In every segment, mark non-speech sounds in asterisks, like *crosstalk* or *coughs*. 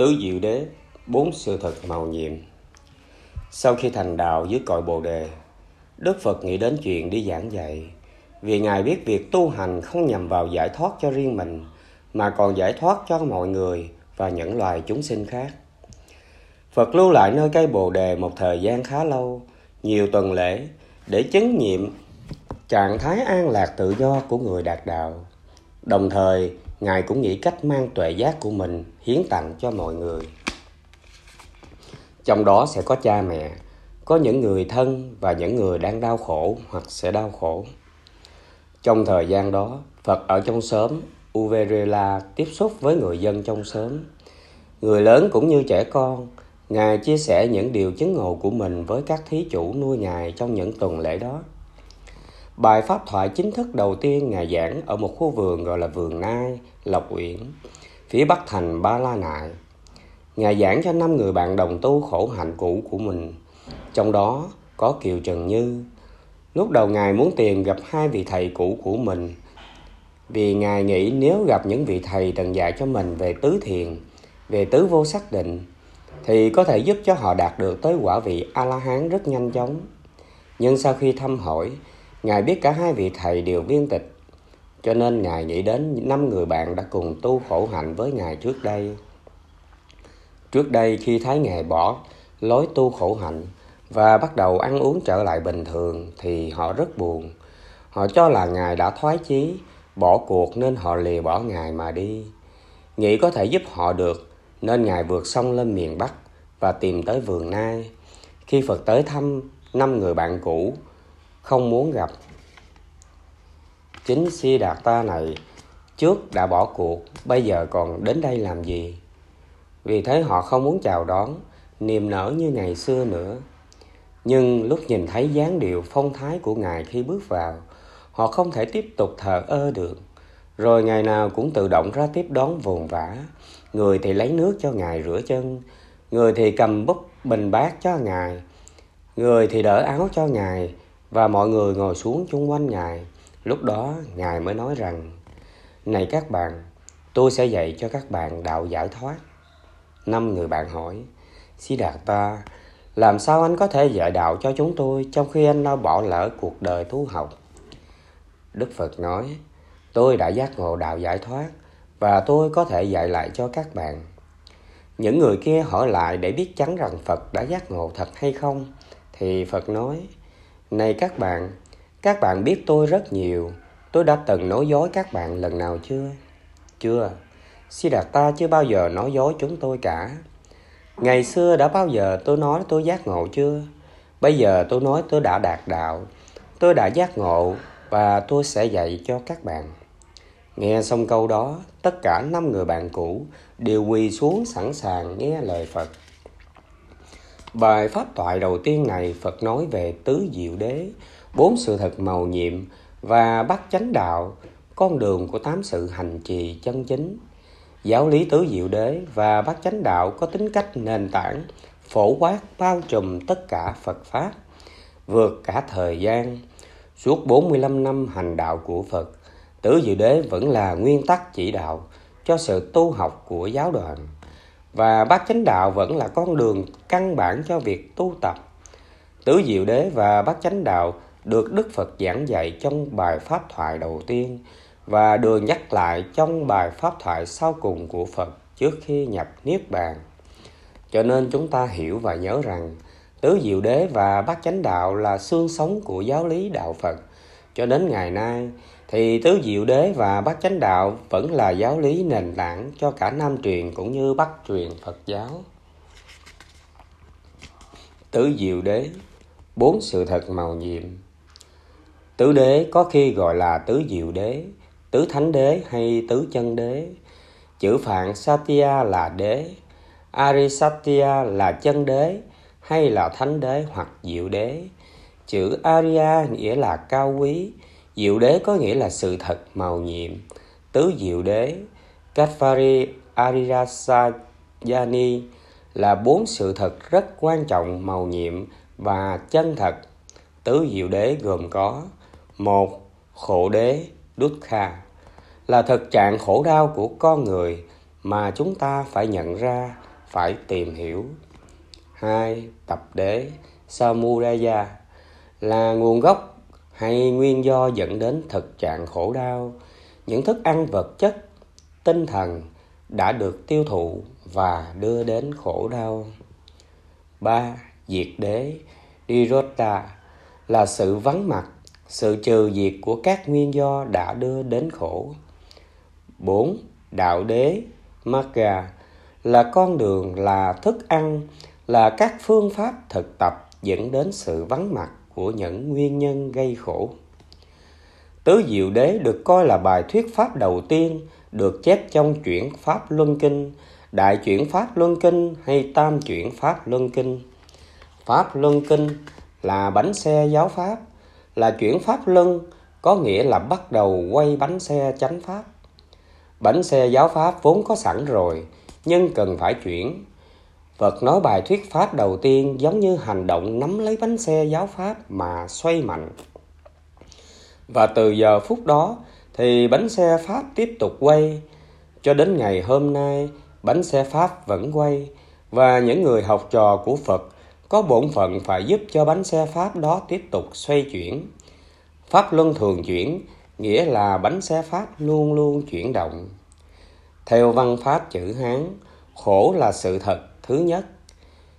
Tứ Diệu Đế, bốn sự thật màu nhiệm. Sau khi thành đạo dưới cội Bồ Đề, Đức Phật nghĩ đến chuyện đi giảng dạy, vì Ngài biết việc tu hành không nhằm vào giải thoát cho riêng mình, mà còn giải thoát cho mọi người và những loài chúng sinh khác. Phật lưu lại nơi cây Bồ Đề một thời gian khá lâu, nhiều tuần lễ, để chứng nghiệm trạng thái an lạc tự do của người đạt đạo. Đồng thời, Ngài cũng nghĩ cách mang tuệ giác của mình hiến tặng cho mọi người. Trong đó sẽ có cha mẹ, có những người thân và những người đang đau khổ hoặc sẽ đau khổ. Trong thời gian đó, Phật ở trong xóm Uverela tiếp xúc với người dân trong xóm. Người lớn cũng như trẻ con, Ngài chia sẻ những điều chứng ngộ của mình với các thí chủ nuôi Ngài trong những tuần lễ đó. Bài pháp thoại chính thức đầu tiên Ngài giảng ở một khu vườn gọi là vườn Nai, Lộc Uyển, phía bắc thành Ba La Nại. Ngài giảng cho năm người bạn đồng tu khổ hạnh cũ của mình, trong đó có Kiều Trần Như. Lúc đầu Ngài muốn tìm gặp hai vị thầy cũ của mình, vì Ngài nghĩ nếu gặp những vị thầy từng dạy cho mình về tứ thiền, về tứ vô xác định, thì có thể giúp cho họ đạt được tới quả vị A-la-hán rất nhanh chóng. Nhưng sau khi thăm hỏi, Ngài biết cả hai vị thầy đều viên tịch, cho nên Ngài nghĩ đến năm người bạn đã cùng tu khổ hạnh với Ngài trước đây. Trước đây khi thấy Ngài bỏ lối tu khổ hạnh và bắt đầu ăn uống trở lại bình thường thì họ rất buồn. Họ cho là Ngài đã thoái chí, bỏ cuộc nên họ lìa bỏ Ngài mà đi. Nghĩ có thể giúp họ được nên Ngài vượt sông lên miền Bắc và tìm tới vườn Nai. Khi Phật tới thăm năm người bạn cũ, không muốn gặp. Chính Si Đạt Ta này trước đã bỏ cuộc, bây giờ còn đến đây làm gì? Vì thế họ không muốn chào đón, niềm nở như ngày xưa nữa. Nhưng lúc nhìn thấy dáng điệu phong thái của Ngài khi bước vào, họ không thể tiếp tục thờ ơ được. Rồi ngày nào cũng tự động ra tiếp đón vồn vã. Người thì lấy nước cho Ngài rửa chân, người thì cầm bút bình bát cho Ngài, người thì đỡ áo cho Ngài, và mọi người ngồi xuống chung quanh Ngài. Lúc đó Ngài mới nói rằng, Này các bạn, tôi sẽ dạy cho các bạn đạo giải thoát. Năm người bạn hỏi, Si Đạt Ta, làm sao anh có thể dạy đạo cho chúng tôi trong khi anh đã bỏ lỡ cuộc đời tu học? Đức Phật nói, tôi đã giác ngộ đạo giải thoát và tôi có thể dạy lại cho các bạn. Những người kia hỏi lại để biết chắn rằng Phật đã giác ngộ thật hay không, thì Phật nói, này các bạn, các bạn biết tôi rất nhiều, tôi đã từng nói dối các bạn lần nào chưa? Chưa, Siddhartha chưa bao giờ nói dối chúng tôi cả. Ngày xưa đã bao giờ tôi nói tôi giác ngộ chưa? Bây giờ tôi nói tôi đã đạt đạo, tôi đã giác ngộ và tôi sẽ dạy cho các bạn. Nghe xong câu đó, tất cả năm người bạn cũ đều quỳ xuống sẵn sàng nghe lời Phật. Bài pháp thoại đầu tiên này Phật nói về tứ diệu đế, bốn sự thật màu nhiệm và bắt chánh đạo, con đường của tám sự hành trì chân chính. Giáo lý tứ diệu đế và bát chánh đạo có tính cách nền tảng, phổ quát bao trùm tất cả Phật Pháp, vượt cả thời gian. Suốt 45 năm hành đạo của Phật, tứ diệu đế vẫn là nguyên tắc chỉ đạo cho sự tu học của giáo đoàn. Và bát chánh đạo vẫn là con đường căn bản cho việc tu tập. Tứ diệu đế và bát chánh đạo được Đức Phật giảng dạy trong bài pháp thoại đầu tiên – và được nhắc lại trong bài pháp thoại sau cùng của Phật trước khi nhập Niết Bàn. Cho nên chúng ta hiểu và nhớ rằng Tứ Diệu Đế và Bát Chánh Đạo là xương sống của giáo lý Đạo Phật. Cho đến ngày nay thì Tứ Diệu Đế và Bát Chánh Đạo vẫn là giáo lý nền tảng cho cả Nam truyền cũng như Bắc truyền Phật giáo. Tứ Diệu Đế, Bốn sự thật màu nhiệm. Tứ Đế có khi gọi là Tứ Diệu Đế, tứ thánh đế hay tứ chân đế. Chữ phạn satya là đế arisatya là chân đế hay là thánh đế hoặc diệu đế. Chữ arya nghĩa là cao quý diệu đế có nghĩa là sự thật màu nhiệm. Tứ diệu đế Katvari Arirasayani là bốn sự thật rất quan trọng màu nhiệm và chân thật. Tứ diệu đế gồm có, một, khổ đế dukkha là thực trạng khổ đau của con người mà chúng ta phải nhận ra, phải tìm hiểu. hai, Tập đế Samudaya là nguồn gốc hay nguyên do dẫn đến thực trạng khổ đau, những thức ăn vật chất, tinh thần đã được tiêu thụ và đưa đến khổ đau. ba Diệt đế dirota là sự vắng mặt, sự trừ diệt của các nguyên do đã đưa đến khổ. 4. Đạo đế Magga là con đường, là thức ăn, là các phương pháp thực tập dẫn đến sự vắng mặt của những nguyên nhân gây khổ. Tứ Diệu Đế được coi là bài thuyết pháp đầu tiên được chép trong chuyển Pháp Luân Kinh, Đại chuyển Pháp Luân Kinh hay Tam chuyển Pháp Luân Kinh. Pháp Luân Kinh là bánh xe giáo Pháp, là chuyển Pháp Luân, có nghĩa là bắt đầu quay bánh xe chánh Pháp. Bánh xe giáo Pháp vốn có sẵn rồi, nhưng cần phải chuyển. Phật nói bài thuyết Pháp đầu tiên giống như hành động nắm lấy bánh xe giáo Pháp mà xoay mạnh. Và từ giờ phút đó thì bánh xe Pháp tiếp tục quay. Cho đến ngày hôm nay, bánh xe Pháp vẫn quay và những người học trò của Phật có bổn phận phải giúp cho bánh xe Pháp đó tiếp tục xoay chuyển. Pháp luân thường chuyển, nghĩa là bánh xe Pháp luôn luôn chuyển động. Theo văn pháp chữ Hán, khổ là sự thật thứ nhất.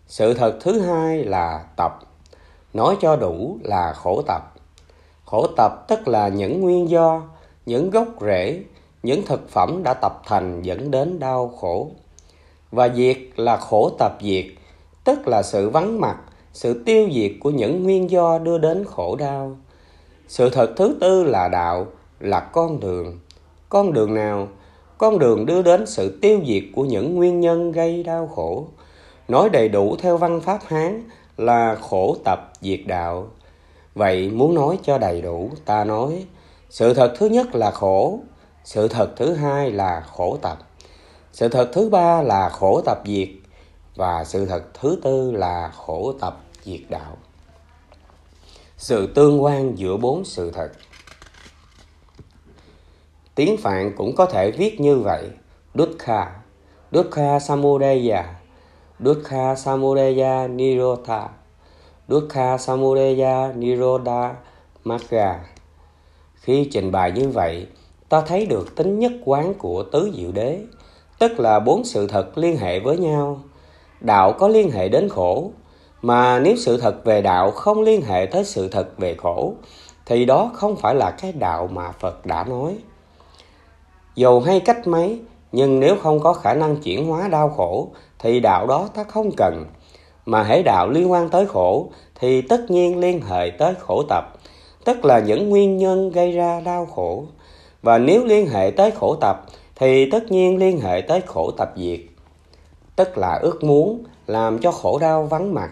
Sự thật thứ hai là tập. Nói cho đủ là khổ tập. Khổ tập tức là những nguyên do, những gốc rễ, những thực phẩm đã tập thành dẫn đến đau khổ. Và diệt là khổ tập diệt, tức là sự vắng mặt, sự tiêu diệt của những nguyên do đưa đến khổ đau. Sự thật thứ tư là đạo, là con đường. Con đường nào? Con đường đưa đến sự tiêu diệt của những nguyên nhân gây đau khổ. Nói đầy đủ theo văn pháp Hán là khổ tập diệt đạo. Vậy muốn nói cho đầy đủ, ta nói, sự thật thứ nhất là khổ, sự thật thứ hai là khổ tập, sự thật thứ ba là khổ tập diệt, và sự thật thứ tư là khổ tập diệt đạo. Sự tương quan giữa bốn sự thật Tiếng Phạn cũng có thể viết như vậy. Dukkha, Dukkha Samudaya, Dukkha Samudaya Nirodha, Dukkha Samudaya Nirodha Magga. Khi trình bày như vậy, ta thấy được tính nhất quán của tứ diệu đế, tức là bốn sự thật liên hệ với nhau. Đạo có liên hệ đến khổ, mà nếu sự thật về đạo không liên hệ tới sự thật về khổ, thì đó không phải là cái đạo mà Phật đã nói. Dầu hay cách mấy, nhưng nếu không có khả năng chuyển hóa đau khổ, thì đạo đó ta không cần. Mà hễ đạo liên quan tới khổ, thì tất nhiên liên hệ tới khổ tập, tức là những nguyên nhân gây ra đau khổ. Và nếu liên hệ tới khổ tập, thì tất nhiên liên hệ tới khổ tập diệt. Tức là ước muốn làm cho khổ đau vắng mặt.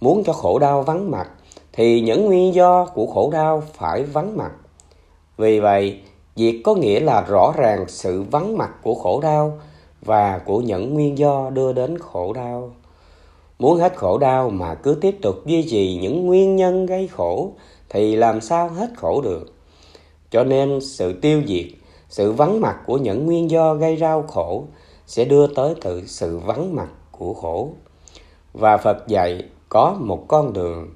Muốn cho khổ đau vắng mặt, thì những nguyên do của khổ đau phải vắng mặt. Vì vậy, Diệt có nghĩa là rõ ràng sự vắng mặt của khổ đau và của những nguyên do đưa đến khổ đau. Muốn hết khổ đau mà cứ tiếp tục duy trì những nguyên nhân gây khổ thì làm sao hết khổ được. Cho nên sự tiêu diệt, sự vắng mặt của những nguyên do gây ra khổ sẽ đưa tới từ sự vắng mặt của khổ. Và Phật dạy có một con đường,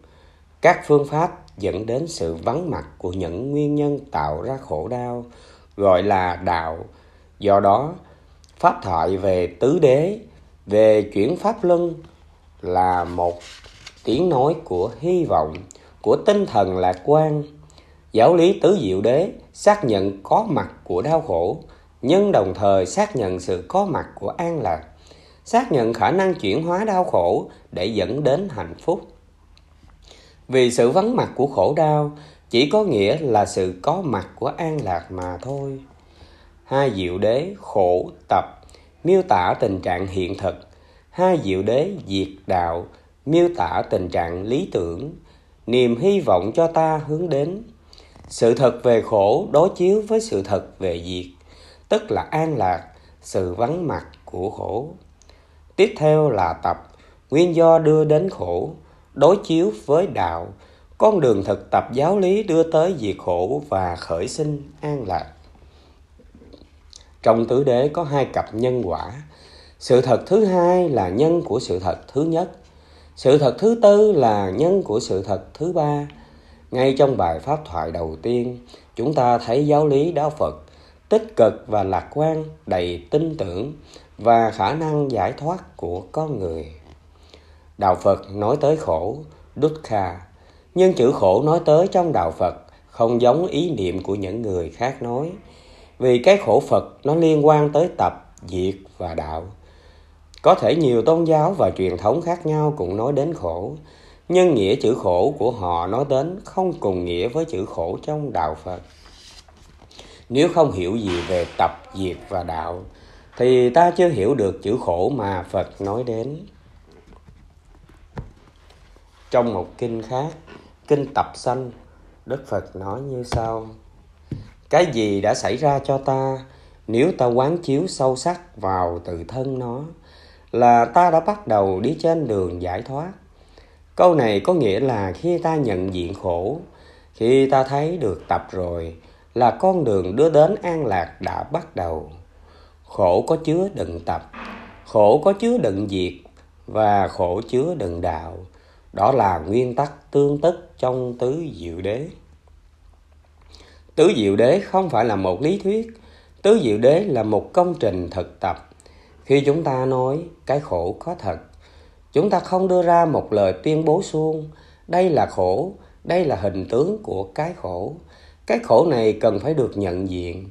các phương pháp dẫn đến sự vắng mặt của những nguyên nhân tạo ra khổ đau gọi là đạo do đó pháp thoại về tứ đế, về chuyển pháp luân là một tiếng nói của hy vọng, của tinh thần lạc quan giáo lý tứ diệu đế xác nhận có mặt của đau khổ, nhưng đồng thời xác nhận sự có mặt của an lạc, xác nhận khả năng chuyển hóa đau khổ để dẫn đến hạnh phúc vì sự vắng mặt của khổ đau, chỉ có nghĩa là sự có mặt của an lạc mà thôi. Hai diệu đế khổ tập miêu tả tình trạng hiện thực. Hai diệu đế diệt đạo miêu tả tình trạng lý tưởng. Niềm hy vọng cho ta hướng đến. Sự thật về khổ đối chiếu với sự thật về diệt, tức là an lạc, sự vắng mặt của khổ. Tiếp theo là tập nguyên do đưa đến khổ đối chiếu với đạo con đường thực tập giáo lý đưa tới diệt khổ và khởi sinh an lạc trong tứ đế có hai cặp nhân quả. Sự thật thứ hai là nhân của sự thật thứ nhất. Sự thật thứ tư là nhân của sự thật thứ ba. Ngay trong bài pháp thoại đầu tiên, chúng ta thấy giáo lý đạo phật tích cực và lạc quan, đầy tin tưởng và khả năng giải thoát của con người. Đạo phật nói tới khổ dukkha nhưng chữ khổ nói tới trong đạo phật không giống ý niệm của những người khác nói vì cái khổ phật nó liên quan tới tập, diệt và đạo. Có thể nhiều tôn giáo và truyền thống khác nhau cũng nói đến khổ, nhưng nghĩa chữ khổ của họ nói đến không cùng nghĩa với chữ khổ trong đạo phật. Nếu không hiểu gì về tập, diệt và đạo, thì ta chưa hiểu được chữ khổ mà phật nói đến. Trong một kinh khác, kinh tập sanh, đức phật nói như sau cái gì đã xảy ra cho ta, nếu ta quán chiếu sâu sắc vào tự thân nó, là ta đã bắt đầu đi trên đường giải thoát. Câu này có nghĩa là khi ta nhận diện khổ, khi ta thấy được tập rồi, là con đường đưa đến an lạc đã bắt đầu. Khổ có chứa đựng tập, khổ có chứa đựng diệt, và khổ chứa đựng đạo. Đó là nguyên tắc tương tức trong tứ diệu đế tứ diệu đế không phải là một lý thuyết. Tứ diệu đế là một công trình thực tập. Khi chúng ta nói, cái khổ có thật. Chúng ta không đưa ra một lời tuyên bố suông, đây là khổ, đây là hình tướng của cái khổ. Cái khổ này cần phải được nhận diện,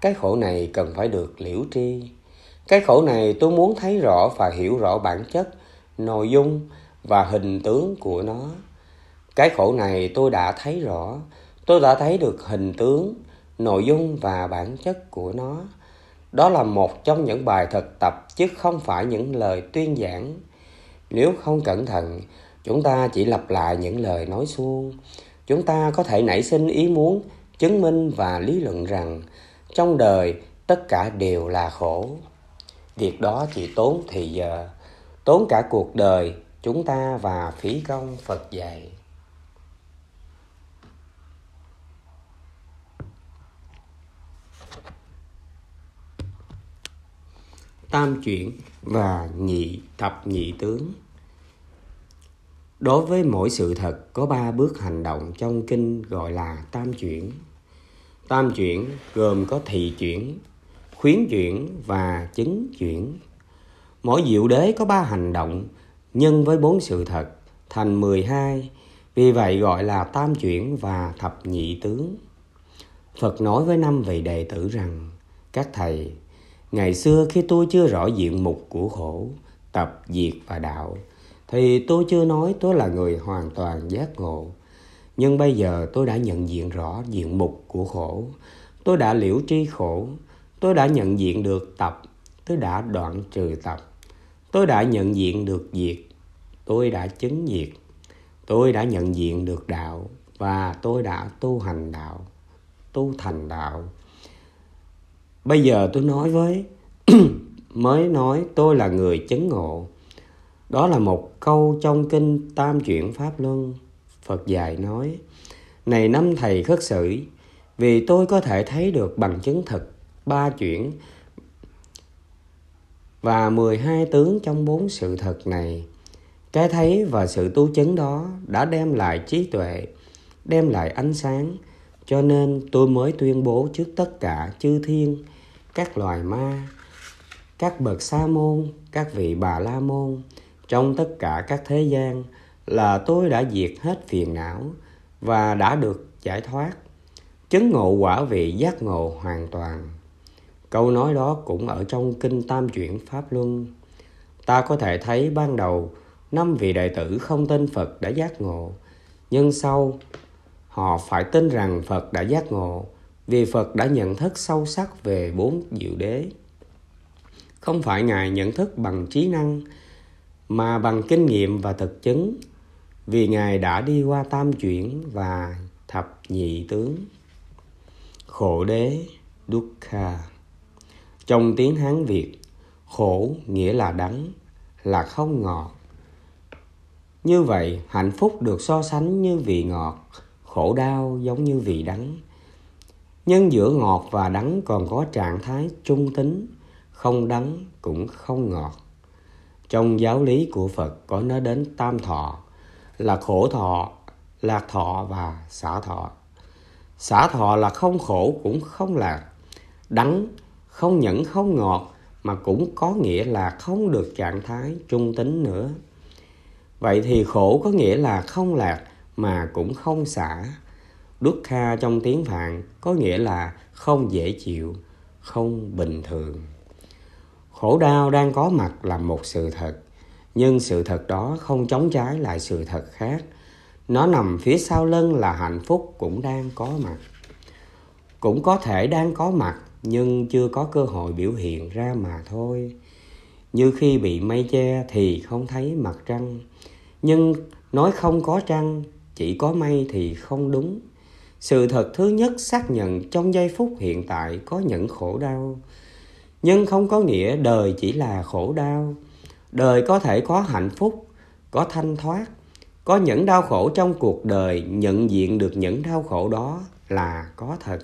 cái khổ này cần phải được liễu tri. Cái khổ này tôi muốn thấy rõ và hiểu rõ bản chất, nội dung và hình tướng của nó. Cái khổ này tôi đã thấy rõ tôi đã thấy được hình tướng, nội dung và bản chất của nó. Đó là một trong những bài thực tập chứ không phải những lời tuyên giảng. Nếu không cẩn thận, chúng ta chỉ lặp lại những lời nói suông. Chúng ta có thể nảy sinh ý muốn chứng minh và lý luận rằng trong đời tất cả đều là khổ. Việc đó chỉ tốn thì giờ, tốn cả cuộc đời chúng ta và phí công phật dạy. Tam chuyển và nhị thập nhị tướng. Đối với mỗi sự thật, có ba bước hành động trong kinh gọi là tam chuyển. Tam chuyển gồm có thị chuyển, khuyến chuyển và chứng chuyển. Mỗi diệu đế có ba hành động nhân với bốn sự thật, thành 12 vì vậy gọi là tam chuyển và thập nhị tướng. Phật nói với năm vị đệ tử rằng, các thầy ngày xưa khi tôi chưa rõ diện mục của khổ, tập diệt và đạo, thì tôi chưa nói tôi là người hoàn toàn giác ngộ. Nhưng bây giờ tôi đã nhận diện rõ diện mục của khổ. Tôi đã liễu tri khổ. Tôi đã nhận diện được tập. Tôi đã đoạn trừ tập. Tôi đã nhận diện được diệt tôi đã chứng diệt tôi đã nhận diện được đạo. Và tôi đã tu hành đạo. Tu thành đạo bây giờ tôi nói với *clears throat* mới nói tôi là người chứng ngộ đó là một câu trong kinh tam chuyển pháp luân phật dạy nói này năm thầy khất sử vì tôi có thể thấy được bằng chứng thực ba chuyển và 12 tướng trong bốn sự thật này. Cái thấy và sự tu chứng đó đã đem lại trí tuệ, đem lại ánh sáng, cho nên tôi mới tuyên bố trước tất cả chư thiên, các loài ma, các bậc sa môn, các vị bà la môn, trong tất cả các thế gian là tôi đã diệt hết phiền não và đã được giải thoát, chứng ngộ quả vị giác ngộ hoàn toàn. Câu nói đó cũng ở trong Kinh Tam Chuyển Pháp Luân. Ta có thể thấy ban đầu năm vị đệ tử không tin Phật đã giác ngộ, nhưng sau họ phải tin rằng Phật đã giác ngộ vì Phật đã nhận thức sâu sắc về bốn diệu đế. Không phải Ngài nhận thức bằng trí năng, mà bằng kinh nghiệm và thực chứng, vì Ngài đã đi qua tam chuyển và thập nhị tướng. Khổ đế Dukkha Trong tiếng Hán Việt, khổ nghĩa là đắng, là không ngọt. Như vậy, hạnh phúc được so sánh như vị ngọt, khổ đau giống như vị đắng. Nhưng giữa ngọt và đắng còn có trạng thái trung tính, không đắng cũng không ngọt. Trong giáo lý của phật có nói đến tam thọ là khổ thọ lạc thọ và xả thọ. Xả thọ là không khổ cũng không lạc đắng không nhẫn không ngọt mà cũng có nghĩa là không được trạng thái trung tính nữa. Vậy thì khổ có nghĩa là không lạc mà cũng không xả. Đức Kha trong tiếng phạn có nghĩa là không dễ chịu, không bình thường. Khổ đau đang có mặt là một sự thật, nhưng sự thật đó không chống trái lại sự thật khác. Nó nằm phía sau lưng là hạnh phúc cũng đang có mặt. Cũng có thể đang có mặt, nhưng chưa có cơ hội biểu hiện ra mà thôi. Như khi bị mây che thì không thấy mặt trăng, nhưng nói không có trăng, chỉ có mây thì không đúng sự thật thứ nhất xác nhận trong giây phút hiện tại có những khổ đau. Nhưng không có nghĩa đời chỉ là khổ đau. Đời có thể có hạnh phúc, có thanh thoát. Có những đau khổ trong cuộc đời, nhận diện được những đau khổ đó là có thật.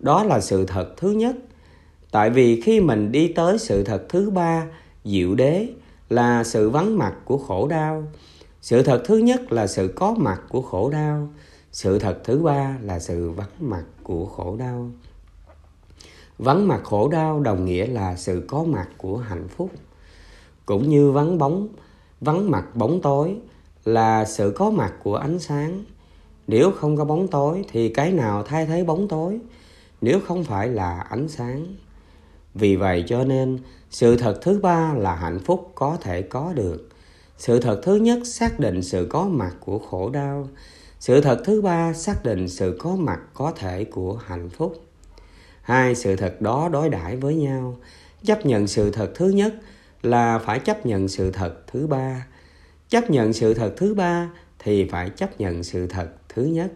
Đó là sự thật thứ nhất. Tại vì khi mình đi tới sự thật thứ ba, diệu đế, là sự vắng mặt của khổ đau. Sự thật thứ nhất là sự có mặt của khổ đau sự thật thứ ba là sự vắng mặt của khổ đau. Vắng mặt khổ đau đồng nghĩa là sự có mặt của hạnh phúc. Cũng như vắng bóng, vắng mặt bóng tối là sự có mặt của ánh sáng. Nếu không có bóng tối thì cái nào thay thế bóng tối, nếu không phải là ánh sáng? Vì vậy cho nên, sự thật thứ ba là hạnh phúc có thể có được. Sự thật thứ nhất xác định sự có mặt của khổ đau sự thật thứ ba xác định sự có mặt, có thể của hạnh phúc. Hai, sự thật đó đối đãi với nhau. Chấp nhận sự thật thứ nhất là phải chấp nhận sự thật thứ ba. Chấp nhận sự thật thứ ba thì phải chấp nhận sự thật thứ nhất.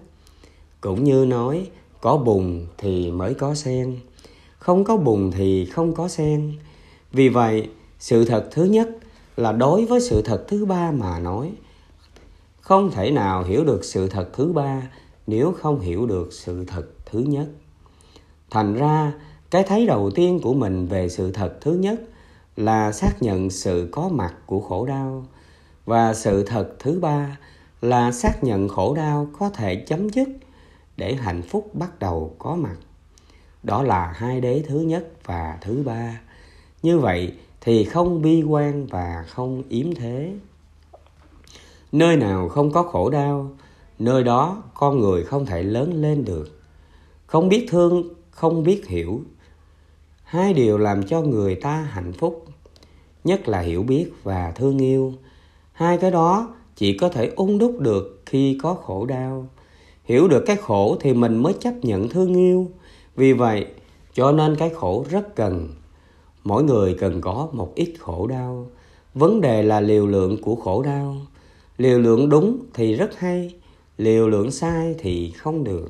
Cũng như nói, có bùn thì mới có sen. Không có bùn thì không có sen. Vì vậy, sự thật thứ nhất là đối với sự thật thứ ba mà nói không thể nào hiểu được sự thật thứ ba nếu không hiểu được sự thật thứ nhất. Thành ra, cái thấy đầu tiên của mình về sự thật thứ nhất là xác nhận sự có mặt của khổ đau. Và sự thật thứ ba là xác nhận khổ đau có thể chấm dứt để hạnh phúc bắt đầu có mặt. Đó là hai đế thứ nhất và thứ ba. Như vậy thì không bi quan và không yếm thế nơi nào không có khổ đau, nơi đó con người không thể lớn lên được. Không biết thương, không biết hiểu. Hai điều làm cho người ta hạnh phúc. Nhất là hiểu biết và thương yêu. Hai cái đó chỉ có thể ung đúc được khi có khổ đau. Hiểu được cái khổ thì mình mới chấp nhận thương yêu. Vì vậy, cho nên cái khổ rất cần. Mỗi người cần có một ít khổ đau. Vấn đề là liều lượng của khổ đau liều lượng đúng thì rất hay, liều lượng sai thì không được.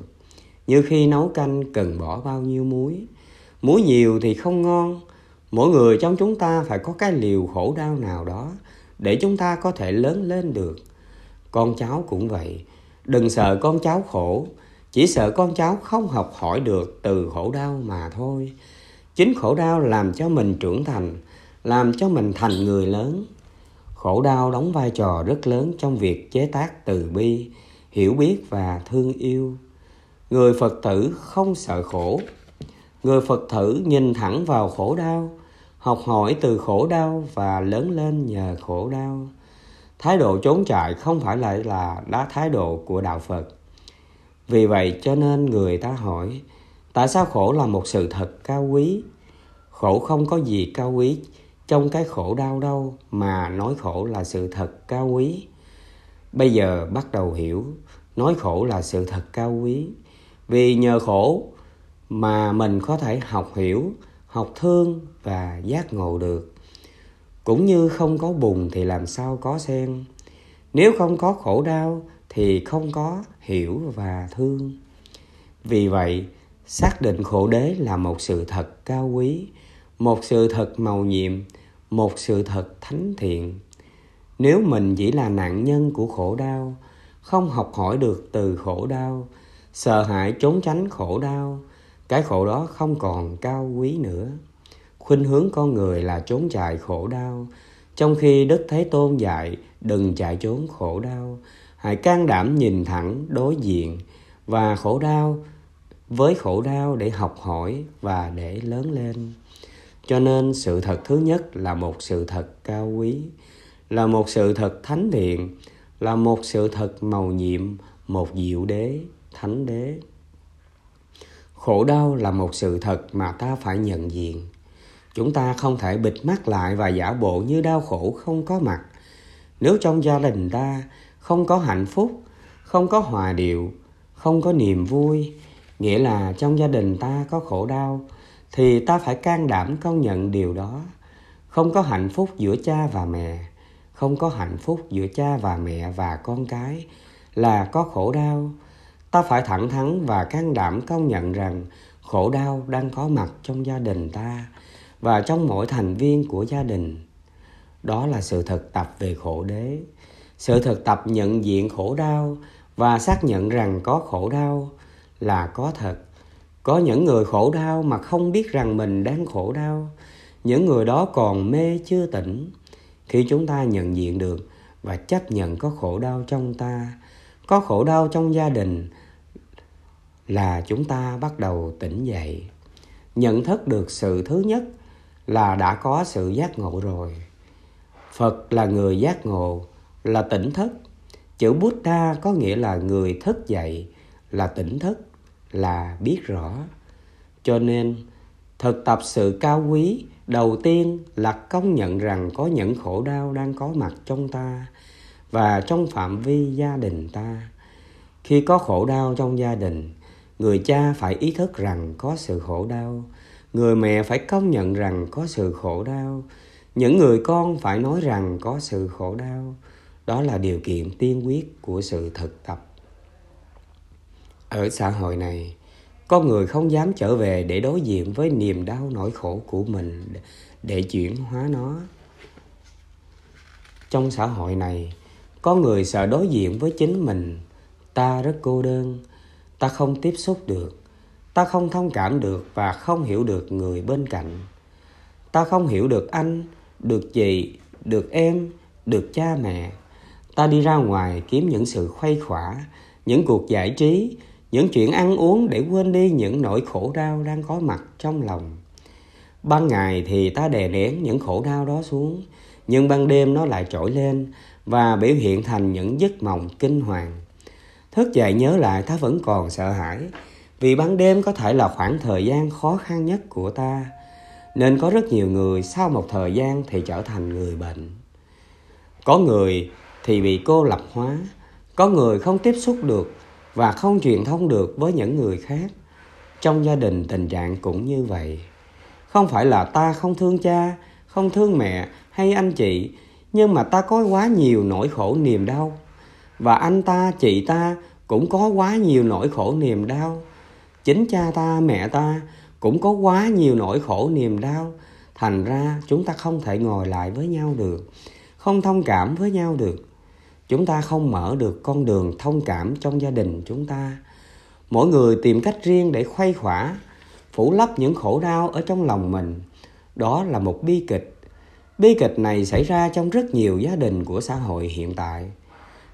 Như khi nấu canh cần bỏ bao nhiêu muối. Muối nhiều thì không ngon. Mỗi người trong chúng ta phải có cái liều khổ đau nào đó để chúng ta có thể lớn lên được. Con cháu cũng vậy. Đừng sợ con cháu khổ, chỉ sợ con cháu không học hỏi được từ khổ đau mà thôi. Chính khổ đau làm cho mình trưởng thành, làm cho mình thành người lớn khổ đau đóng vai trò rất lớn trong việc chế tác từ bi, hiểu biết và thương yêu. Người phật tử không sợ khổ. Người phật tử nhìn thẳng vào khổ đau, học hỏi từ khổ đau và lớn lên nhờ khổ đau. Thái độ trốn chạy không phải lại là đá thái độ của đạo phật. Vì vậy cho nên người ta hỏi, tại sao khổ là một sự thật cao quý? Khổ không có gì cao quý trong cái khổ đau đâu mà nói khổ là sự thật cao quý. Bây giờ bắt đầu hiểu, nói khổ là sự thật cao quý. Vì nhờ khổ mà mình có thể học hiểu, học thương và giác ngộ được. Cũng như không có bùn thì làm sao có sen nếu không có khổ đau thì không có hiểu và thương. Vì vậy, xác định khổ đế là một sự thật cao quý, một sự thật màu nhiệm một sự thật thánh thiện. Nếu mình chỉ là nạn nhân của khổ đau, không học hỏi được từ khổ đau, sợ hãi trốn tránh khổ đau, cái khổ đó không còn cao quý nữa. Khuynh hướng con người là trốn chạy khổ đau. Trong khi đức thế tôn dạy, đừng chạy trốn khổ đau, hãy can đảm nhìn thẳng đối diện và khổ đau, với khổ đau để học hỏi và để lớn lên cho nên sự thật thứ nhất là một sự thật cao quý, là một sự thật thánh thiện, là một sự thật màu nhiệm, một diệu đế, thánh đế. Khổ đau là một sự thật mà ta phải nhận diện. Chúng ta không thể bịt mắt lại và giả bộ như đau khổ không có mặt. Nếu trong gia đình ta không có hạnh phúc, không có hòa điệu, không có niềm vui, nghĩa là trong gia đình ta có khổ đau thì ta phải can đảm công nhận điều đó. Không có hạnh phúc giữa cha và mẹ, không có hạnh phúc giữa cha và mẹ và con cái là có khổ đau. Ta phải thẳng thắn và can đảm công nhận rằng khổ đau đang có mặt trong gia đình ta và trong mỗi thành viên của gia đình. Đó là sự thực tập về khổ đế. Sự thực tập nhận diện khổ đau và xác nhận rằng có khổ đau là có thật có những người khổ đau mà không biết rằng mình đang khổ đau. Những người đó còn mê chưa tỉnh. Khi chúng ta nhận diện được và chấp nhận có khổ đau trong ta, có khổ đau trong gia đình là chúng ta bắt đầu tỉnh dậy. Nhận thức được sự thứ nhất là đã có sự giác ngộ rồi. Phật là người giác ngộ, là tỉnh thức. Chữ buddha có nghĩa là người thức dậy, là tỉnh thức là biết rõ. Cho nên, thực tập sự cao quý đầu tiên là công nhận rằng có những khổ đau đang có mặt trong ta và trong phạm vi gia đình ta. Khi có khổ đau trong gia đình, người cha phải ý thức rằng có sự khổ đau, người mẹ phải công nhận rằng có sự khổ đau, những người con phải nói rằng có sự khổ đau. Đó là điều kiện tiên quyết của sự thực tập ở xã hội này, có người không dám trở về để đối diện với niềm đau nỗi khổ của mình để chuyển hóa nó. Trong xã hội này, có người sợ đối diện với chính mình. Ta rất cô đơn, ta không tiếp xúc được, ta không thông cảm được và không hiểu được người bên cạnh. Ta không hiểu được anh, được chị, được em, được cha mẹ. Ta đi ra ngoài kiếm những sự khuây khỏa, những cuộc giải trí những chuyện ăn uống để quên đi những nỗi khổ đau đang có mặt trong lòng. Ban ngày thì ta đè nén những khổ đau đó xuống, nhưng ban đêm nó lại trỗi lên và biểu hiện thành những giấc mộng kinh hoàng. Thức dậy nhớ lại ta vẫn còn sợ hãi, vì ban đêm có thể là khoảng thời gian khó khăn nhất của ta. Nên có rất nhiều người sau một thời gian thì trở thành người bệnh. Có người thì bị cô lập hóa, có người không tiếp xúc được và không truyền thông được với những người khác. Trong gia đình tình trạng cũng như vậy. Không phải là ta không thương cha, không thương mẹ hay anh chị, nhưng mà ta có quá nhiều nỗi khổ niềm đau. Và anh ta, chị ta cũng có quá nhiều nỗi khổ niềm đau. Chính cha ta, mẹ ta cũng có quá nhiều nỗi khổ niềm đau. Thành ra chúng ta không thể ngồi lại với nhau được, không thông cảm với nhau được chúng ta không mở được con đường thông cảm trong gia đình chúng ta. Mỗi người tìm cách riêng để khuây khỏa, phủ lấp những khổ đau ở trong lòng mình. Đó là một bi kịch. Bi kịch này xảy ra trong rất nhiều gia đình của xã hội hiện tại.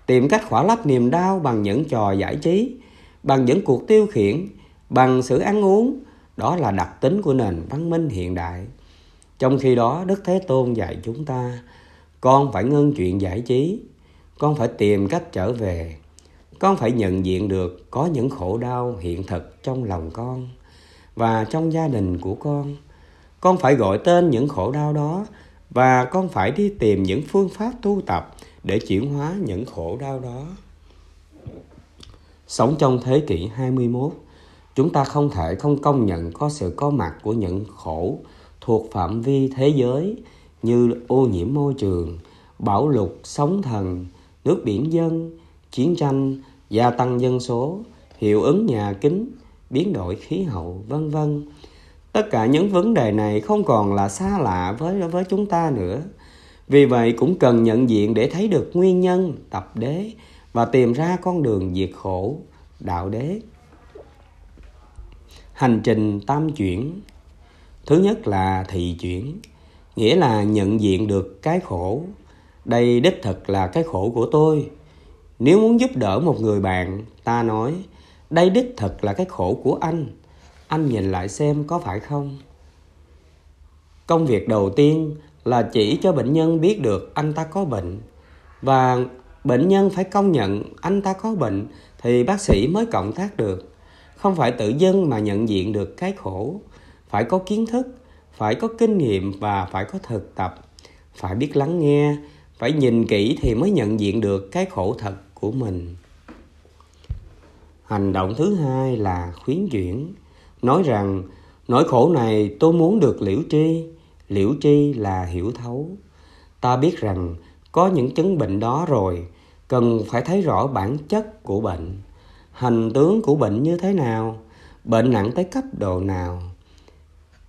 Tìm cách khỏa lấp niềm đau bằng những trò giải trí, bằng những cuộc tiêu khiển, bằng sự ăn uống, đó là đặc tính của nền văn minh hiện đại. Trong khi đó, đức thế tôn dạy chúng ta, con phải ngưng chuyện giải trí con phải tìm cách trở về con phải nhận diện được có những khổ đau hiện thực trong lòng con và trong gia đình của con con phải gọi tên những khổ đau đó và con phải đi tìm những phương pháp tu tập để chuyển hóa những khổ đau đó. Sống trong thế kỷ 21, chúng ta không thể không công nhận có sự có mặt của những khổ thuộc phạm vi thế giới như ô nhiễm môi trường, bão lụt, sóng thần, nước biển dân, chiến tranh, gia tăng dân số, hiệu ứng nhà kính, biến đổi khí hậu, vân vân. Tất cả những vấn đề này không còn là xa lạ với với chúng ta nữa. Vì vậy cũng cần nhận diện để thấy được nguyên nhân tập đế và tìm ra con đường diệt khổ, đạo đế. Hành trình tam chuyển thứ nhất là thị chuyển nghĩa là nhận diện được cái khổ đây đích thực là cái khổ của tôi. Nếu muốn giúp đỡ một người bạn, ta nói, đây đích thực là cái khổ của anh. Anh nhìn lại xem có phải không? Công việc đầu tiên là chỉ cho bệnh nhân biết được anh ta có bệnh. Và bệnh nhân phải công nhận anh ta có bệnh thì bác sĩ mới cộng tác được. Không phải tự dưng mà nhận diện được cái khổ. Phải có kiến thức, phải có kinh nghiệm và phải có thực tập. Phải biết lắng nghe phải nhìn kỹ thì mới nhận diện được cái khổ thật của mình. Hành động thứ hai là khuyến chuyển. Nói rằng, nỗi khổ này tôi muốn được liễu tri. Liễu tri là hiểu thấu. Ta biết rằng có những chứng bệnh đó rồi, cần phải thấy rõ bản chất của bệnh. Hành tướng của bệnh như thế nào? Bệnh nặng tới cấp độ nào?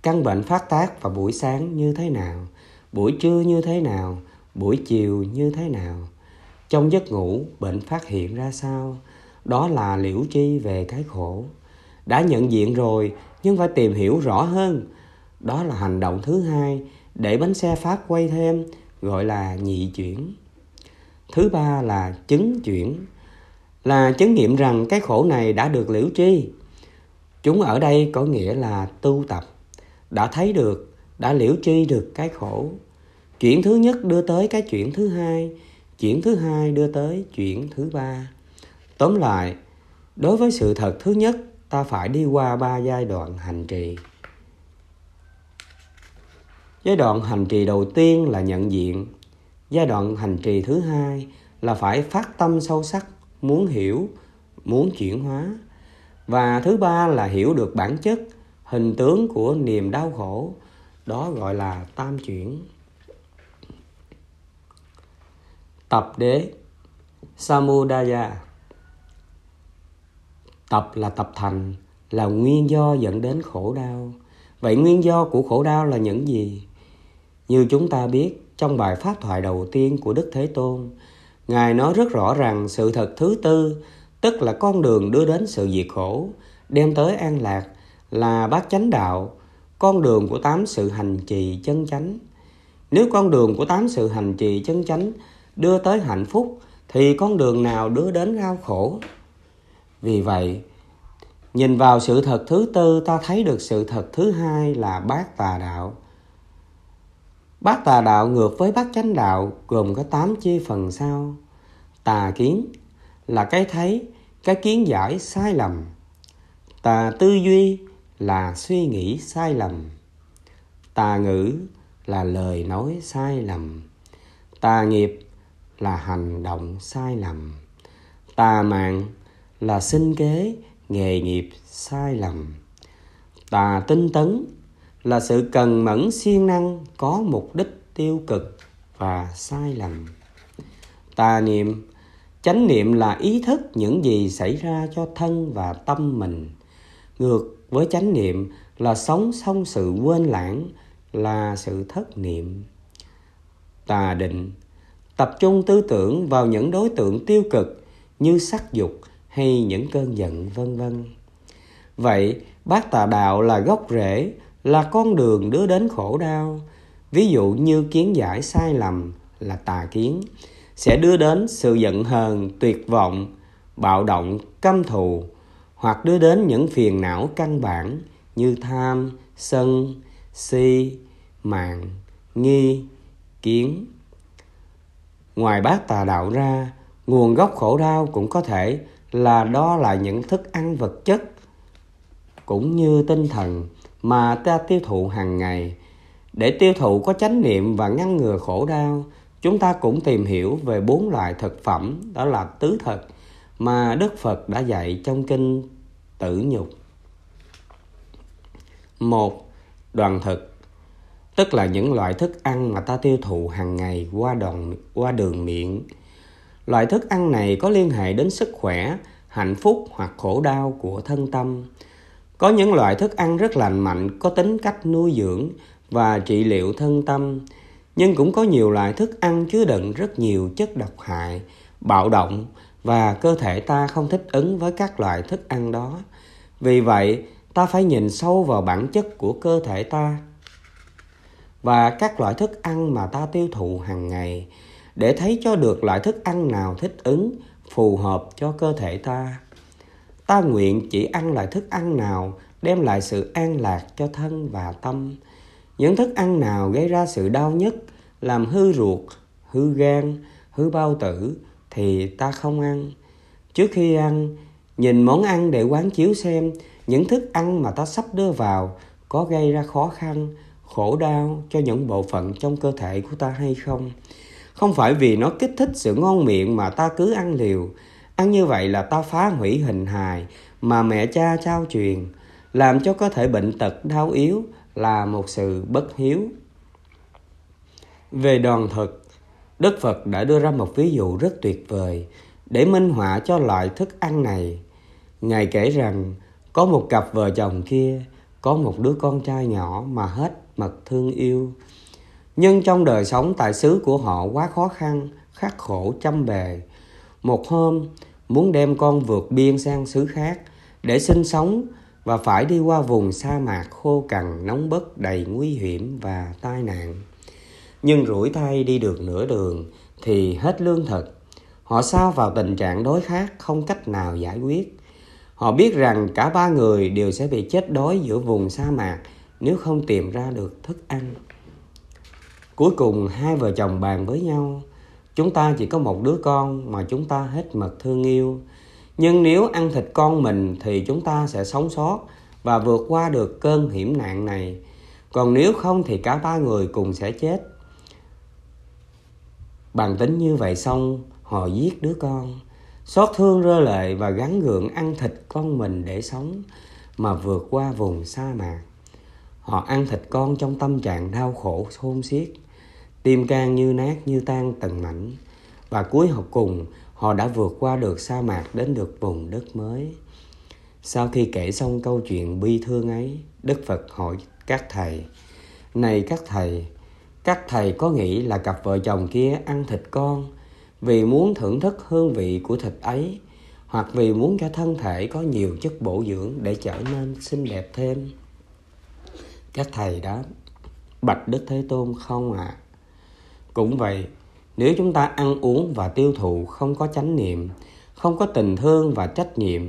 Căn bệnh phát tác vào buổi sáng như thế nào? Buổi trưa như thế nào? Buổi chiều như thế nào? Trong giấc ngủ, bệnh phát hiện ra sao? Đó là liễu tri về cái khổ. Đã nhận diện rồi, nhưng phải tìm hiểu rõ hơn. Đó là hành động thứ hai để bánh xe phát quay thêm, gọi là nhị chuyển. Thứ ba là chứng chuyển. Là chứng nghiệm rằng cái khổ này đã được liễu tri chúng ở đây có nghĩa là tu tập. Đã thấy được, đã liễu tri được cái khổ chuyện thứ nhất đưa tới cái chuyện thứ hai, chuyện thứ hai đưa tới chuyện thứ ba. Tóm lại, đối với sự thật thứ nhất, ta phải đi qua ba giai đoạn hành trì. Giai đoạn hành trì đầu tiên là nhận diện. Giai đoạn hành trì thứ hai là phải phát tâm sâu sắc, muốn hiểu, muốn chuyển hóa. Và thứ ba là hiểu được bản chất, hình tướng của niềm đau khổ, đó gọi là tam chuyển. Tập đế. Samudaya. Tập là tập thành, là nguyên do dẫn đến khổ đau. Vậy nguyên do của khổ đau là những gì? Như chúng ta biết, trong bài pháp thoại đầu tiên của đức thế tôn, ngài nói rất rõ rằng sự thật thứ tư, tức là con đường đưa đến sự diệt khổ, đem tới an lạc, là bát chánh đạo, con đường của tám sự hành trì chân chánh. Nếu con đường của tám sự hành trì chân chánh đưa tới hạnh phúc, thì con đường nào đưa đến đau khổ? Vì vậy, nhìn vào sự thật thứ tư, ta thấy được sự thật thứ hai là bát tà đạo. Bát tà đạo ngược với bát chánh đạo gồm có tám chi phần sau. Tà kiến là cái thấy, cái kiến giải sai lầm. Tà tư duy là suy nghĩ sai lầm. Tà ngữ là lời nói sai lầm. Tà nghiệp là hành động sai lầm. Tà mạng là sinh kế, nghề nghiệp sai lầm. Tà tinh tấn là sự cần mẫn siêng năng, có mục đích tiêu cực và sai lầm. Tà niệm, chánh niệm là ý thức những gì xảy ra cho thân và tâm mình. Ngược với chánh niệm là sống xong sự quên lãng, là sự thất niệm. Tà định tập trung tư tưởng vào những đối tượng tiêu cực như sắc dục hay những cơn giận, vân vân. Vậy, bát tà đạo là gốc rễ, là con đường đưa đến khổ đau. Ví dụ như kiến giải sai lầm là tà kiến, sẽ đưa đến sự giận hờn, tuyệt vọng, bạo động, căm thù, hoặc đưa đến những phiền não căn bản như tham, sân, si, mạng, nghi, kiến ngoài bát tà đạo ra, nguồn gốc khổ đau cũng có thể là đó là những thức ăn vật chất, cũng như tinh thần mà ta tiêu thụ hàng ngày. Để tiêu thụ có chánh niệm và ngăn ngừa khổ đau, chúng ta cũng tìm hiểu về bốn loại thực phẩm, đó là tứ thực, mà đức phật đã dạy trong kinh tử nhục. Một, đoàn thực tức là những loại thức ăn mà ta tiêu thụ hàng ngày qua đòn qua đường miệng. Loại thức ăn này có liên hệ đến sức khỏe, hạnh phúc hoặc khổ đau của thân tâm. Có những loại thức ăn rất lành mạnh, có tính cách nuôi dưỡng và trị liệu thân tâm. Nhưng cũng có nhiều loại thức ăn chứa đựng rất nhiều chất độc hại, bạo động và cơ thể ta không thích ứng với các loại thức ăn đó. Vì vậy, ta phải nhìn sâu vào bản chất của cơ thể ta và các loại thức ăn mà ta tiêu thụ hàng ngày để thấy cho được loại thức ăn nào thích ứng, phù hợp cho cơ thể ta. Ta nguyện chỉ ăn loại thức ăn nào đem lại sự an lạc cho thân và tâm. Những thức ăn nào gây ra sự đau nhất làm hư ruột, hư gan, hư bao tử thì ta không ăn. Trước khi ăn, nhìn món ăn để quán chiếu xem những thức ăn mà ta sắp đưa vào có gây ra khó khăn khổ đau cho những bộ phận trong cơ thể của ta hay không? Không phải vì nó kích thích sự ngon miệng mà ta cứ ăn liều. Ăn như vậy là ta phá hủy hình hài mà mẹ cha trao truyền, làm cho cơ thể bệnh tật đau yếu là một sự bất hiếu. Về đoàn thực, đức phật đã đưa ra một ví dụ rất tuyệt vời để minh họa cho loại thức ăn này. Ngài kể rằng, có một cặp vợ chồng kia, có một đứa con trai nhỏ mà hết mật thương yêu. Nhưng trong đời sống tại xứ của họ quá khó khăn, khắc khổ trăm bề. Một hôm, muốn đem con vượt biên sang xứ khác để sinh sống và phải đi qua vùng sa mạc khô cằn, nóng bức, đầy nguy hiểm và tai nạn. Nhưng rủi thay đi được nửa đường thì hết lương thực. Họ sao vào tình trạng đói khát, không cách nào giải quyết. Họ biết rằng cả ba người đều sẽ bị chết đói giữa vùng sa mạc nếu không tìm ra được thức ăn. Cuối cùng hai vợ chồng bàn với nhau, chúng ta chỉ có một đứa con mà chúng ta hết mật thương yêu. Nhưng nếu ăn thịt con mình thì chúng ta sẽ sống sót và vượt qua được cơn hiểm nạn này. Còn nếu không thì cả ba người cùng sẽ chết. Bàn tính như vậy xong, họ giết đứa con. Xót thương rơi lệ và gắn gượng ăn thịt con mình để sống, mà vượt qua vùng sa mạc họ ăn thịt con trong tâm trạng đau khổ khôn xiết, tim can như nát, như tan từng mảnh. Và cuối học cùng, họ đã vượt qua được sa mạc đến được vùng đất mới. Sau khi kể xong câu chuyện bi thương ấy, đức phật hỏi các thầy, này các thầy các thầy có nghĩ là cặp vợ chồng kia ăn thịt con vì muốn thưởng thức hương vị của thịt ấy, hoặc vì muốn cho thân thể có nhiều chất bổ dưỡng để trở nên xinh đẹp thêm? Các thầy đáp bạch đức thế tôn không ạ à. cũng vậy, nếu chúng ta ăn uống và tiêu thụ không có chánh niệm, không có tình thương và trách nhiệm,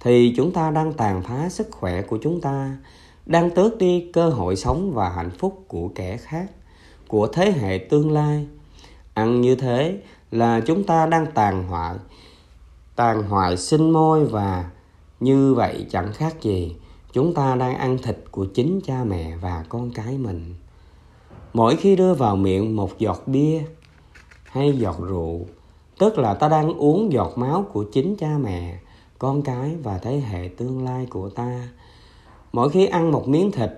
thì chúng ta đang tàn phá sức khỏe của chúng ta, đang tước đi cơ hội sống và hạnh phúc của kẻ khác, của thế hệ tương lai ăn như thế là chúng ta đang tàn hoại tàn hoại sinh môi và như vậy chẳng khác gì chúng ta đang ăn thịt của chính cha mẹ và con cái mình. Mỗi khi đưa vào miệng một giọt bia hay giọt rượu, tức là ta đang uống giọt máu của chính cha mẹ, con cái và thế hệ tương lai của ta. Mỗi khi ăn một miếng thịt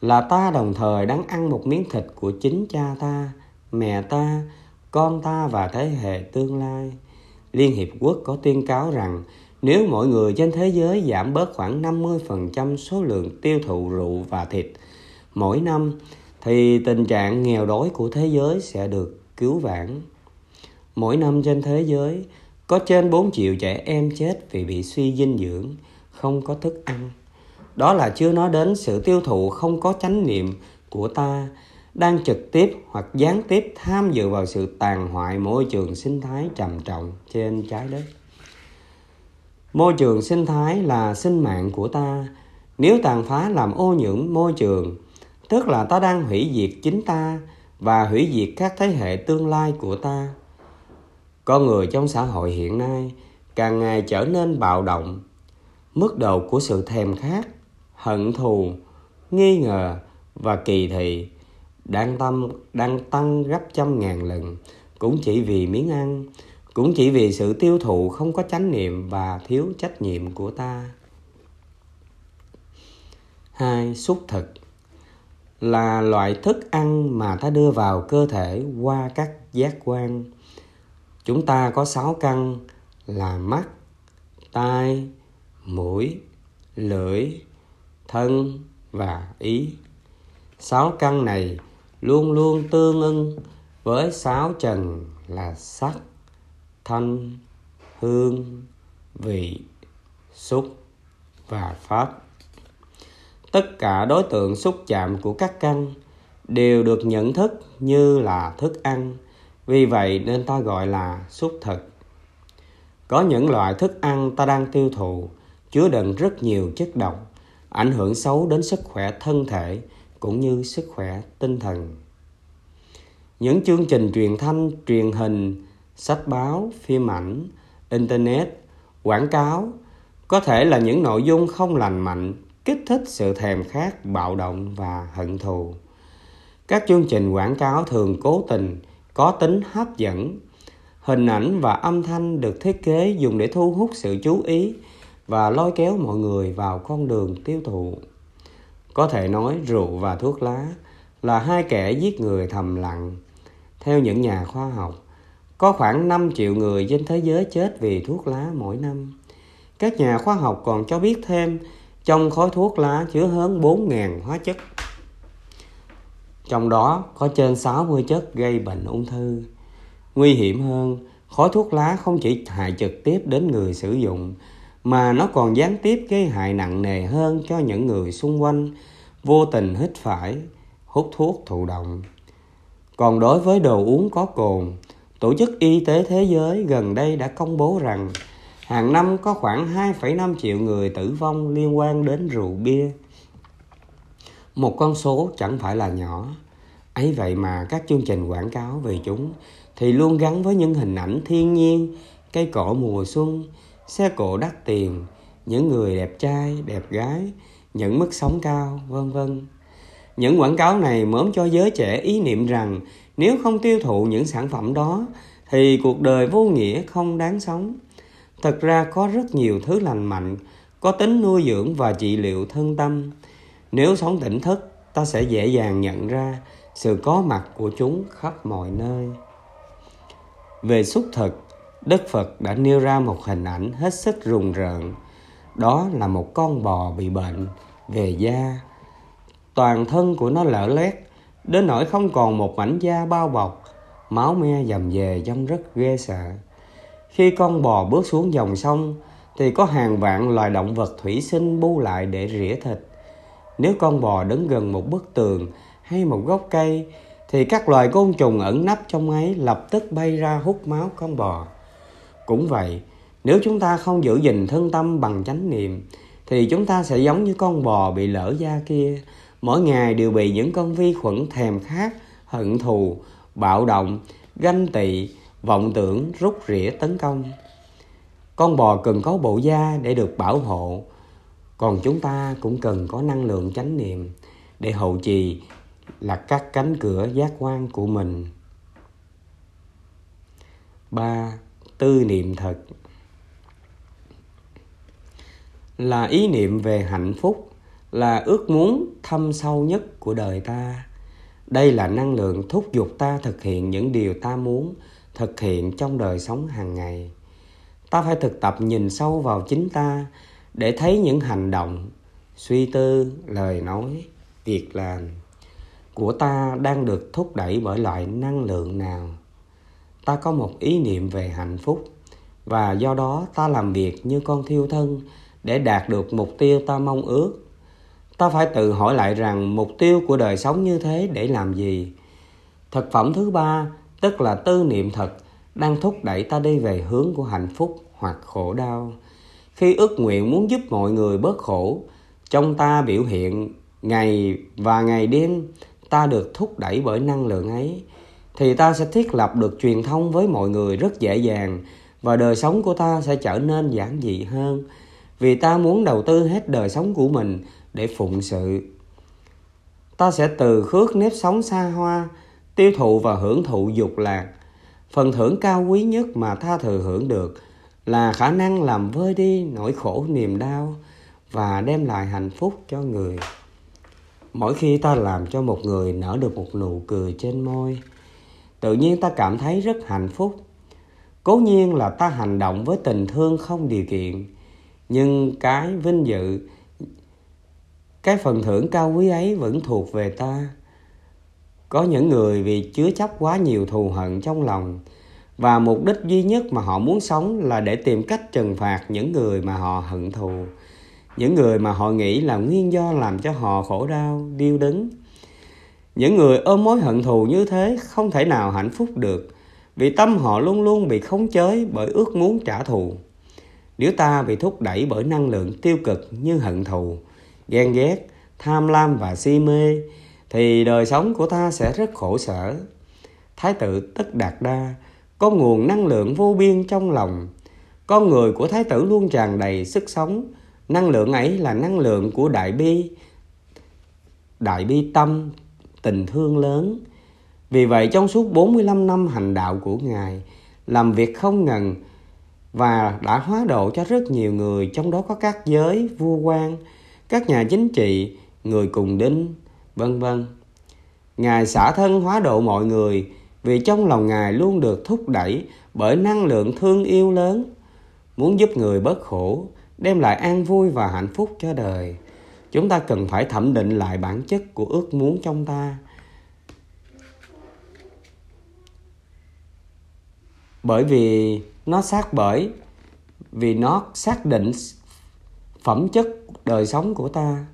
là ta đồng thời đang ăn một miếng thịt của chính cha ta, mẹ ta, con ta và thế hệ tương lai. Liên hiệp quốc có tuyên cáo rằng nếu mọi người trên thế giới giảm bớt khoảng 50% số lượng tiêu thụ rượu và thịt mỗi năm thì tình trạng nghèo đói của thế giới sẽ được cứu vãn. Mỗi năm trên thế giới có trên 4 triệu trẻ em chết vì bị suy dinh dưỡng, không có thức ăn. Đó là chưa nói đến sự tiêu thụ không có chánh niệm của ta đang trực tiếp hoặc gián tiếp tham dự vào sự tàn hoại môi trường sinh thái trầm trọng trên trái đất. Môi trường sinh thái là sinh mạng của ta. Nếu tàn phá làm ô nhiễm môi trường, tức là ta đang hủy diệt chính ta và hủy diệt các thế hệ tương lai của ta. Con người trong xã hội hiện nay càng ngày trở nên bạo động. Mức độ của sự thèm khát, hận thù, nghi ngờ và kỳ thị đang tâm đang tăng gấp trăm ngàn lần cũng chỉ vì miếng ăn cũng chỉ vì sự tiêu thụ không có chánh niệm và thiếu trách nhiệm của ta. Hai, xúc thực là loại thức ăn mà ta đưa vào cơ thể qua các giác quan. Chúng ta có sáu căn là mắt, tai, mũi, lưỡi, thân và ý. Sáu căn này luôn luôn tương ưng với sáu trần là sắc thanh, hương, vị, xúc và pháp. Tất cả đối tượng xúc chạm của các căn đều được nhận thức như là thức ăn. Vì vậy nên ta gọi là xúc thực. Có những loại thức ăn ta đang tiêu thụ chứa đựng rất nhiều chất độc, ảnh hưởng xấu đến sức khỏe thân thể cũng như sức khỏe tinh thần. Những chương trình truyền thanh, truyền hình sách báo, phim ảnh, internet, quảng cáo. Có thể là những nội dung không lành mạnh, kích thích sự thèm khát, bạo động và hận thù. Các chương trình quảng cáo thường cố tình, có tính hấp dẫn. Hình ảnh và âm thanh được thiết kế dùng để thu hút sự chú ý và lôi kéo mọi người vào con đường tiêu thụ. Có thể nói rượu và thuốc lá là hai kẻ giết người thầm lặng, theo những nhà khoa học có khoảng 5 triệu người trên thế giới chết vì thuốc lá mỗi năm. Các nhà khoa học còn cho biết thêm trong khói thuốc lá chứa hơn 4.000 hóa chất. Trong đó có trên 60 chất gây bệnh ung thư. Nguy hiểm hơn, khói thuốc lá không chỉ hại trực tiếp đến người sử dụng mà nó còn gián tiếp gây hại nặng nề hơn cho những người xung quanh vô tình hít phải hút thuốc thụ động. Còn đối với đồ uống có cồn, Tổ chức Y tế Thế giới gần đây đã công bố rằng hàng năm có khoảng 2,5 triệu người tử vong liên quan đến rượu bia. Một con số chẳng phải là nhỏ. ấy vậy mà các chương trình quảng cáo về chúng thì luôn gắn với những hình ảnh thiên nhiên, cây cỏ mùa xuân, xe cộ đắt tiền, những người đẹp trai, đẹp gái, những mức sống cao, vân vân. Những quảng cáo này mớm cho giới trẻ ý niệm rằng nếu không tiêu thụ những sản phẩm đó thì cuộc đời vô nghĩa không đáng sống. Thật ra có rất nhiều thứ lành mạnh, có tính nuôi dưỡng và trị liệu thân tâm. Nếu sống tỉnh thức, ta sẽ dễ dàng nhận ra sự có mặt của chúng khắp mọi nơi. Về xúc thực, Đức Phật đã nêu ra một hình ảnh hết sức rùng rợn. Đó là một con bò bị bệnh về da. Toàn thân của nó lở loét, đến nỗi không còn một mảnh da bao bọc, máu me dầm về trông rất ghê sợ. Khi con bò bước xuống dòng sông, thì có hàng vạn loài động vật thủy sinh bu lại để rỉa thịt. Nếu con bò đứng gần một bức tường hay một gốc cây, thì các loài côn trùng ẩn nấp trong ấy lập tức bay ra hút máu con bò. Cũng vậy, nếu chúng ta không giữ gìn thân tâm bằng chánh niệm, thì chúng ta sẽ giống như con bò bị lỡ da kia, mỗi ngày đều bị những con vi khuẩn thèm khát, hận thù, bạo động, ganh tị, vọng tưởng rút rỉa tấn công. Con bò cần có bộ da để được bảo hộ, còn chúng ta cũng cần có năng lượng chánh niệm để hậu trì là các cánh cửa giác quan của mình. ba Tư niệm thật là ý niệm về hạnh phúc là ước muốn thâm sâu nhất của đời ta. Đây là năng lượng thúc giục ta thực hiện những điều ta muốn thực hiện trong đời sống hàng ngày. Ta phải thực tập nhìn sâu vào chính ta để thấy những hành động, suy tư, lời nói, việc làm của ta đang được thúc đẩy bởi loại năng lượng nào. Ta có một ý niệm về hạnh phúc và do đó ta làm việc như con thiêu thân để đạt được mục tiêu ta mong ước ta phải tự hỏi lại rằng mục tiêu của đời sống như thế để làm gì? Thực phẩm thứ ba, tức là tư niệm thật, đang thúc đẩy ta đi về hướng của hạnh phúc hoặc khổ đau. Khi ước nguyện muốn giúp mọi người bớt khổ, trong ta biểu hiện ngày và ngày đêm, ta được thúc đẩy bởi năng lượng ấy, thì ta sẽ thiết lập được truyền thông với mọi người rất dễ dàng và đời sống của ta sẽ trở nên giản dị hơn. Vì ta muốn đầu tư hết đời sống của mình để phụng sự. Ta sẽ từ khước nếp sống xa hoa, tiêu thụ và hưởng thụ dục lạc. Phần thưởng cao quý nhất mà tha thừa hưởng được là khả năng làm vơi đi nỗi khổ niềm đau và đem lại hạnh phúc cho người. Mỗi khi ta làm cho một người nở được một nụ cười trên môi, tự nhiên ta cảm thấy rất hạnh phúc. Cố nhiên là ta hành động với tình thương không điều kiện, nhưng cái vinh dự cái phần thưởng cao quý ấy vẫn thuộc về ta có những người vì chứa chấp quá nhiều thù hận trong lòng và mục đích duy nhất mà họ muốn sống là để tìm cách trừng phạt những người mà họ hận thù những người mà họ nghĩ là nguyên do làm cho họ khổ đau điêu đứng Những người ôm mối hận thù như thế không thể nào hạnh phúc được vì tâm họ luôn luôn bị khống chế bởi ước muốn trả thù. Nếu ta bị thúc đẩy bởi năng lượng tiêu cực như hận thù, ghen ghét, tham lam và si mê thì đời sống của ta sẽ rất khổ sở. Thái tử Tất Đạt Đa có nguồn năng lượng vô biên trong lòng. Con người của Thái tử luôn tràn đầy sức sống. Năng lượng ấy là năng lượng của đại bi, đại bi tâm, tình thương lớn. Vì vậy trong suốt 45 năm hành đạo của Ngài, làm việc không ngừng và đã hóa độ cho rất nhiều người, trong đó có các giới, vua quan, các nhà chính trị, người cùng đinh, vân vân. Ngài xả thân hóa độ mọi người vì trong lòng Ngài luôn được thúc đẩy bởi năng lượng thương yêu lớn, muốn giúp người bớt khổ, đem lại an vui và hạnh phúc cho đời. Chúng ta cần phải thẩm định lại bản chất của ước muốn trong ta. Bởi vì nó xác bởi, vì nó xác định phẩm chất đời sống của ta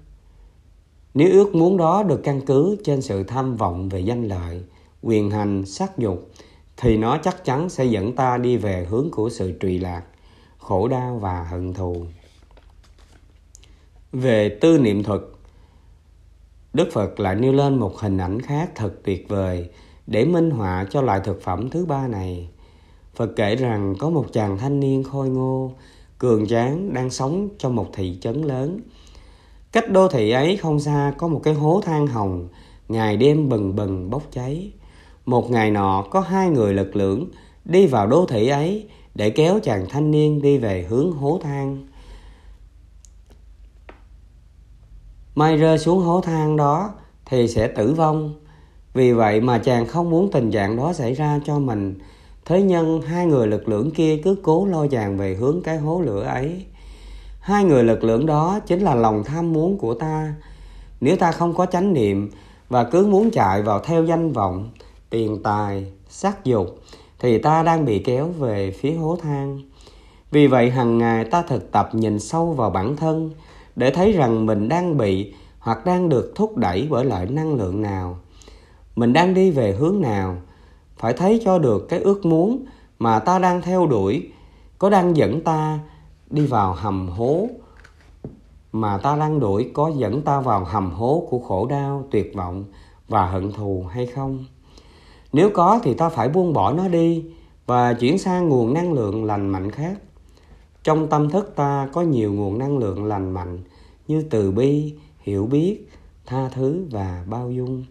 nếu ước muốn đó được căn cứ trên sự tham vọng về danh lợi, quyền hành, sắc dục, thì nó chắc chắn sẽ dẫn ta đi về hướng của sự trụy lạc, khổ đau và hận thù. Về tư niệm thuật, Đức Phật lại nêu lên một hình ảnh khác thật tuyệt vời để minh họa cho loại thực phẩm thứ ba này. Phật kể rằng có một chàng thanh niên khôi ngô, cường tráng đang sống trong một thị trấn lớn – Cách đô thị ấy không xa có một cái hố than hồng, ngày đêm bừng bừng bốc cháy. Một ngày nọ có hai người lực lưỡng đi vào đô thị ấy để kéo chàng thanh niên đi về hướng hố than. May rơi xuống hố than đó thì sẽ tử vong. Vì vậy mà chàng không muốn tình trạng đó xảy ra cho mình. Thế nhân hai người lực lượng kia cứ cố lo chàng về hướng cái hố lửa ấy. Hai người lực lượng đó chính là lòng tham muốn của ta. Nếu ta không có chánh niệm và cứ muốn chạy vào theo danh vọng, tiền tài, sắc dục thì ta đang bị kéo về phía hố than. Vì vậy hàng ngày ta thực tập nhìn sâu vào bản thân để thấy rằng mình đang bị hoặc đang được thúc đẩy bởi loại năng lượng nào. Mình đang đi về hướng nào. Phải thấy cho được cái ước muốn mà ta đang theo đuổi có đang dẫn ta đi vào hầm hố mà ta đang đuổi có dẫn ta vào hầm hố của khổ đau, tuyệt vọng và hận thù hay không? Nếu có thì ta phải buông bỏ nó đi và chuyển sang nguồn năng lượng lành mạnh khác. Trong tâm thức ta có nhiều nguồn năng lượng lành mạnh như từ bi, hiểu biết, tha thứ và bao dung.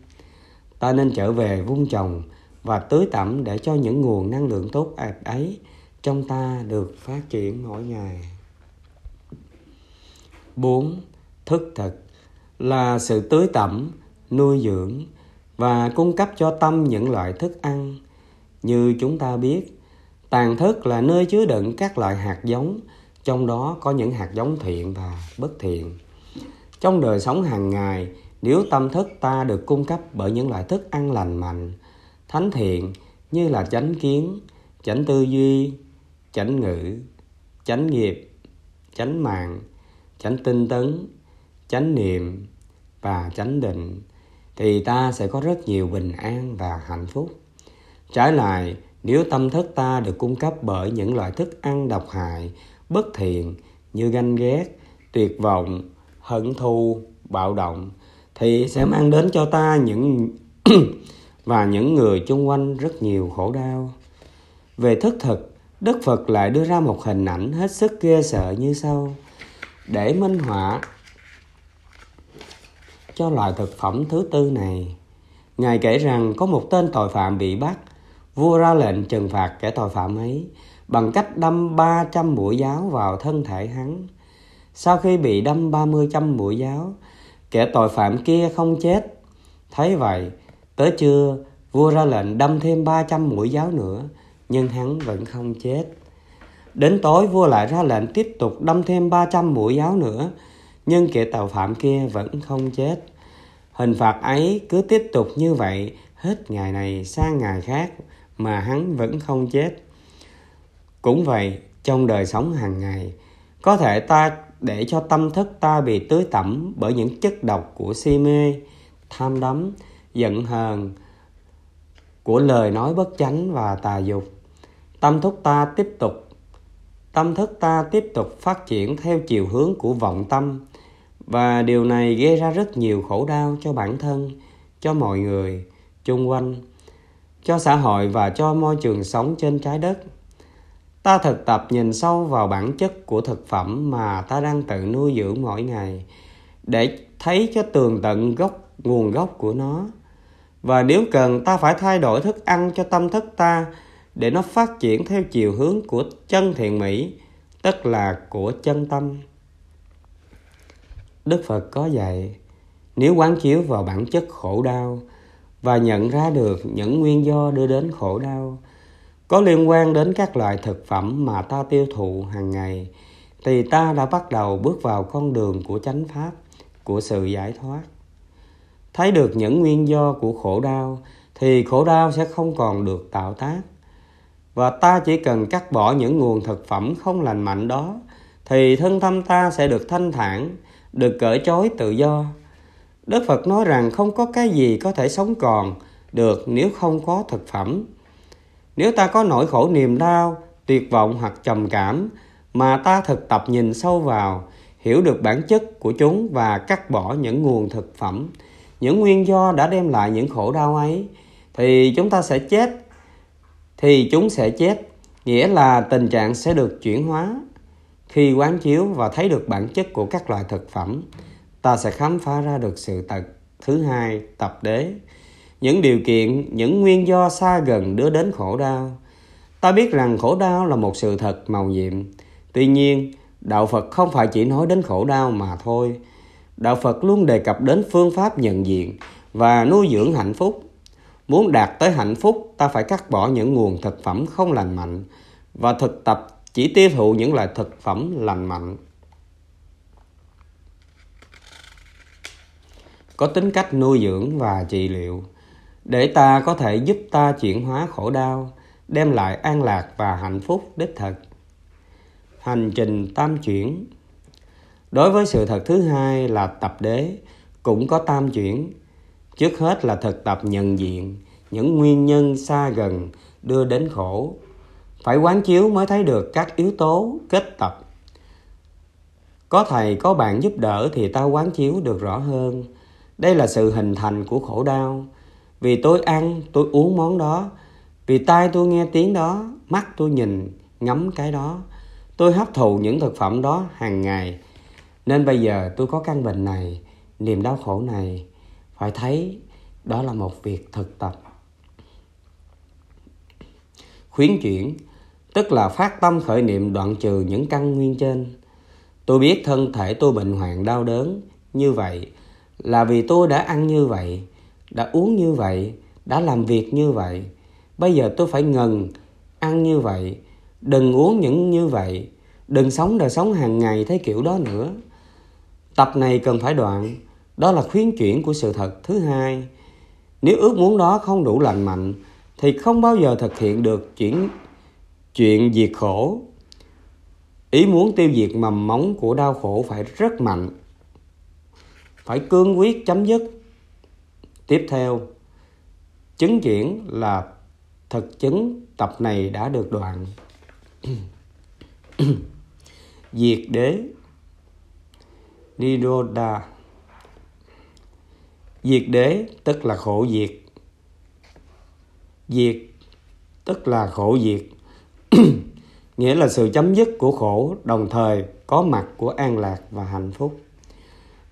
Ta nên trở về vun trồng và tưới tẩm để cho những nguồn năng lượng tốt ấy trong ta được phát triển mỗi ngày. 4. Thức thực là sự tưới tẩm, nuôi dưỡng và cung cấp cho tâm những loại thức ăn. Như chúng ta biết, tàn thức là nơi chứa đựng các loại hạt giống, trong đó có những hạt giống thiện và bất thiện. Trong đời sống hàng ngày, nếu tâm thức ta được cung cấp bởi những loại thức ăn lành mạnh, thánh thiện như là chánh kiến, chánh tư duy, chánh ngữ, chánh nghiệp, chánh mạng, chánh tinh tấn chánh niệm và chánh định thì ta sẽ có rất nhiều bình an và hạnh phúc. Trái lại nếu tâm thức ta được cung cấp bởi những loại thức ăn độc hại bất thiện như ganh ghét tuyệt vọng hận thù bạo động thì sẽ mang đến cho ta những *clears throat* và những người chung quanh rất nhiều khổ đau về thức thực đức phật lại đưa ra một hình ảnh hết sức ghê sợ như sau để minh họa cho loại thực phẩm thứ tư này. Ngài kể rằng có một tên tội phạm bị bắt, vua ra lệnh trừng phạt kẻ tội phạm ấy bằng cách đâm 300 mũi giáo vào thân thể hắn. Sau khi bị đâm 30 trăm mũi giáo, kẻ tội phạm kia không chết. Thấy vậy, tới trưa, vua ra lệnh đâm thêm 300 mũi giáo nữa, nhưng hắn vẫn không chết. Đến tối vua lại ra lệnh tiếp tục đâm thêm 300 mũi giáo nữa, nhưng kẻ tàu phạm kia vẫn không chết. Hình phạt ấy cứ tiếp tục như vậy hết ngày này sang ngày khác mà hắn vẫn không chết. Cũng vậy, trong đời sống hàng ngày, có thể ta để cho tâm thức ta bị tưới tẩm bởi những chất độc của si mê, tham đắm, giận hờn của lời nói bất chánh và tà dục. Tâm thức ta tiếp tục, tâm thức ta tiếp tục phát triển theo chiều hướng của vọng tâm. Và điều này gây ra rất nhiều khổ đau cho bản thân, cho mọi người chung quanh, cho xã hội và cho môi trường sống trên trái đất. Ta thực tập nhìn sâu vào bản chất của thực phẩm mà ta đang tự nuôi dưỡng mỗi ngày để thấy cho tường tận gốc, nguồn gốc của nó và nếu cần, ta phải thay đổi thức ăn cho tâm thức ta để nó phát triển theo chiều hướng của chân thiện mỹ, tức là của chân tâm. Đức phật có dạy, nếu quán chiếu vào bản chất khổ đau và nhận ra được những nguyên do đưa đến khổ đau, có liên quan đến các loại thực phẩm mà ta tiêu thụ hàng ngày, thì ta đã bắt đầu bước vào con đường của chánh pháp, của sự giải thoát thấy được những nguyên do của khổ đau, thì khổ đau sẽ không còn được tạo tác. Và ta chỉ cần cắt bỏ những nguồn thực phẩm không lành mạnh đó, thì thân tâm ta sẽ được thanh thản, được cởi trói tự do. Đức phật nói rằng không có cái gì có thể sống còn được nếu không có thực phẩm. Nếu ta có nỗi khổ niềm đau, tuyệt vọng hoặc trầm cảm, mà ta thực tập nhìn sâu vào, hiểu được bản chất của chúng và cắt bỏ những nguồn thực phẩm những nguyên do đã đem lại những khổ đau ấy, thì chúng ta sẽ chết. Thì chúng sẽ chết, nghĩa là tình trạng sẽ được chuyển hóa. Khi quán chiếu và thấy được bản chất của các loại thực phẩm, ta sẽ khám phá ra được sự thật. Thứ hai, tập đế. Những điều kiện, những nguyên do xa gần đưa đến khổ đau. Ta biết rằng khổ đau là một sự thật màu nhiệm. Tuy nhiên, đạo phật không phải chỉ nói đến khổ đau mà thôi đạo phật luôn đề cập đến phương pháp nhận diện và nuôi dưỡng hạnh phúc. Muốn đạt tới hạnh phúc, ta phải cắt bỏ những nguồn thực phẩm không lành mạnh và thực tập chỉ tiêu thụ những loại thực phẩm lành mạnh. Có tính cách nuôi dưỡng và trị liệu, để ta có thể giúp ta chuyển hóa khổ đau, đem lại an lạc và hạnh phúc đích thực. Hành trình tam chuyển đối với sự thật thứ hai là tập đế cũng có tam chuyển. Trước hết là thực tập nhận diện những nguyên nhân xa gần đưa đến khổ. Phải quán chiếu mới thấy được các yếu tố kết tập. Có thầy, có bạn giúp đỡ thì ta quán chiếu được rõ hơn. Đây là sự hình thành của khổ đau. Vì tôi ăn, tôi uống món đó. Vì tai tôi nghe tiếng đó, mắt tôi nhìn, ngắm cái đó. Tôi hấp thụ những thực phẩm đó hàng ngày nên bây giờ tôi có căn bệnh này, niềm đau khổ này, phải thấy đó là một việc thực tập. Khuyến chuyển, tức là phát tâm khởi niệm đoạn trừ những căn nguyên trên. Tôi biết thân thể tôi bệnh hoạn, đau đớn như vậy, là vì tôi đã ăn như vậy, đã uống như vậy, đã làm việc như vậy. Bây giờ tôi phải ngừng ăn như vậy, đừng uống những như vậy, đừng sống đời sống hàng ngày thấy kiểu đó nữa tập này cần phải đoạn. Đó là khuyến chuyển của sự thật thứ hai. Nếu ước muốn đó không đủ lành mạnh, thì không bao giờ thực hiện được chuyển, chuyện diệt khổ. Ý muốn tiêu diệt mầm móng của đau khổ phải rất mạnh. Phải cương quyết chấm dứt. Tiếp theo, chứng chuyển là thực chứng tập này đã được đoạn. *coughs* Diệt đế. Nirodha. Diệt đế tức là khổ diệt. Diệt tức là khổ diệt. *clears throat* Nghĩa là sự chấm dứt của khổ, đồng thời có mặt của an lạc và hạnh phúc.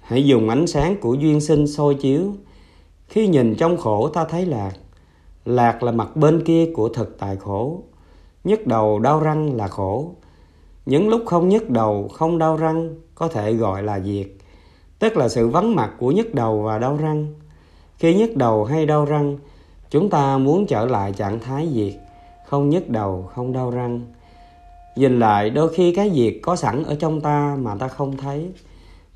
Hãy dùng ánh sáng của duyên sinh soi chiếu. Khi nhìn trong khổ, ta thấy lạc. Lạc là mặt bên kia của thực tại khổ. Nhức đầu, đau răng là khổ. Những lúc không nhức đầu, không đau răng có thể gọi là diệt, tức là sự vắng mặt của nhức đầu và đau răng. Khi nhức đầu hay đau răng, chúng ta muốn trở lại trạng thái diệt, không nhức đầu, không đau răng. Nhìn lại, đôi khi cái diệt có sẵn ở trong ta mà ta không thấy.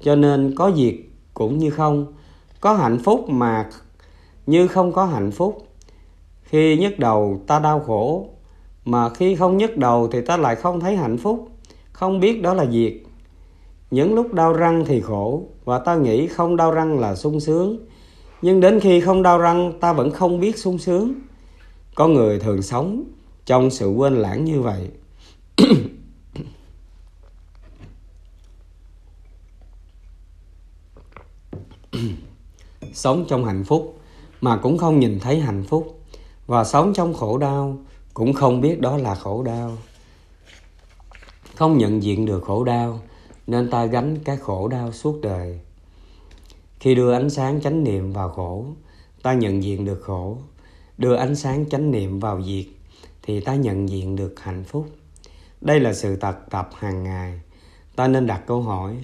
Cho nên có diệt cũng như không, có hạnh phúc mà như không có hạnh phúc. Khi nhức đầu, ta đau khổ, mà khi không nhức đầu thì ta lại không thấy hạnh phúc. Không biết đó là diệt những lúc đau răng thì khổ, và ta nghĩ không đau răng là sung sướng. Nhưng đến khi không đau răng, ta vẫn không biết sung sướng. Có người thường sống trong sự quên lãng như vậy. *coughs* Sống trong hạnh phúc mà cũng không nhìn thấy hạnh phúc, và sống trong khổ đau cũng không biết đó là khổ đau. Không nhận diện được khổ đau nên ta gánh cái khổ đau suốt đời. Khi đưa ánh sáng chánh niệm vào khổ, ta nhận diện được khổ. Đưa ánh sáng chánh niệm vào diệt thì ta nhận diện được hạnh phúc. Đây là sự tập tập hàng ngày. Ta nên đặt câu hỏi,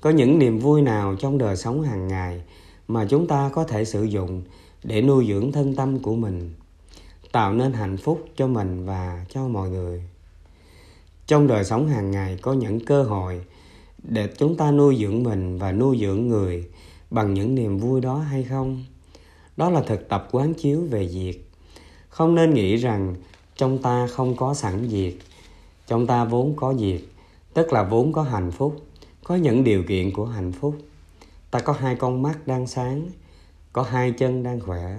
có những niềm vui nào trong đời sống hàng ngày mà chúng ta có thể sử dụng để nuôi dưỡng thân tâm của mình, tạo nên hạnh phúc cho mình và cho mọi người? Trong đời sống hàng ngày có những cơ hội để chúng ta nuôi dưỡng mình và nuôi dưỡng người bằng những niềm vui đó hay không? Đó là thực tập quán chiếu về diệt không nên nghĩ rằng trong ta không có sẵn diệt trong ta vốn có diệt tức là vốn có hạnh phúc, có những điều kiện của hạnh phúc. Ta có hai con mắt đang sáng, có hai chân đang khỏe,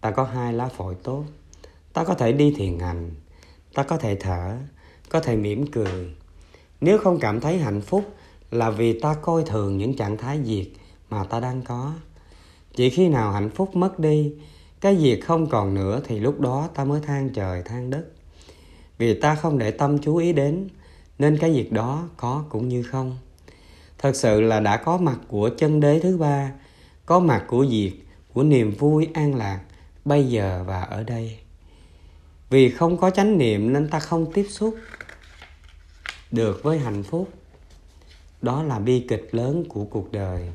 ta có hai lá phổi tốt. Ta có thể đi thiền hành, ta có thể thở, có thể mỉm cười. Nếu không cảm thấy hạnh phúc là vì ta coi thường những trạng thái diệt mà ta đang có. Chỉ khi nào hạnh phúc mất đi, cái diệt không còn nữa thì lúc đó ta mới than trời than đất. Vì ta không để tâm chú ý đến, nên cái việc đó có cũng như không. Thật sự là đã có mặt của chân đế thứ ba, có mặt của diệt, của niềm vui an lạc bây giờ và ở đây. Vì không có chánh niệm nên ta không tiếp xúc được với hạnh phúc đó là bi kịch lớn của cuộc đời.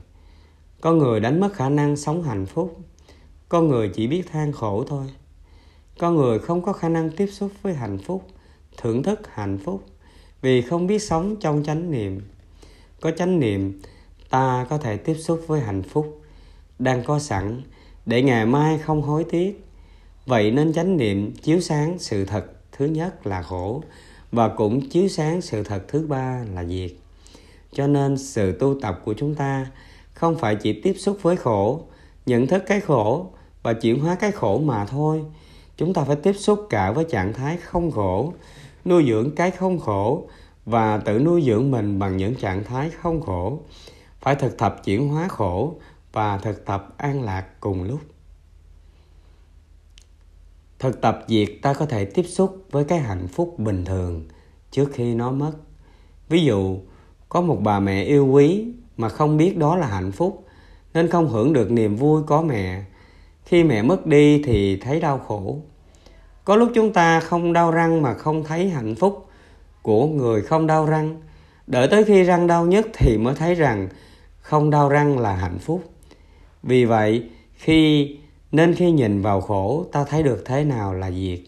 Con người đánh mất khả năng sống hạnh phúc. Con người chỉ biết than khổ thôi. Con người không có khả năng tiếp xúc với hạnh phúc, thưởng thức hạnh phúc, vì không biết sống trong chánh niệm. Có chánh niệm, ta có thể tiếp xúc với hạnh phúc đang có sẵn để ngày mai không hối tiếc. Vậy nên chánh niệm chiếu sáng sự thật thứ nhất là khổ và cũng chiếu sáng sự thật thứ ba là diệt cho nên sự tu tập của chúng ta không phải chỉ tiếp xúc với khổ, nhận thức cái khổ và chuyển hóa cái khổ mà thôi. Chúng ta phải tiếp xúc cả với trạng thái không khổ, nuôi dưỡng cái không khổ và tự nuôi dưỡng mình bằng những trạng thái không khổ. Phải thực tập chuyển hóa khổ và thực tập an lạc cùng lúc. Thực tập việc ta có thể tiếp xúc với cái hạnh phúc bình thường trước khi nó mất. Ví dụ có một bà mẹ yêu quý mà không biết đó là hạnh phúc, nên không hưởng được niềm vui có mẹ. Khi mẹ mất đi thì thấy đau khổ. Có lúc chúng ta không đau răng mà không thấy hạnh phúc của người không đau răng. Đợi tới khi răng đau nhất thì mới thấy rằng không đau răng là hạnh phúc. Vì vậy, khi, nên khi nhìn vào khổ, ta thấy được thế nào là diệt.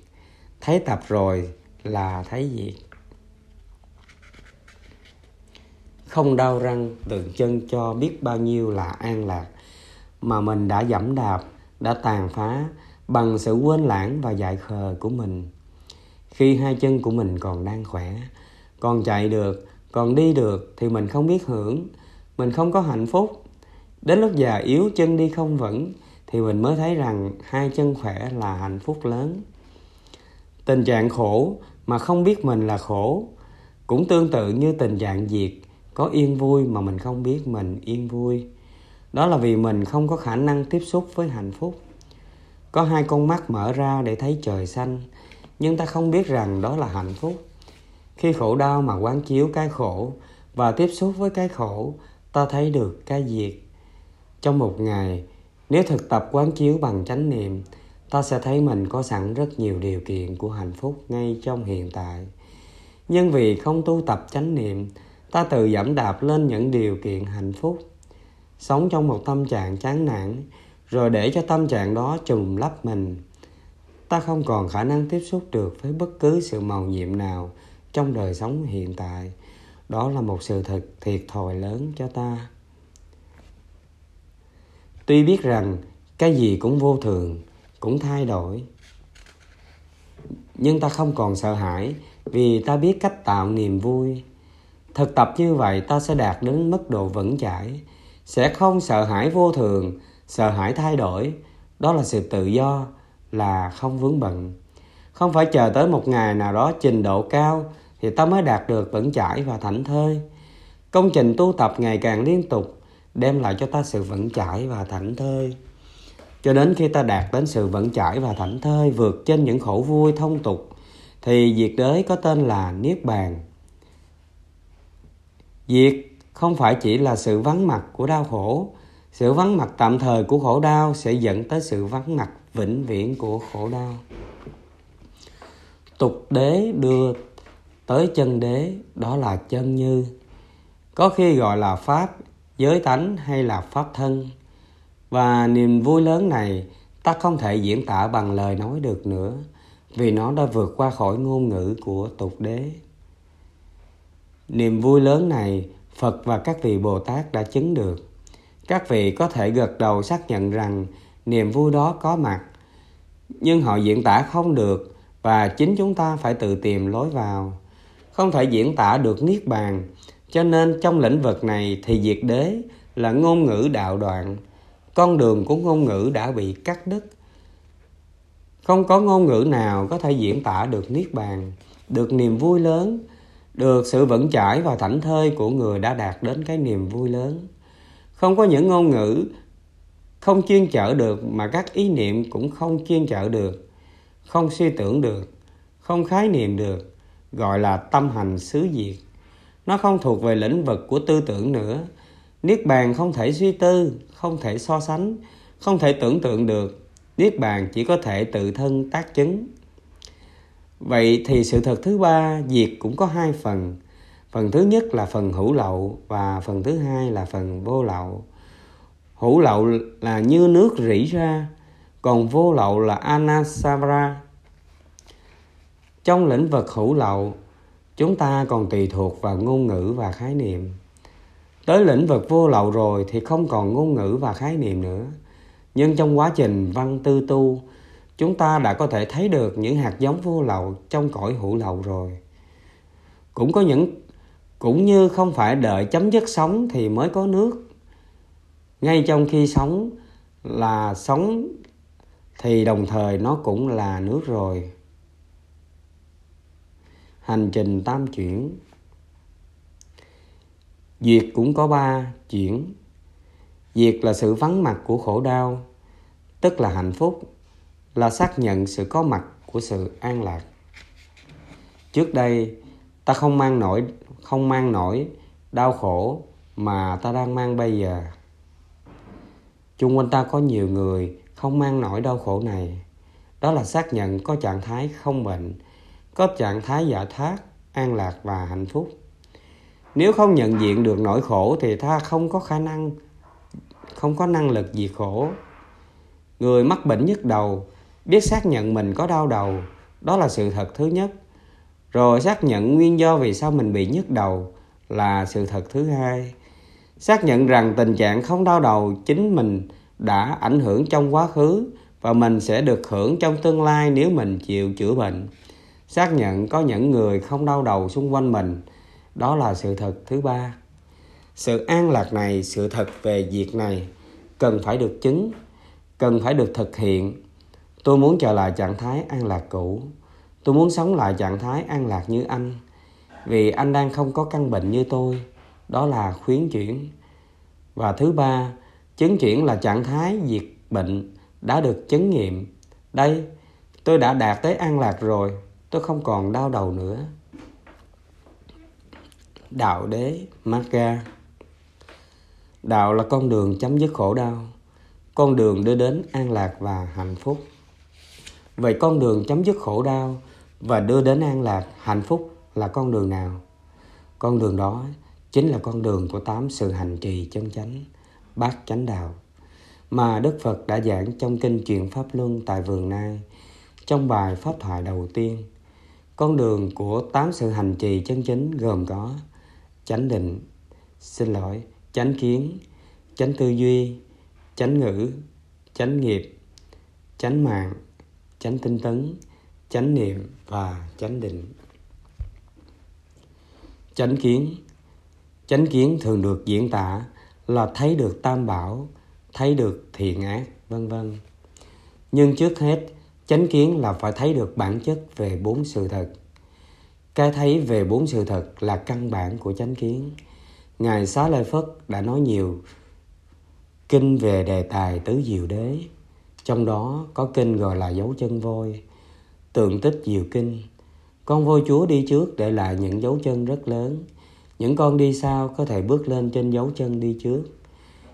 Thấy tập rồi là thấy diệt. Không đau răng tượng chân cho biết bao nhiêu là an lạc. Mà mình đã dẫm đạp, đã tàn phá, bằng sự quên lãng và dại khờ của mình. Khi hai chân của mình còn đang khỏe, còn chạy được, còn đi được thì mình không biết hưởng. Mình không có hạnh phúc. Đến lúc già yếu, chân đi không vững, thì mình mới thấy rằng hai chân khỏe là hạnh phúc lớn. Tình trạng khổ mà không biết mình là khổ cũng tương tự như tình trạng diệt có yên vui mà mình không biết mình yên vui. Đó là vì mình không có khả năng tiếp xúc với hạnh phúc. Có hai con mắt mở ra để thấy trời xanh, nhưng ta không biết rằng đó là hạnh phúc. Khi khổ đau mà quán chiếu cái khổ và tiếp xúc với cái khổ, ta thấy được cái diệt. Trong một ngày, nếu thực tập quán chiếu bằng chánh niệm, ta sẽ thấy mình có sẵn rất nhiều điều kiện của hạnh phúc ngay trong hiện tại. Nhưng vì không tu tập chánh niệm ta tự giảm đạp lên những điều kiện hạnh phúc, sống trong một tâm trạng chán nản, rồi để cho tâm trạng đó trùm lấp mình. Ta không còn khả năng tiếp xúc được với bất cứ sự màu nhiệm nào trong đời sống hiện tại. Đó là một sự thật thiệt thòi lớn cho ta. Tuy biết rằng cái gì cũng vô thường, cũng thay đổi, nhưng ta không còn sợ hãi vì ta biết cách tạo niềm vui thực tập như vậy ta sẽ đạt đến mức độ vững chãi. Sẽ không sợ hãi vô thường, sợ hãi thay đổi. Đó là sự tự do, là không vướng bận. Không phải chờ tới một ngày nào đó trình độ cao thì ta mới đạt được vững chãi và thảnh thơi. Công trình tu tập ngày càng liên tục đem lại cho ta sự vững chãi và thảnh thơi. Cho đến khi ta đạt đến sự vững chãi và thảnh thơi vượt trên những khổ vui thông tục, thì diệt đới có tên là niết bàn diệt không phải chỉ là sự vắng mặt của đau khổ. Sự vắng mặt tạm thời của khổ đau sẽ dẫn tới sự vắng mặt vĩnh viễn của khổ đau. Tục đế đưa tới chân đế, đó là chân như. Có khi gọi là pháp giới tánh hay là pháp thân. Và niềm vui lớn này, ta không thể diễn tả bằng lời nói được nữa, vì nó đã vượt qua khỏi ngôn ngữ của tục đế niềm vui lớn này phật và các vị bồ tát đã chứng được. Các vị có thể gật đầu xác nhận rằng niềm vui đó có mặt, nhưng họ diễn tả không được và chính chúng ta phải tự tìm lối vào. Không thể diễn tả được niết bàn, cho nên trong lĩnh vực này thì diệt đế là ngôn ngữ đạo đoạn. Con đường của ngôn ngữ đã bị cắt đứt. Không có ngôn ngữ nào có thể diễn tả được niết bàn, được niềm vui lớn được sự vững chãi và thảnh thơi của người đã đạt đến cái niềm vui lớn. Không có những ngôn ngữ không chuyên chở được mà các ý niệm cũng không chuyên chở được, không suy tưởng được, không khái niệm được, gọi là tâm hành xứ diệt. Nó không thuộc về lĩnh vực của tư tưởng nữa. Niết bàn không thể suy tư, không thể so sánh, không thể tưởng tượng được. Niết bàn chỉ có thể tự thân tác chứng vậy thì sự thật thứ ba, diệt cũng có hai phần. Phần thứ nhất là phần hữu lậu và phần thứ hai là phần vô lậu. Hữu lậu là như nước rỉ ra, còn vô lậu là anasavara trong lĩnh vực hữu lậu, chúng ta còn tùy thuộc vào ngôn ngữ và khái niệm. Tới lĩnh vực vô lậu rồi thì không còn ngôn ngữ và khái niệm nữa. Nhưng trong quá trình văn tư tu chúng ta đã có thể thấy được những hạt giống vô lậu trong cõi hữu lậu rồi. Cũng có những, cũng như không phải đợi chấm dứt sống thì mới có nước. Ngay trong khi sống là sống thì đồng thời nó cũng là nước rồi. Hành trình tam chuyển. Diệt cũng có ba chuyển. Diệt là sự vắng mặt của khổ đau, tức là hạnh phúc là xác nhận sự có mặt của sự an lạc. Trước đây, ta không mang nổi, không mang nổi đau khổ mà ta đang mang bây giờ. Chung quanh ta có nhiều người không mang nổi đau khổ này. Đó là xác nhận có trạng thái không bệnh, có trạng thái giải thoát an lạc và hạnh phúc. Nếu không nhận diện được nỗi khổ thì ta không có khả năng, không có năng lực diệt khổ. Người mắc bệnh nhức đầu biết xác nhận mình có đau đầu, đó là sự thật thứ nhất. Rồi xác nhận nguyên do vì sao mình bị nhức đầu là sự thật thứ hai. Xác nhận rằng tình trạng không đau đầu chính mình đã ảnh hưởng trong quá khứ và mình sẽ được hưởng trong tương lai nếu mình chịu chữa bệnh. Xác nhận có những người không đau đầu xung quanh mình, đó là sự thật thứ ba. Sự an lạc này, sự thật về việc này cần phải được chứng, cần phải được thực hiện tôi muốn trở lại trạng thái an lạc cũ. Tôi muốn sống lại trạng thái an lạc như anh. Vì anh đang không có căn bệnh như tôi. Đó là khuyến chuyển. Và thứ ba, chứng chuyển là trạng thái diệt bệnh đã được chứng nghiệm. Đây, tôi đã đạt tới an lạc rồi. Tôi không còn đau đầu nữa. Đạo đế Magga đạo là con đường chấm dứt khổ đau. Con đường đưa đến an lạc và hạnh phúc vậy con đường chấm dứt khổ đau và đưa đến an lạc hạnh phúc là con đường nào con đường đó chính là con đường của tám sự hành trì chân chánh bát chánh đạo mà Đức Phật đã giảng trong kinh truyền Pháp Luân tại Vườn Nai trong bài Pháp thoại đầu tiên. Con đường của tám sự hành trì chân chính gồm có chánh định, xin lỗi, chánh kiến, chánh tư duy, chánh ngữ, chánh nghiệp, chánh mạng, chánh tinh tấn, chánh niệm và chánh định. Chánh kiến. Chánh kiến thường được diễn tả là thấy được tam bảo, thấy được thiện ác vân vân. Nhưng trước hết chánh kiến là phải thấy được bản chất về bốn sự thật. Cái thấy về bốn sự thật là căn bản của chánh kiến. Ngài xá lợi phất đã nói nhiều kinh về đề tài tứ diệu đế trong đó có kinh gọi là dấu chân voi. Tượng tích diệu kinh. Con voi chúa đi trước để lại những dấu chân rất lớn. Những con đi sau có thể bước lên trên dấu chân đi trước.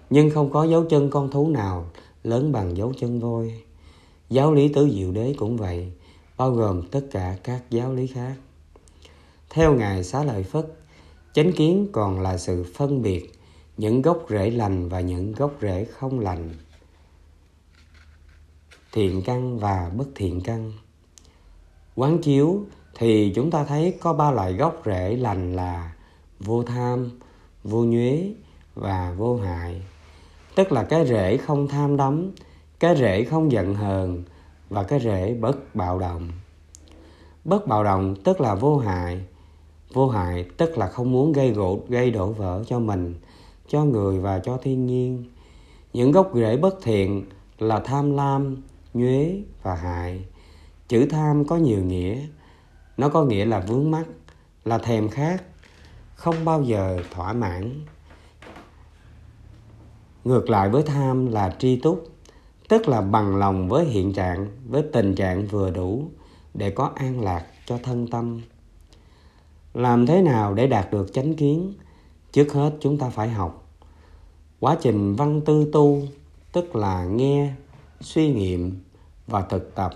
Nhưng không có dấu chân con thú nào lớn bằng dấu chân voi. Giáo lý tứ diệu đế cũng vậy, bao gồm tất cả các giáo lý khác. Theo ngài xá lợi phất, chánh kiến còn là sự phân biệt những gốc rễ lành và những gốc rễ không lành thiện căn và bất thiện căn. Quán chiếu thì chúng ta thấy có ba loại gốc rễ lành là vô tham, vô nhuế và vô hại. Tức là cái rễ không tham đắm, cái rễ không giận hờn và cái rễ bất bạo động. Bất bạo động tức là vô hại vô hại tức là không muốn gây gỗ, gây đổ vỡ cho mình, cho người và cho thiên nhiên. Những gốc rễ bất thiện là tham lam nhuế và hại. Chữ tham có nhiều nghĩa. Nó có nghĩa là vướng mắc, là thèm khát, không bao giờ thỏa mãn. Ngược lại với tham là tri túc, tức là bằng lòng với hiện trạng, với tình trạng vừa đủ để có an lạc cho thân tâm. Làm thế nào để đạt được chánh kiến? Trước hết chúng ta phải học. Quá trình văn tư tu, tức là nghe, suy nghiệm và thực tập.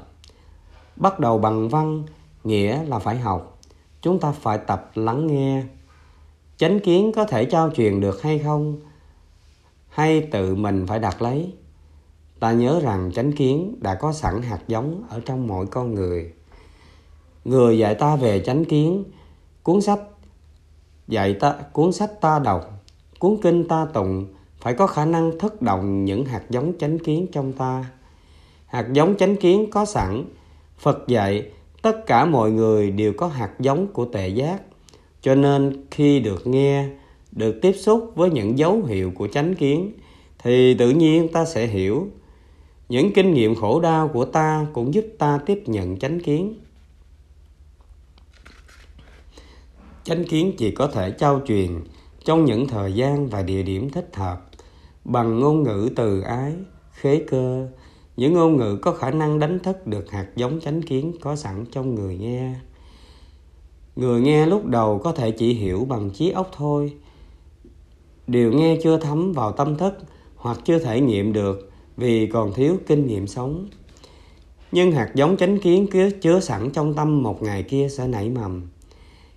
Bắt đầu bằng văn, nghĩa là phải học. Chúng ta phải tập lắng nghe. Chánh kiến có thể trao truyền được hay không? Hay tự mình phải đặt lấy? Ta nhớ rằng chánh kiến đã có sẵn hạt giống ở trong mỗi con người. Người dạy ta về chánh kiến, cuốn sách dạy ta, cuốn sách ta đọc, cuốn kinh ta tụng, phải có khả năng thất động những hạt giống chánh kiến trong ta hạt giống chánh kiến có sẵn. Phật dạy, tất cả mọi người đều có hạt giống của tệ giác. Cho nên khi được nghe, được tiếp xúc với những dấu hiệu của chánh kiến, thì tự nhiên ta sẽ hiểu. Những kinh nghiệm khổ đau của ta cũng giúp ta tiếp nhận chánh kiến. Chánh kiến chỉ có thể trao truyền trong những thời gian và địa điểm thích hợp, bằng ngôn ngữ từ ái, khế cơ những ngôn ngữ có khả năng đánh thức được hạt giống chánh kiến có sẵn trong người nghe. Người nghe lúc đầu có thể chỉ hiểu bằng trí óc thôi. Điều nghe chưa thấm vào tâm thức hoặc chưa thể nghiệm được vì còn thiếu kinh nghiệm sống. Nhưng hạt giống chánh kiến cứ chứa sẵn trong tâm một ngày kia sẽ nảy mầm.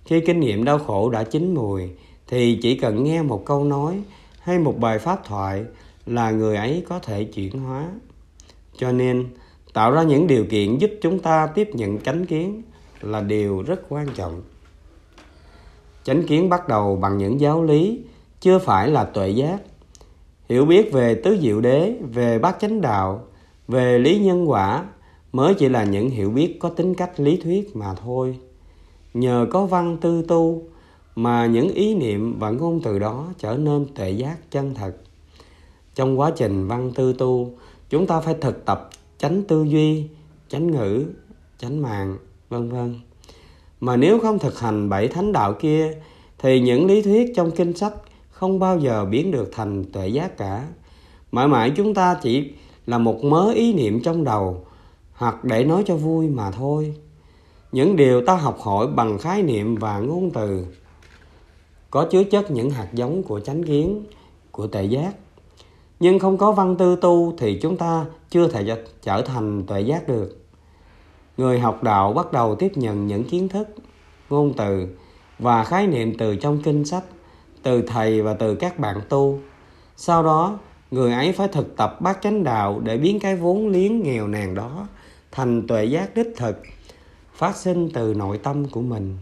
Khi kinh nghiệm đau khổ đã chín mùi, thì chỉ cần nghe một câu nói hay một bài pháp thoại là người ấy có thể chuyển hóa cho nên, tạo ra những điều kiện giúp chúng ta tiếp nhận chánh kiến là điều rất quan trọng. Chánh kiến bắt đầu bằng những giáo lý, chưa phải là tuệ giác. Hiểu biết về tứ diệu đế, về bát chánh đạo, về lý nhân quả mới chỉ là những hiểu biết có tính cách lý thuyết mà thôi. Nhờ có văn tư tu mà những ý niệm và ngôn từ đó trở nên tuệ giác chân thật. Trong quá trình văn tư tu chúng ta phải thực tập tránh tư duy tránh ngữ tránh mạng, vân vân. Mà nếu không thực hành bảy thánh đạo kia, thì những lý thuyết trong kinh sách không bao giờ biến được thành tuệ giác cả. Mãi mãi chúng ta chỉ là một mớ ý niệm trong đầu, hoặc để nói cho vui mà thôi. Những điều ta học hỏi bằng khái niệm và ngôn từ có chứa chất những hạt giống của chánh kiến, của tệ giác nhưng không có văn tư tu thì chúng ta chưa thể trở thành tuệ giác được. Người học đạo bắt đầu tiếp nhận những kiến thức, ngôn từ và khái niệm từ trong kinh sách, từ thầy và từ các bạn tu. Sau đó, người ấy phải thực tập bát chánh đạo để biến cái vốn liếng nghèo nàn đó thành tuệ giác đích thực, phát sinh từ nội tâm của mình.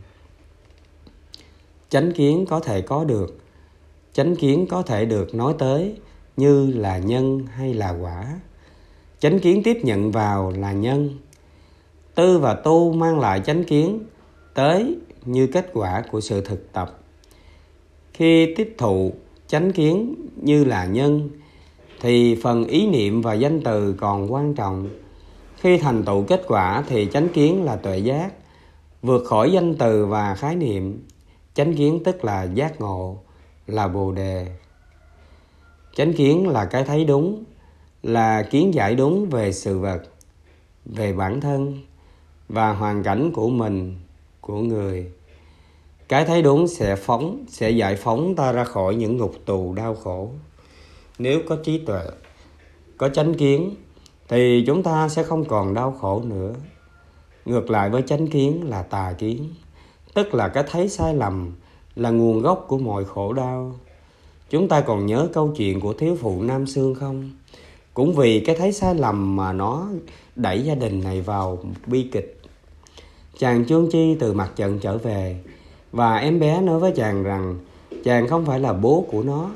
Chánh kiến có thể có được, chánh kiến có thể được nói tới như là nhân hay là quả. Chánh kiến tiếp nhận vào là nhân. Tư và tu mang lại chánh kiến tới như kết quả của sự thực tập. Khi tiếp thụ chánh kiến như là nhân, thì phần ý niệm và danh từ còn quan trọng. Khi thành tựu kết quả thì chánh kiến là tuệ giác, vượt khỏi danh từ và khái niệm. Chánh kiến tức là giác ngộ, là bồ đề chánh kiến là cái thấy đúng, là kiến giải đúng về sự vật, về bản thân và hoàn cảnh của mình, của người. Cái thấy đúng sẽ phóng, sẽ giải phóng ta ra khỏi những ngục tù đau khổ. Nếu có trí tuệ, có chánh kiến, thì chúng ta sẽ không còn đau khổ nữa. Ngược lại với chánh kiến là tà kiến, tức là cái thấy sai lầm là nguồn gốc của mọi khổ đau chúng ta còn nhớ câu chuyện của thiếu phụ nam sương không? Cũng vì cái thấy sai lầm mà nó đẩy gia đình này vào bi kịch. Chàng trương chi từ mặt trận trở về, và em bé nói với chàng rằng chàng không phải là bố của nó.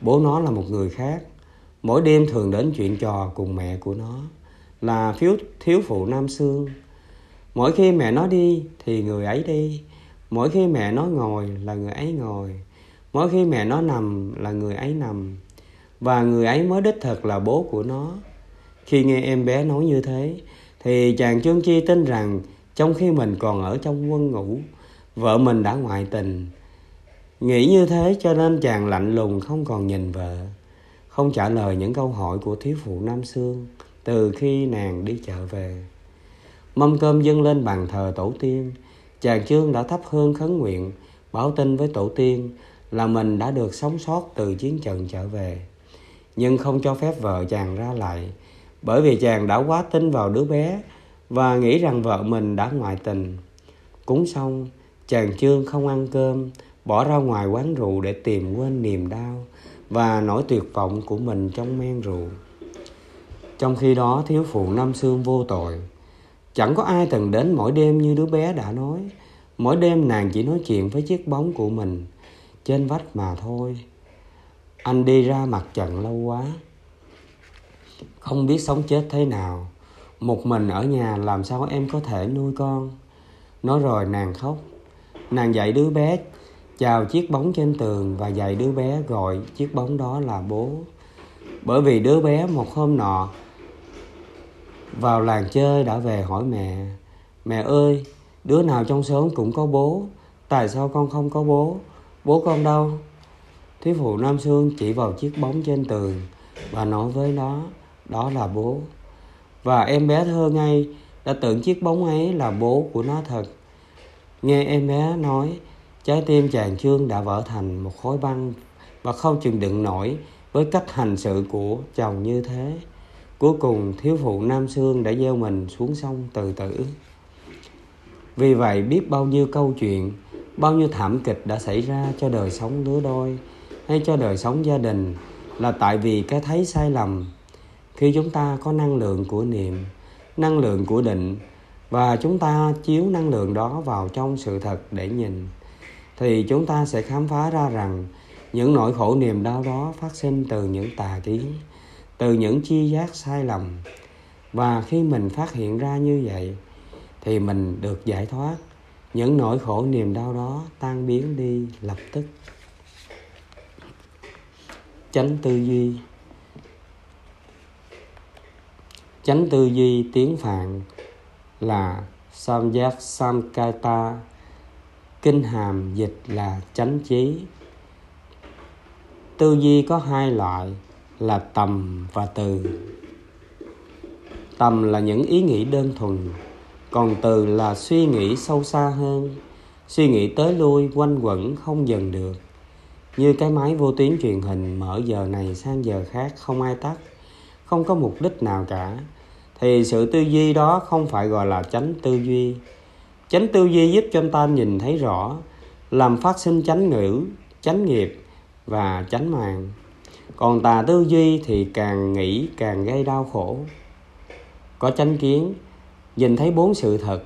Bố nó là một người khác. Mỗi đêm thường đến chuyện trò cùng mẹ của nó, là phiếu thiếu phụ nam sương. Mỗi khi mẹ nó đi thì người ấy đi, mỗi khi mẹ nó ngồi là người ấy ngồi mỗi khi mẹ nó nằm là người ấy nằm, và người ấy mới đích thực là bố của nó. Khi nghe em bé nói như thế, thì chàng trương chi tin rằng trong khi mình còn ở trong quân ngủ vợ mình đã ngoại tình. Nghĩ như thế cho nên chàng lạnh lùng không còn nhìn vợ, không trả lời những câu hỏi của thiếu phụ nam sương từ khi nàng đi chợ về. Mâm cơm dâng lên bàn thờ tổ tiên, chàng trương đã thắp hương khấn nguyện, báo tin với tổ tiên là mình đã được sống sót từ chiến trận trở về. Nhưng không cho phép vợ chàng ra lại, bởi vì chàng đã quá tin vào đứa bé và nghĩ rằng vợ mình đã ngoại tình. Cúng xong, chàng trương không ăn cơm, bỏ ra ngoài quán rượu để tìm quên niềm đau và nỗi tuyệt vọng của mình trong men rượu. Trong khi đó, thiếu phụ năm xương vô tội. Chẳng có ai từng đến mỗi đêm như đứa bé đã nói. Mỗi đêm nàng chỉ nói chuyện với chiếc bóng của mình trên vách mà thôi. Anh đi ra mặt trận lâu quá, không biết sống chết thế nào. Một mình ở nhà làm sao em có thể nuôi con? Nói rồi nàng khóc. Nàng dạy đứa bé chào chiếc bóng trên tường và dạy đứa bé gọi chiếc bóng đó là bố. Bởi vì đứa bé một hôm nọ vào làng chơi đã về hỏi mẹ mẹ ơi, đứa nào trong xóm cũng có bố? Tại sao con không có bố? Bố con đâu? Thiếu phụ nam sương chỉ vào chiếc bóng trên tường và nói với nó, đó là bố. Và em bé thơ ngay, đã tưởng chiếc bóng ấy là bố của nó thật. Nghe em bé nói, trái tim chàng trương đã vỡ thành một khối băng và không chừng đựng nổi với cách hành sự của chồng như thế. Cuối cùng thiếu phụ nam sương đã gieo mình xuống sông từ tử vì vậy, biết bao nhiêu câu chuyện bao nhiêu thảm kịch đã xảy ra cho đời sống lứa đôi hay cho đời sống gia đình là tại vì cái thấy sai lầm. Khi chúng ta có năng lượng của niệm, năng lượng của định, và chúng ta chiếu năng lượng đó vào trong sự thật để nhìn, thì chúng ta sẽ khám phá ra rằng những nỗi khổ niềm đau đó phát sinh từ những tà kiến từ những chi giác sai lầm. Và khi mình phát hiện ra như vậy, thì mình được giải thoát những nỗi khổ niềm đau đó tan biến đi lập tức. Chánh tư duy. Chánh tư duy tiếng phạn là samyak samkata kinh hàm dịch là chánh trí tư duy có hai loại là tầm và từ. Tầm là những ý nghĩ đơn thuần còn từ là suy nghĩ sâu xa hơn, suy nghĩ tới lui quanh quẩn không dần được. Như cái máy vô tuyến truyền hình mở giờ này sang giờ khác không ai tắt, không có mục đích nào cả. Thì sự tư duy đó không phải gọi là chánh tư duy. Chánh tư duy giúp cho ta nhìn thấy rõ, làm phát sinh chánh ngữ, chánh nghiệp và chánh màng. Còn tà tư duy thì càng nghĩ càng gây đau khổ. Có chánh kiến nhìn thấy bốn sự thật,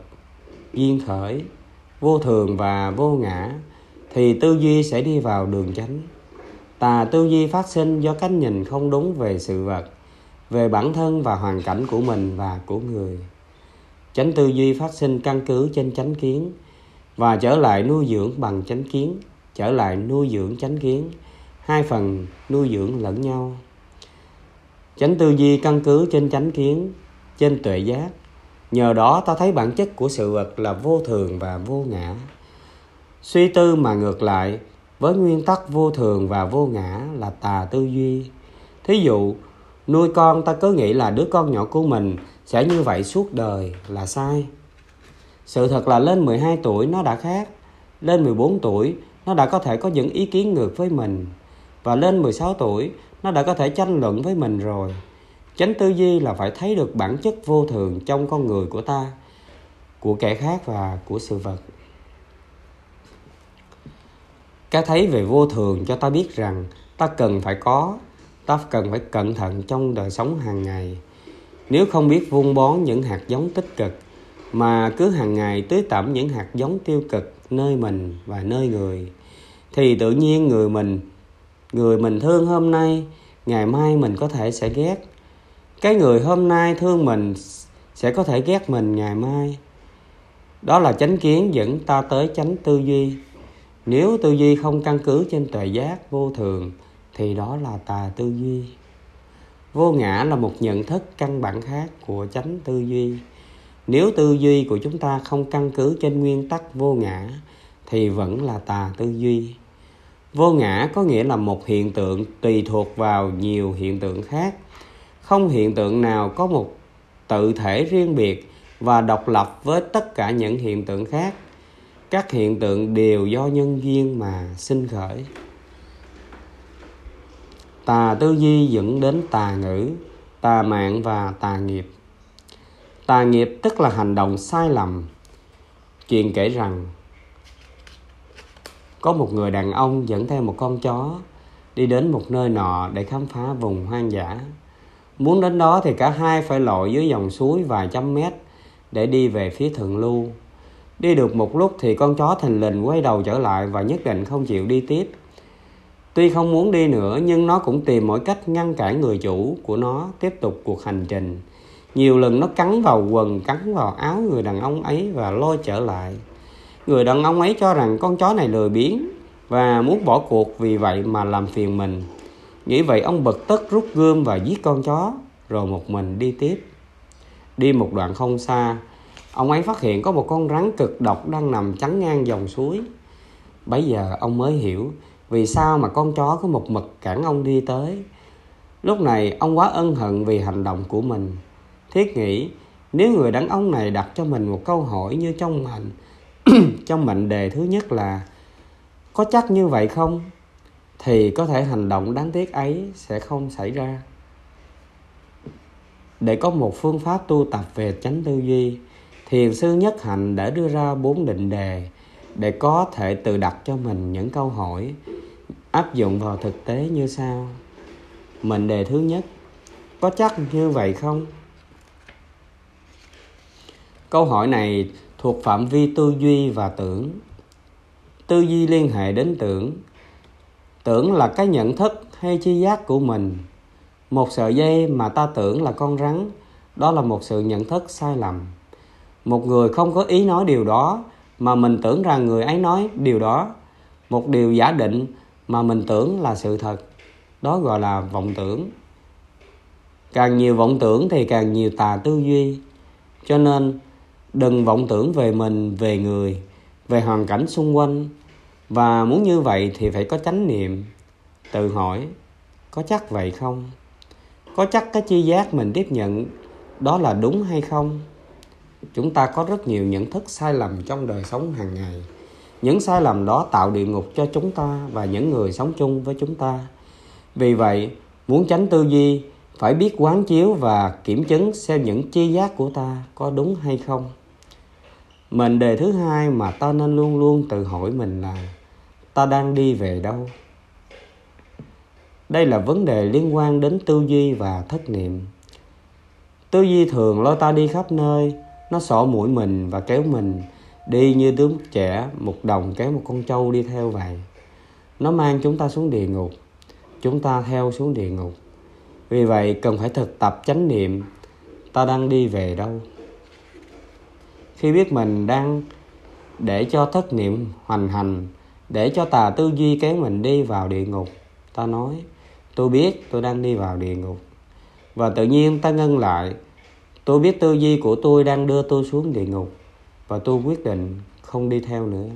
duyên khởi, vô thường và vô ngã, thì tư duy sẽ đi vào đường chánh. Tà tư duy phát sinh do cách nhìn không đúng về sự vật, về bản thân và hoàn cảnh của mình và của người. Chánh tư duy phát sinh căn cứ trên chánh kiến và trở lại nuôi dưỡng bằng chánh kiến, trở lại nuôi dưỡng chánh kiến. Hai phần nuôi dưỡng lẫn nhau. Chánh tư duy căn cứ trên chánh kiến, trên tuệ giác nhờ đó ta thấy bản chất của sự vật là vô thường và vô ngã. Suy tư mà ngược lại, với nguyên tắc vô thường và vô ngã là tà tư duy. Thí dụ, nuôi con ta cứ nghĩ là đứa con nhỏ của mình sẽ như vậy suốt đời là sai. Sự thật là lên 12 tuổi nó đã khác. Lên 14 tuổi, nó đã có thể có những ý kiến ngược với mình. Và lên 16 tuổi, nó đã có thể tranh luận với mình rồi chánh tư duy là phải thấy được bản chất vô thường trong con người của ta, của kẻ khác và của sự vật. Cái thấy về vô thường cho ta biết rằng ta cần phải có, ta cần phải cẩn thận trong đời sống hàng ngày. Nếu không biết vun bón những hạt giống tích cực, mà cứ hàng ngày tưới tẩm những hạt giống tiêu cực nơi mình và nơi người, thì tự nhiên người mình người mình thương hôm nay, ngày mai mình có thể sẽ ghét cái người hôm nay thương mình sẽ có thể ghét mình ngày mai. Đó là chánh kiến dẫn ta tới chánh tư duy. Nếu tư duy không căn cứ trên tuệ giác vô thường, thì đó là tà tư duy. Vô ngã là một nhận thức căn bản khác của chánh tư duy. Nếu tư duy của chúng ta không căn cứ trên nguyên tắc vô ngã, thì vẫn là tà tư duy. Vô ngã có nghĩa là một hiện tượng tùy thuộc vào nhiều hiện tượng khác không hiện tượng nào có một tự thể riêng biệt và độc lập với tất cả những hiện tượng khác. Các hiện tượng đều do nhân duyên mà sinh khởi. Tà tư duy dẫn đến tà ngữ, tà mạng và tà nghiệp. Tà nghiệp tức là hành động sai lầm. Chuyện kể rằng, có một người đàn ông dẫn theo một con chó đi đến một nơi nọ để khám phá vùng hoang dã muốn đến đó thì cả hai phải lội dưới dòng suối vài trăm mét để đi về phía thượng lưu. Đi được một lúc thì con chó thình lình quay đầu trở lại và nhất định không chịu đi tiếp. Tuy không muốn đi nữa, nhưng nó cũng tìm mọi cách ngăn cản người chủ của nó tiếp tục cuộc hành trình. Nhiều lần nó cắn vào quần, cắn vào áo người đàn ông ấy và lôi trở lại. Người đàn ông ấy cho rằng con chó này lười biếng và muốn bỏ cuộc vì vậy mà làm phiền mình nghĩ vậy ông bật tức rút gươm và giết con chó, rồi một mình đi tiếp. Đi một đoạn không xa, ông ấy phát hiện có một con rắn cực độc đang nằm chắn ngang dòng suối. Bấy giờ ông mới hiểu vì sao mà con chó có một mực cản ông đi tới. Lúc này ông quá ân hận vì hành động của mình. Thiết nghĩ nếu người đàn ông này đặt cho mình một câu hỏi như trong mệnh *clears throat* trong mệnh đề thứ nhất là, có chắc như vậy không? Thì có thể hành động đáng tiếc ấy sẽ không xảy ra. Để có một phương pháp tu tập về chánh tư duy, thiền sư nhất hạnh đã đưa ra bốn định đề để có thể tự đặt cho mình những câu hỏi áp dụng vào thực tế như sau. Mệnh đề thứ nhất, có chắc như vậy không? Câu hỏi này thuộc phạm vi tư duy và tưởng. Tư duy liên hệ đến tưởng tưởng là cái nhận thức hay chi giác của mình. Một sợi dây mà ta tưởng là con rắn, đó là một sự nhận thức sai lầm. Một người không có ý nói điều đó mà mình tưởng rằng người ấy nói điều đó. Một điều giả định mà mình tưởng là sự thật, đó gọi là vọng tưởng. Càng nhiều vọng tưởng thì càng nhiều tà tư duy. Cho nên, đừng vọng tưởng về mình, về người, về hoàn cảnh xung quanh và muốn như vậy thì phải có chánh niệm. Tự hỏi, có chắc vậy không? Có chắc cái chi giác mình tiếp nhận đó là đúng hay không? Chúng ta có rất nhiều nhận thức sai lầm trong đời sống hàng ngày. Những sai lầm đó tạo địa ngục cho chúng ta và những người sống chung với chúng ta. Vì vậy, muốn tránh tư duy, phải biết quán chiếu và kiểm chứng xem những chi giác của ta có đúng hay không. Mệnh đề thứ hai mà ta nên luôn luôn tự hỏi mình là ta đang đi về đâu? Đây là vấn đề liên quan đến tư duy và thất niệm. Tư duy thường lôi ta đi khắp nơi, nó sọ mũi mình và kéo mình đi như đứa trẻ một đồng kéo một con trâu đi theo vậy. Nó mang chúng ta xuống địa ngục, chúng ta theo xuống địa ngục. Vì vậy cần phải thực tập chánh niệm, ta đang đi về đâu? Khi biết mình đang để cho thất niệm hoành hành để cho tà tư duy kéo mình đi vào địa ngục. Ta nói, tôi biết tôi đang đi vào địa ngục. Và tự nhiên ta ngưng lại, tôi biết tư duy của tôi đang đưa tôi xuống địa ngục và tôi quyết định không đi theo nữa.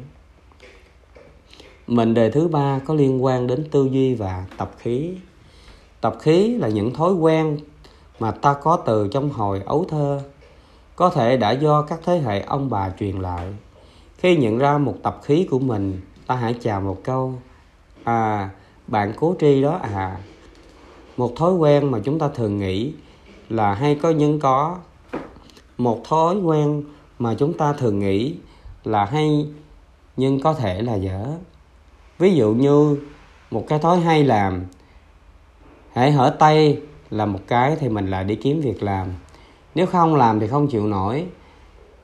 Mệnh đề thứ ba có liên quan đến tư duy và tập khí. Tập khí là những thói quen mà ta có từ trong hồi ấu thơ. Có thể đã do các thế hệ ông bà truyền lại. Khi nhận ra một tập khí của mình ta hãy chào một câu. À bạn cố tri đó à. Một thói quen mà chúng ta thường nghĩ là hay có nhưng có. Một thói quen mà chúng ta thường nghĩ là hay nhưng có thể là dở. Ví dụ như một cái thói hay làm. Hãy hở tay là một cái thì mình lại đi kiếm việc làm. Nếu không làm thì không chịu nổi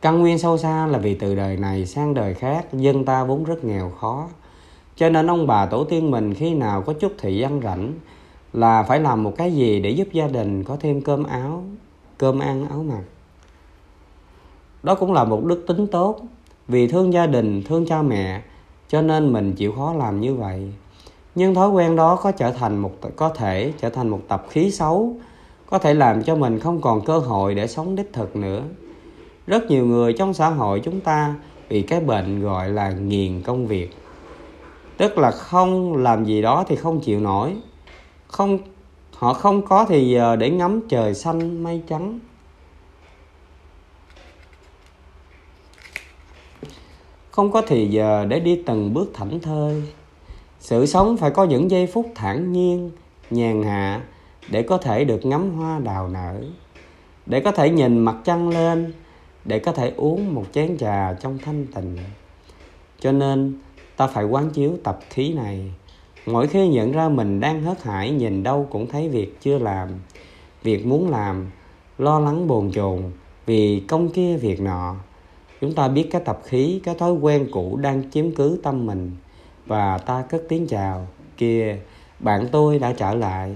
căn nguyên sâu xa là vì từ đời này sang đời khác, dân ta vốn rất nghèo khó. Cho nên ông bà tổ tiên mình khi nào có chút thời gian rảnh là phải làm một cái gì để giúp gia đình có thêm cơm áo, cơm ăn áo mặc. Đó cũng là một đức tính tốt. Vì thương gia đình, thương cha mẹ, cho nên mình chịu khó làm như vậy. Nhưng thói quen đó có trở thành một, có thể trở thành một tập khí xấu, có thể làm cho mình không còn cơ hội để sống đích thực nữa rất nhiều người trong xã hội chúng ta bị cái bệnh gọi là nghiền công việc. Tức là không làm gì đó thì không chịu nổi. Không, họ không có thì giờ để ngắm trời xanh mây trắng. Không có thì giờ để đi từng bước thảnh thơi. Sự sống phải có những giây phút thản nhiên, nhàn hạ để có thể được ngắm hoa đào nở. Để có thể nhìn mặt trăng lên để có thể uống một chén trà trong thanh tịnh. Cho nên, ta phải quán chiếu tập khí này. Mỗi khi nhận ra mình đang hớt hải, nhìn đâu cũng thấy việc chưa làm, việc muốn làm, lo lắng bồn chồn vì công kia việc nọ. Chúng ta biết cái tập khí, cái thói quen cũ đang chiếm cứ tâm mình và ta cất tiếng chào, kìa, bạn tôi đã trở lại.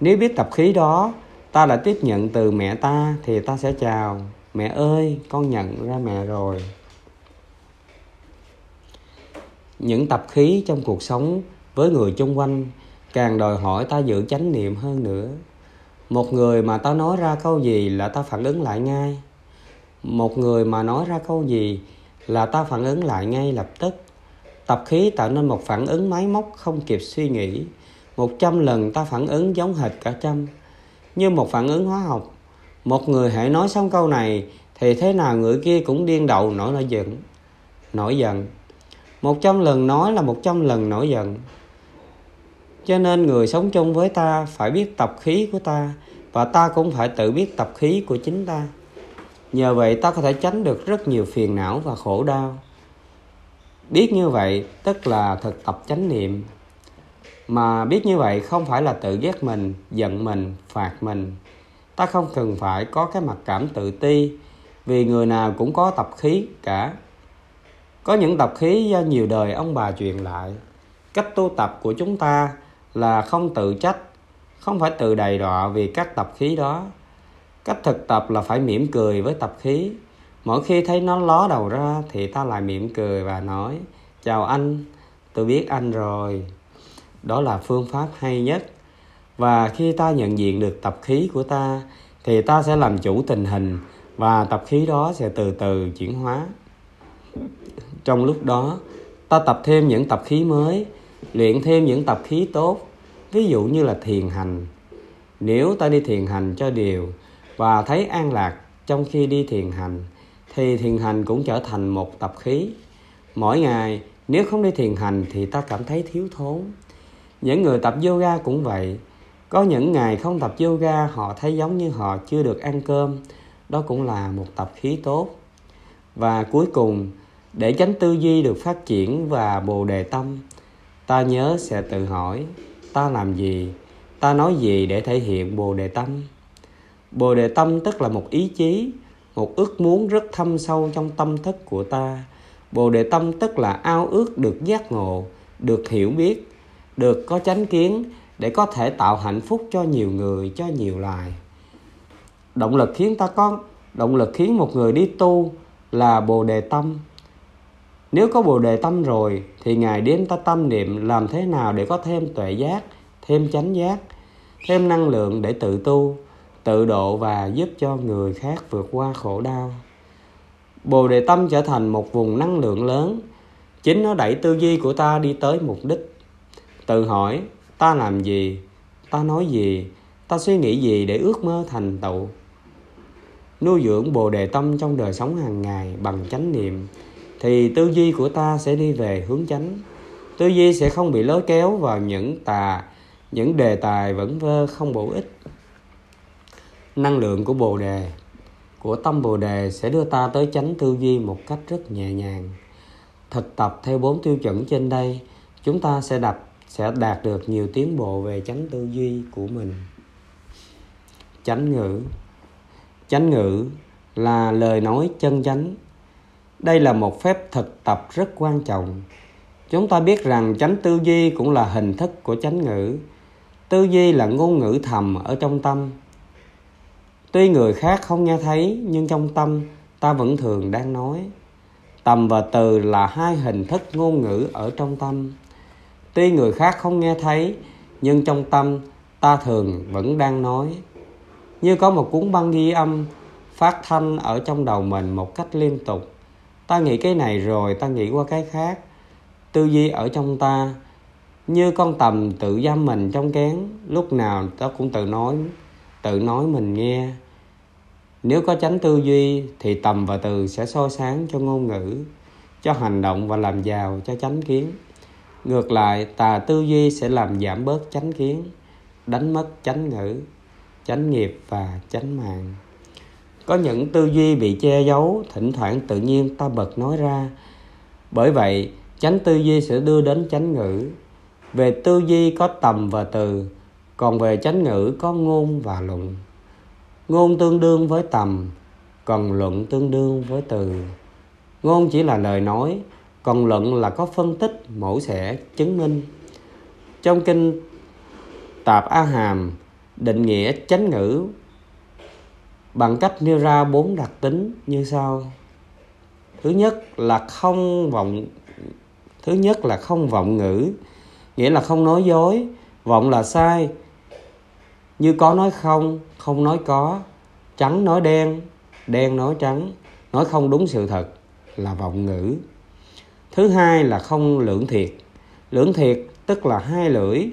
Nếu biết tập khí đó, ta đã tiếp nhận từ mẹ ta thì ta sẽ chào mẹ ơi, con nhận ra mẹ rồi. Những tập khí trong cuộc sống với người chung quanh càng đòi hỏi ta giữ chánh niệm hơn nữa. Một người mà ta nói ra câu gì là ta phản ứng lại ngay. Một người mà nói ra câu gì là ta phản ứng lại ngay lập tức. Tập khí tạo nên một phản ứng máy móc không kịp suy nghĩ. Một trăm lần ta phản ứng giống hệt cả trăm. Như một phản ứng hóa học một người hãy nói xong câu này, thì thế nào người kia cũng điên đầu nổi nổi giận nổi giận. Một trăm lần nói là một trăm lần nổi giận. Cho nên người sống chung với ta phải biết tập khí của ta, và ta cũng phải tự biết tập khí của chính ta. Nhờ vậy ta có thể tránh được rất nhiều phiền não và khổ đau. Biết như vậy, tức là thực tập chánh niệm. Mà biết như vậy không phải là tự ghét mình, giận mình, phạt mình ta không cần phải có cái mặc cảm tự ti, vì người nào cũng có tập khí cả. Có những tập khí do nhiều đời ông bà truyền lại. Cách tu tập của chúng ta là không tự trách, không phải tự đầy đọa vì các tập khí đó. Cách thực tập là phải mỉm cười với tập khí. Mỗi khi thấy nó ló đầu ra thì ta lại mỉm cười và nói, chào anh, tôi biết anh rồi. Đó là phương pháp hay nhất và khi ta nhận diện được tập khí của ta, thì ta sẽ làm chủ tình hình và tập khí đó sẽ từ từ chuyển hóa. Trong lúc đó, ta tập thêm những tập khí mới, luyện thêm những tập khí tốt, ví dụ như là thiền hành. Nếu ta đi thiền hành cho điều và thấy an lạc trong khi đi thiền hành, thì thiền hành cũng trở thành một tập khí. Mỗi ngày, nếu không đi thiền hành thì ta cảm thấy thiếu thốn. Những người tập yoga cũng vậy có những ngày không tập yoga, họ thấy giống như họ chưa được ăn cơm. Đó cũng là một tập khí tốt. Và cuối cùng, để tránh tư duy được phát triển và bồ đề tâm, ta nhớ sẽ tự hỏi, ta làm gì? Ta nói gì để thể hiện bồ đề tâm? Bồ đề tâm tức là một ý chí, một ước muốn rất thâm sâu trong tâm thức của ta. Bồ đề tâm tức là ao ước được giác ngộ, được hiểu biết, được có chánh kiến để có thể tạo hạnh phúc cho nhiều người, cho nhiều loài. Động lực khiến ta có, động lực khiến một người đi tu là bồ đề tâm. Nếu có bồ đề tâm rồi, thì ngày đêm ta tâm niệm làm thế nào để có thêm tuệ giác, thêm chánh giác, thêm năng lượng để tự tu, tự độ và giúp cho người khác vượt qua khổ đau. Bồ đề tâm trở thành một vùng năng lượng lớn. Chính nó đẩy tư duy của ta đi tới mục đích. Tự hỏi ta làm gì? Ta nói gì? Ta suy nghĩ gì để ước mơ thành tựu? Nuôi dưỡng bồ đề tâm trong đời sống hàng ngày bằng chánh niệm, thì tư duy của ta sẽ đi về hướng chánh. Tư duy sẽ không bị lối kéo vào những tà, những đề tài vẫn vơ không bổ ích. Năng lượng của bồ đề, của tâm bồ đề sẽ đưa ta tới chánh tư duy một cách rất nhẹ nhàng. Thực tập theo bốn tiêu chuẩn trên đây, chúng ta sẽ đặt sẽ đạt được nhiều tiến bộ về chánh tư duy của mình. Chánh ngữ. Chánh ngữ là lời nói chân chánh. Đây là một phép thực tập rất quan trọng. Chúng ta biết rằng chánh tư duy cũng là hình thức của chánh ngữ. Tư duy là ngôn ngữ thầm ở trong tâm. Tuy người khác không nghe thấy, nhưng trong tâm ta vẫn thường đang nói. Tầm và từ là hai hình thức ngôn ngữ ở trong tâm tuy người khác không nghe thấy, nhưng trong tâm ta thường vẫn đang nói. Như có một cuốn băng ghi âm phát thanh ở trong đầu mình một cách liên tục. Ta nghĩ cái này rồi, ta nghĩ qua cái khác. Tư duy ở trong ta, như con tầm tự giam mình trong kén, lúc nào ta cũng tự nói tự nói mình nghe. Nếu có tránh tư duy thì tầm và từ sẽ soi sáng cho ngôn ngữ, cho hành động và làm giàu, cho chánh kiến ngược lại, tà tư duy sẽ làm giảm bớt chánh kiến, đánh mất chánh ngữ, chánh nghiệp và chánh mạng. Có những tư duy bị che giấu, thỉnh thoảng tự nhiên ta bật nói ra. Bởi vậy, chánh tư duy sẽ đưa đến chánh ngữ. Về tư duy có tầm và từ, còn về chánh ngữ có ngôn và luận. Ngôn tương đương với tầm, còn luận tương đương với từ. Ngôn chỉ là lời nói còn luận là có phân tích mẫu sẽ chứng minh. Trong kinh tạp a hàm, định nghĩa chánh ngữ bằng cách nêu ra bốn đặc tính như sau. Thứ nhất là không vọng, thứ nhất là không vọng ngữ, nghĩa là không nói dối. Vọng là sai, như có nói không không nói có. Trắng nói đen đen nói trắng. Nói không đúng sự thật là vọng ngữ thứ hai là không lưỡng thiệt. Lưỡng thiệt tức là hai lưỡi.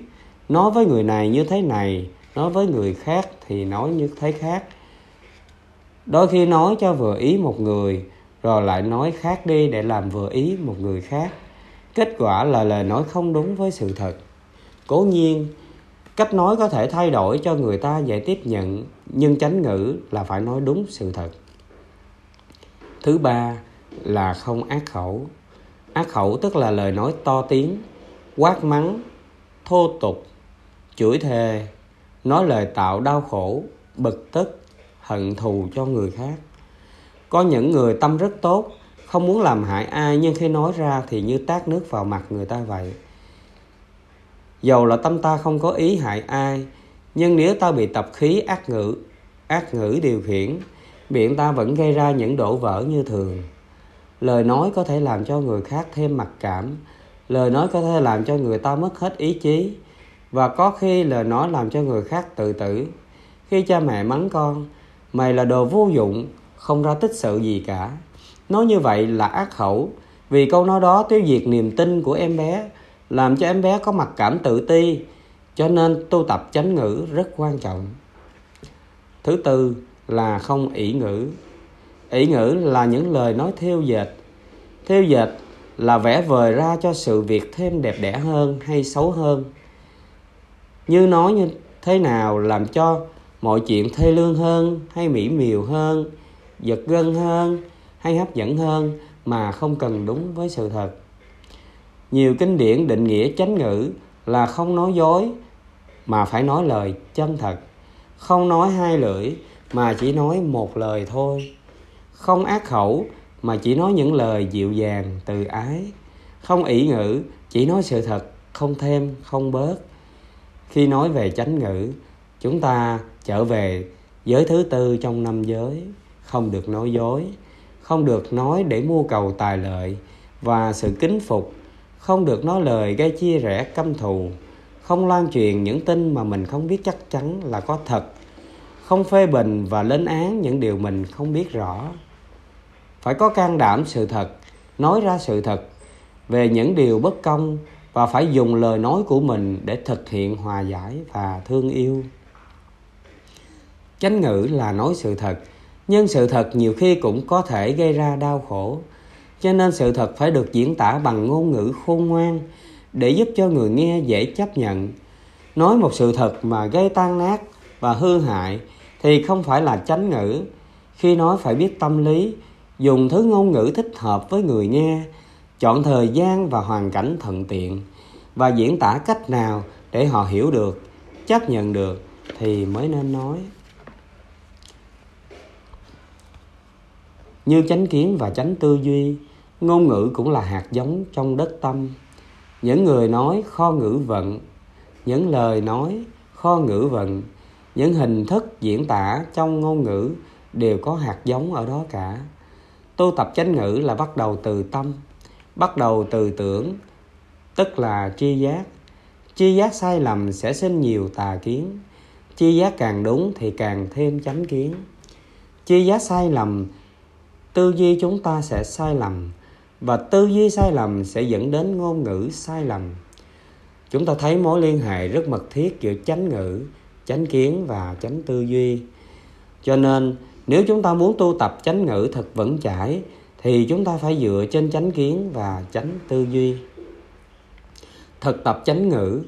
Nói với người này như thế này, nói với người khác thì nói như thế khác. Đôi khi nói cho vừa ý một người, rồi lại nói khác đi để làm vừa ý một người khác. Kết quả là lời nói không đúng với sự thật. Cố nhiên, cách nói có thể thay đổi cho người ta dễ tiếp nhận, nhưng chánh ngữ là phải nói đúng sự thật. Thứ ba là không ác khẩu ác khẩu tức là lời nói to tiếng, quát mắng, thô tục, chửi thề, nói lời tạo đau khổ, bực tức, hận thù cho người khác. Có những người tâm rất tốt, không muốn làm hại ai, nhưng khi nói ra thì như tát nước vào mặt người ta vậy. Dầu là tâm ta không có ý hại ai, nhưng nếu ta bị tập khí ác ngữ ác ngữ điều khiển, miệng ta vẫn gây ra những đổ vỡ như thường lời nói có thể làm cho người khác thêm mặc cảm. Lời nói có thể làm cho người ta mất hết ý chí. Và có khi lời nói làm cho người khác tự tử. Khi cha mẹ mắng con, mày là đồ vô dụng, không ra tích sự gì cả. Nói như vậy là ác khẩu, vì câu nói đó tiêu diệt niềm tin của em bé, làm cho em bé có mặc cảm tự ti. Cho nên tu tập chánh ngữ rất quan trọng. Thứ tư là không ỷ ngữ ý ngữ là những lời nói theo dệt. Theo dệt là vẽ vời ra cho sự việc thêm đẹp đẽ hơn hay xấu hơn. Như nói như thế nào làm cho mọi chuyện thê lương hơn hay mỹ miều hơn, giật gân hơn hay hấp dẫn hơn mà không cần đúng với sự thật. Nhiều kinh điển định nghĩa chánh ngữ là không nói dối mà phải nói lời chân thật. Không nói hai lưỡi mà chỉ nói một lời thôi không ác khẩu, mà chỉ nói những lời dịu dàng, từ ái. Không ỷ ngữ, chỉ nói sự thật, không thêm, không bớt. Khi nói về chánh ngữ, chúng ta trở về giới thứ tư trong năm giới. Không được nói dối, không được nói để mua cầu tài lợi và sự kính phục. Không được nói lời gây chia rẽ căm thù. Không lan truyền những tin mà mình không biết chắc chắn là có thật. Không phê bình và lên án những điều mình không biết rõ phải có can đảm sự thật, nói ra sự thật về những điều bất công và phải dùng lời nói của mình để thực hiện hòa giải và thương yêu. Chánh ngữ là nói sự thật, nhưng sự thật nhiều khi cũng có thể gây ra đau khổ. Cho nên sự thật phải được diễn tả bằng ngôn ngữ khôn ngoan để giúp cho người nghe dễ chấp nhận. Nói một sự thật mà gây tan nát và hư hại thì không phải là chánh ngữ. Khi nói phải biết tâm lý dùng thứ ngôn ngữ thích hợp với người nghe, chọn thời gian và hoàn cảnh thuận tiện, và diễn tả cách nào để họ hiểu được, chấp nhận được thì mới nên nói. Như chánh kiến và chánh tư duy, ngôn ngữ cũng là hạt giống trong đất tâm. Những người nói kho ngữ vận, những lời nói kho ngữ vận, những hình thức diễn tả trong ngôn ngữ đều có hạt giống ở đó cả tu tập chánh ngữ là bắt đầu từ tâm, bắt đầu từ tưởng, tức là tri giác. Tri giác sai lầm sẽ sinh nhiều tà kiến. Tri giác càng đúng thì càng thêm chánh kiến. Tri giác sai lầm, tư duy chúng ta sẽ sai lầm, và tư duy sai lầm sẽ dẫn đến ngôn ngữ sai lầm. Chúng ta thấy mối liên hệ rất mật thiết giữa chánh ngữ, chánh kiến và chánh tư duy. Cho nên nếu chúng ta muốn tu tập chánh ngữ thật vững chãi, thì chúng ta phải dựa trên chánh kiến và chánh tư duy. Thực tập chánh ngữ,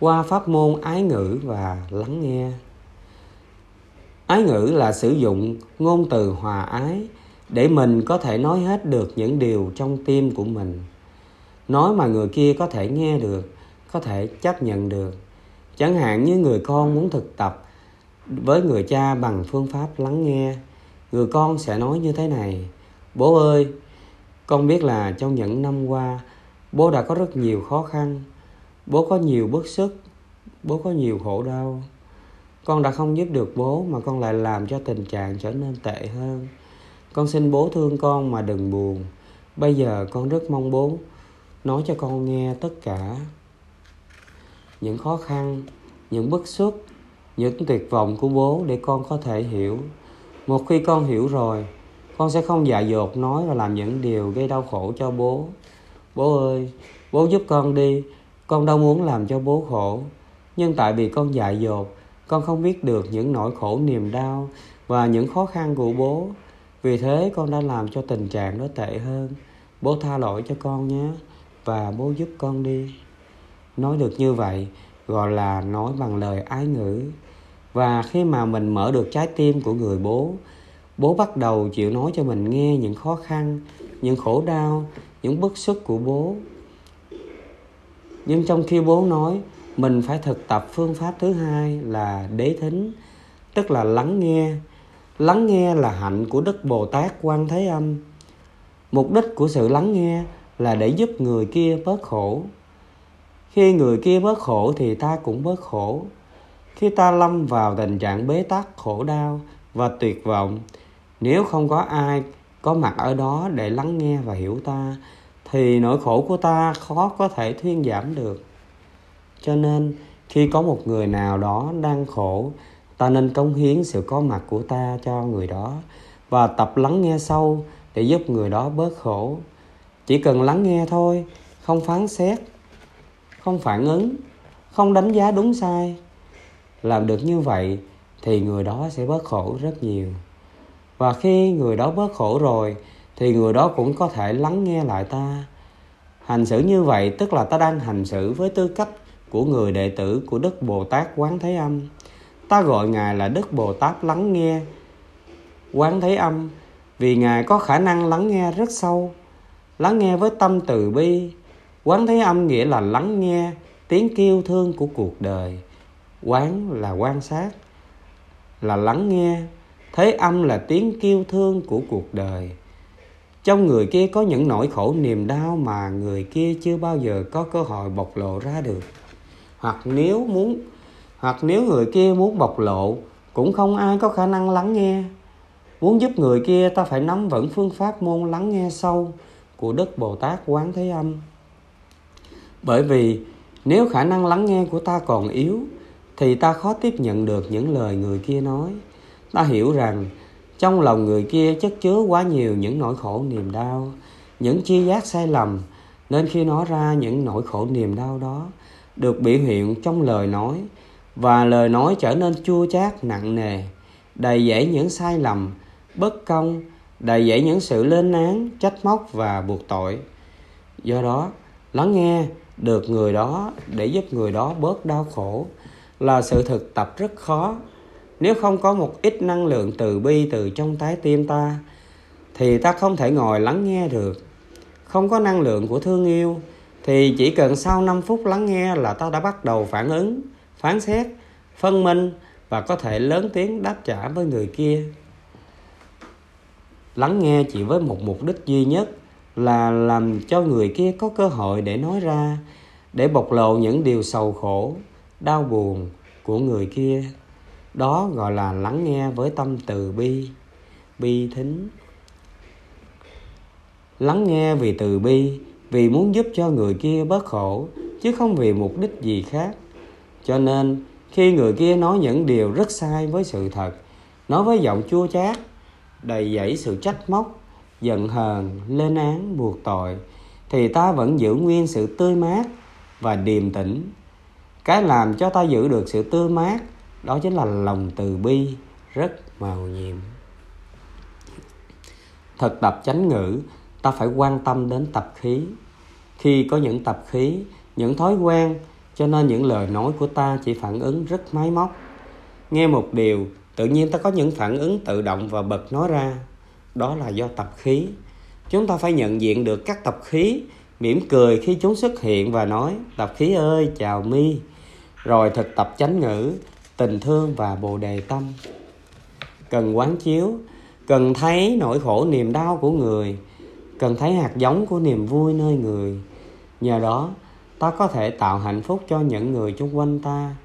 qua pháp môn ái ngữ và lắng nghe. Ái ngữ là sử dụng ngôn từ hòa ái để mình có thể nói hết được những điều trong tim của mình. Nói mà người kia có thể nghe được, có thể chấp nhận được. Chẳng hạn như người con muốn thực tập với người cha bằng phương pháp lắng nghe. Người con sẽ nói như thế này, bố ơi, con biết là trong những năm qua, bố đã có rất nhiều khó khăn. Bố có nhiều bức xúc, bố có nhiều khổ đau. Con đã không giúp được bố mà con lại làm cho tình trạng trở nên tệ hơn. Con xin bố thương con mà đừng buồn. Bây giờ con rất mong bố nói cho con nghe tất cả những khó khăn, những bức xúc những tuyệt vọng của bố để con có thể hiểu. Một khi con hiểu rồi, con sẽ không dại dột nói và làm những điều gây đau khổ cho bố. Bố ơi, bố giúp con đi, con đâu muốn làm cho bố khổ. Nhưng tại vì con dại dột, con không biết được những nỗi khổ niềm đau và những khó khăn của bố. Vì thế con đã làm cho tình trạng đó tệ hơn. Bố tha lỗi cho con nhé và bố giúp con đi. Nói được như vậy, gọi là nói bằng lời ái ngữ và khi mà mình mở được trái tim của người bố bố bắt đầu chịu nói cho mình nghe những khó khăn, những khổ đau, những bức xúc của bố. Nhưng trong khi bố nói, mình phải thực tập phương pháp thứ hai là đế thính, tức là lắng nghe. Lắng nghe là hạnh của đức bồ tát quan thế âm. Mục đích của sự lắng nghe là để giúp người kia bớt khổ. Khi người kia bớt khổ thì ta cũng bớt khổ khi ta lâm vào tình trạng bế tắc, khổ đau và tuyệt vọng, nếu không có ai có mặt ở đó để lắng nghe và hiểu ta, thì nỗi khổ của ta khó có thể thuyên giảm được. Cho nên, khi có một người nào đó đang khổ, ta nên cống hiến sự có mặt của ta cho người đó và tập lắng nghe sâu để giúp người đó bớt khổ. Chỉ cần lắng nghe thôi, không phán xét, không phản ứng, không đánh giá đúng sai làm được như vậy thì người đó sẽ bớt khổ rất nhiều. Và khi người đó bớt khổ rồi, thì người đó cũng có thể lắng nghe lại ta. Hành xử như vậy tức là ta đang hành xử với tư cách của người đệ tử của đức bồ tát quán thế âm. Ta gọi ngài là đức bồ tát lắng nghe quán thế âm, vì ngài có khả năng lắng nghe rất sâu. Lắng nghe với tâm từ bi. Quán thế âm nghĩa là lắng nghe tiếng kêu thương của cuộc đời quán là quan sát, là lắng nghe thế âm là tiếng kêu thương của cuộc đời. Trong người kia có những nỗi khổ niềm đau mà người kia chưa bao giờ có cơ hội bộc lộ ra được. Hoặc nếu muốn, hoặc nếu người kia muốn bộc lộ, cũng không ai có khả năng lắng nghe. Muốn giúp người kia, ta phải nắm vững phương pháp môn lắng nghe sâu của đức bồ tát quán thế âm. Bởi vì nếu khả năng lắng nghe của ta còn yếu thì ta khó tiếp nhận được những lời người kia nói. Ta hiểu rằng, trong lòng người kia chất chứa quá nhiều những nỗi khổ niềm đau, những chi giác sai lầm, nên khi nói ra những nỗi khổ niềm đau đó, được biểu hiện trong lời nói, và lời nói trở nên chua chát, nặng nề, đầy dẫy những sai lầm, bất công, đầy dẫy những sự lên án, trách móc và buộc tội. Do đó, lắng nghe được người đó để giúp người đó bớt đau khổ là sự thực tập rất khó. Nếu không có một ít năng lượng từ bi từ trong trái tim ta, thì ta không thể ngồi lắng nghe được. Không có năng lượng của thương yêu, thì chỉ cần sau 5 phút lắng nghe là ta đã bắt đầu phản ứng, phán xét, phân minh và có thể lớn tiếng đáp trả với người kia. Lắng nghe chỉ với một mục đích duy nhất là làm cho người kia có cơ hội để nói ra, để bộc lộ những điều sầu khổ đau buồn của người kia. Đó gọi là lắng nghe với tâm từ bi bi thính. Lắng nghe vì từ bi, vì muốn giúp cho người kia bớt khổ, chứ không vì mục đích gì khác. Cho nên, khi người kia nói những điều rất sai với sự thật, nói với giọng chua chát, đầy dẫy sự trách móc, giận hờn, lên án, buộc tội, thì ta vẫn giữ nguyên sự tươi mát và điềm tĩnh cái làm cho ta giữ được sự tươi mát, đó chính là lòng từ bi rất màu nhiệm. Thực tập chánh ngữ, ta phải quan tâm đến tập khí. Khi có những tập khí, những thói quen, cho nên những lời nói của ta chỉ phản ứng rất máy móc. Nghe một điều, tự nhiên ta có những phản ứng tự động và bật nó ra. Đó là do tập khí. Chúng ta phải nhận diện được các tập khí, mỉm cười khi chúng xuất hiện và nói, tập khí ơi, chào mi rồi thực tập chánh ngữ, tình thương và bồ đề tâm. Cần quán chiếu, cần thấy nỗi khổ niềm đau của người, cần thấy hạt giống của niềm vui nơi người. Nhờ đó, ta có thể tạo hạnh phúc cho những người xung quanh ta.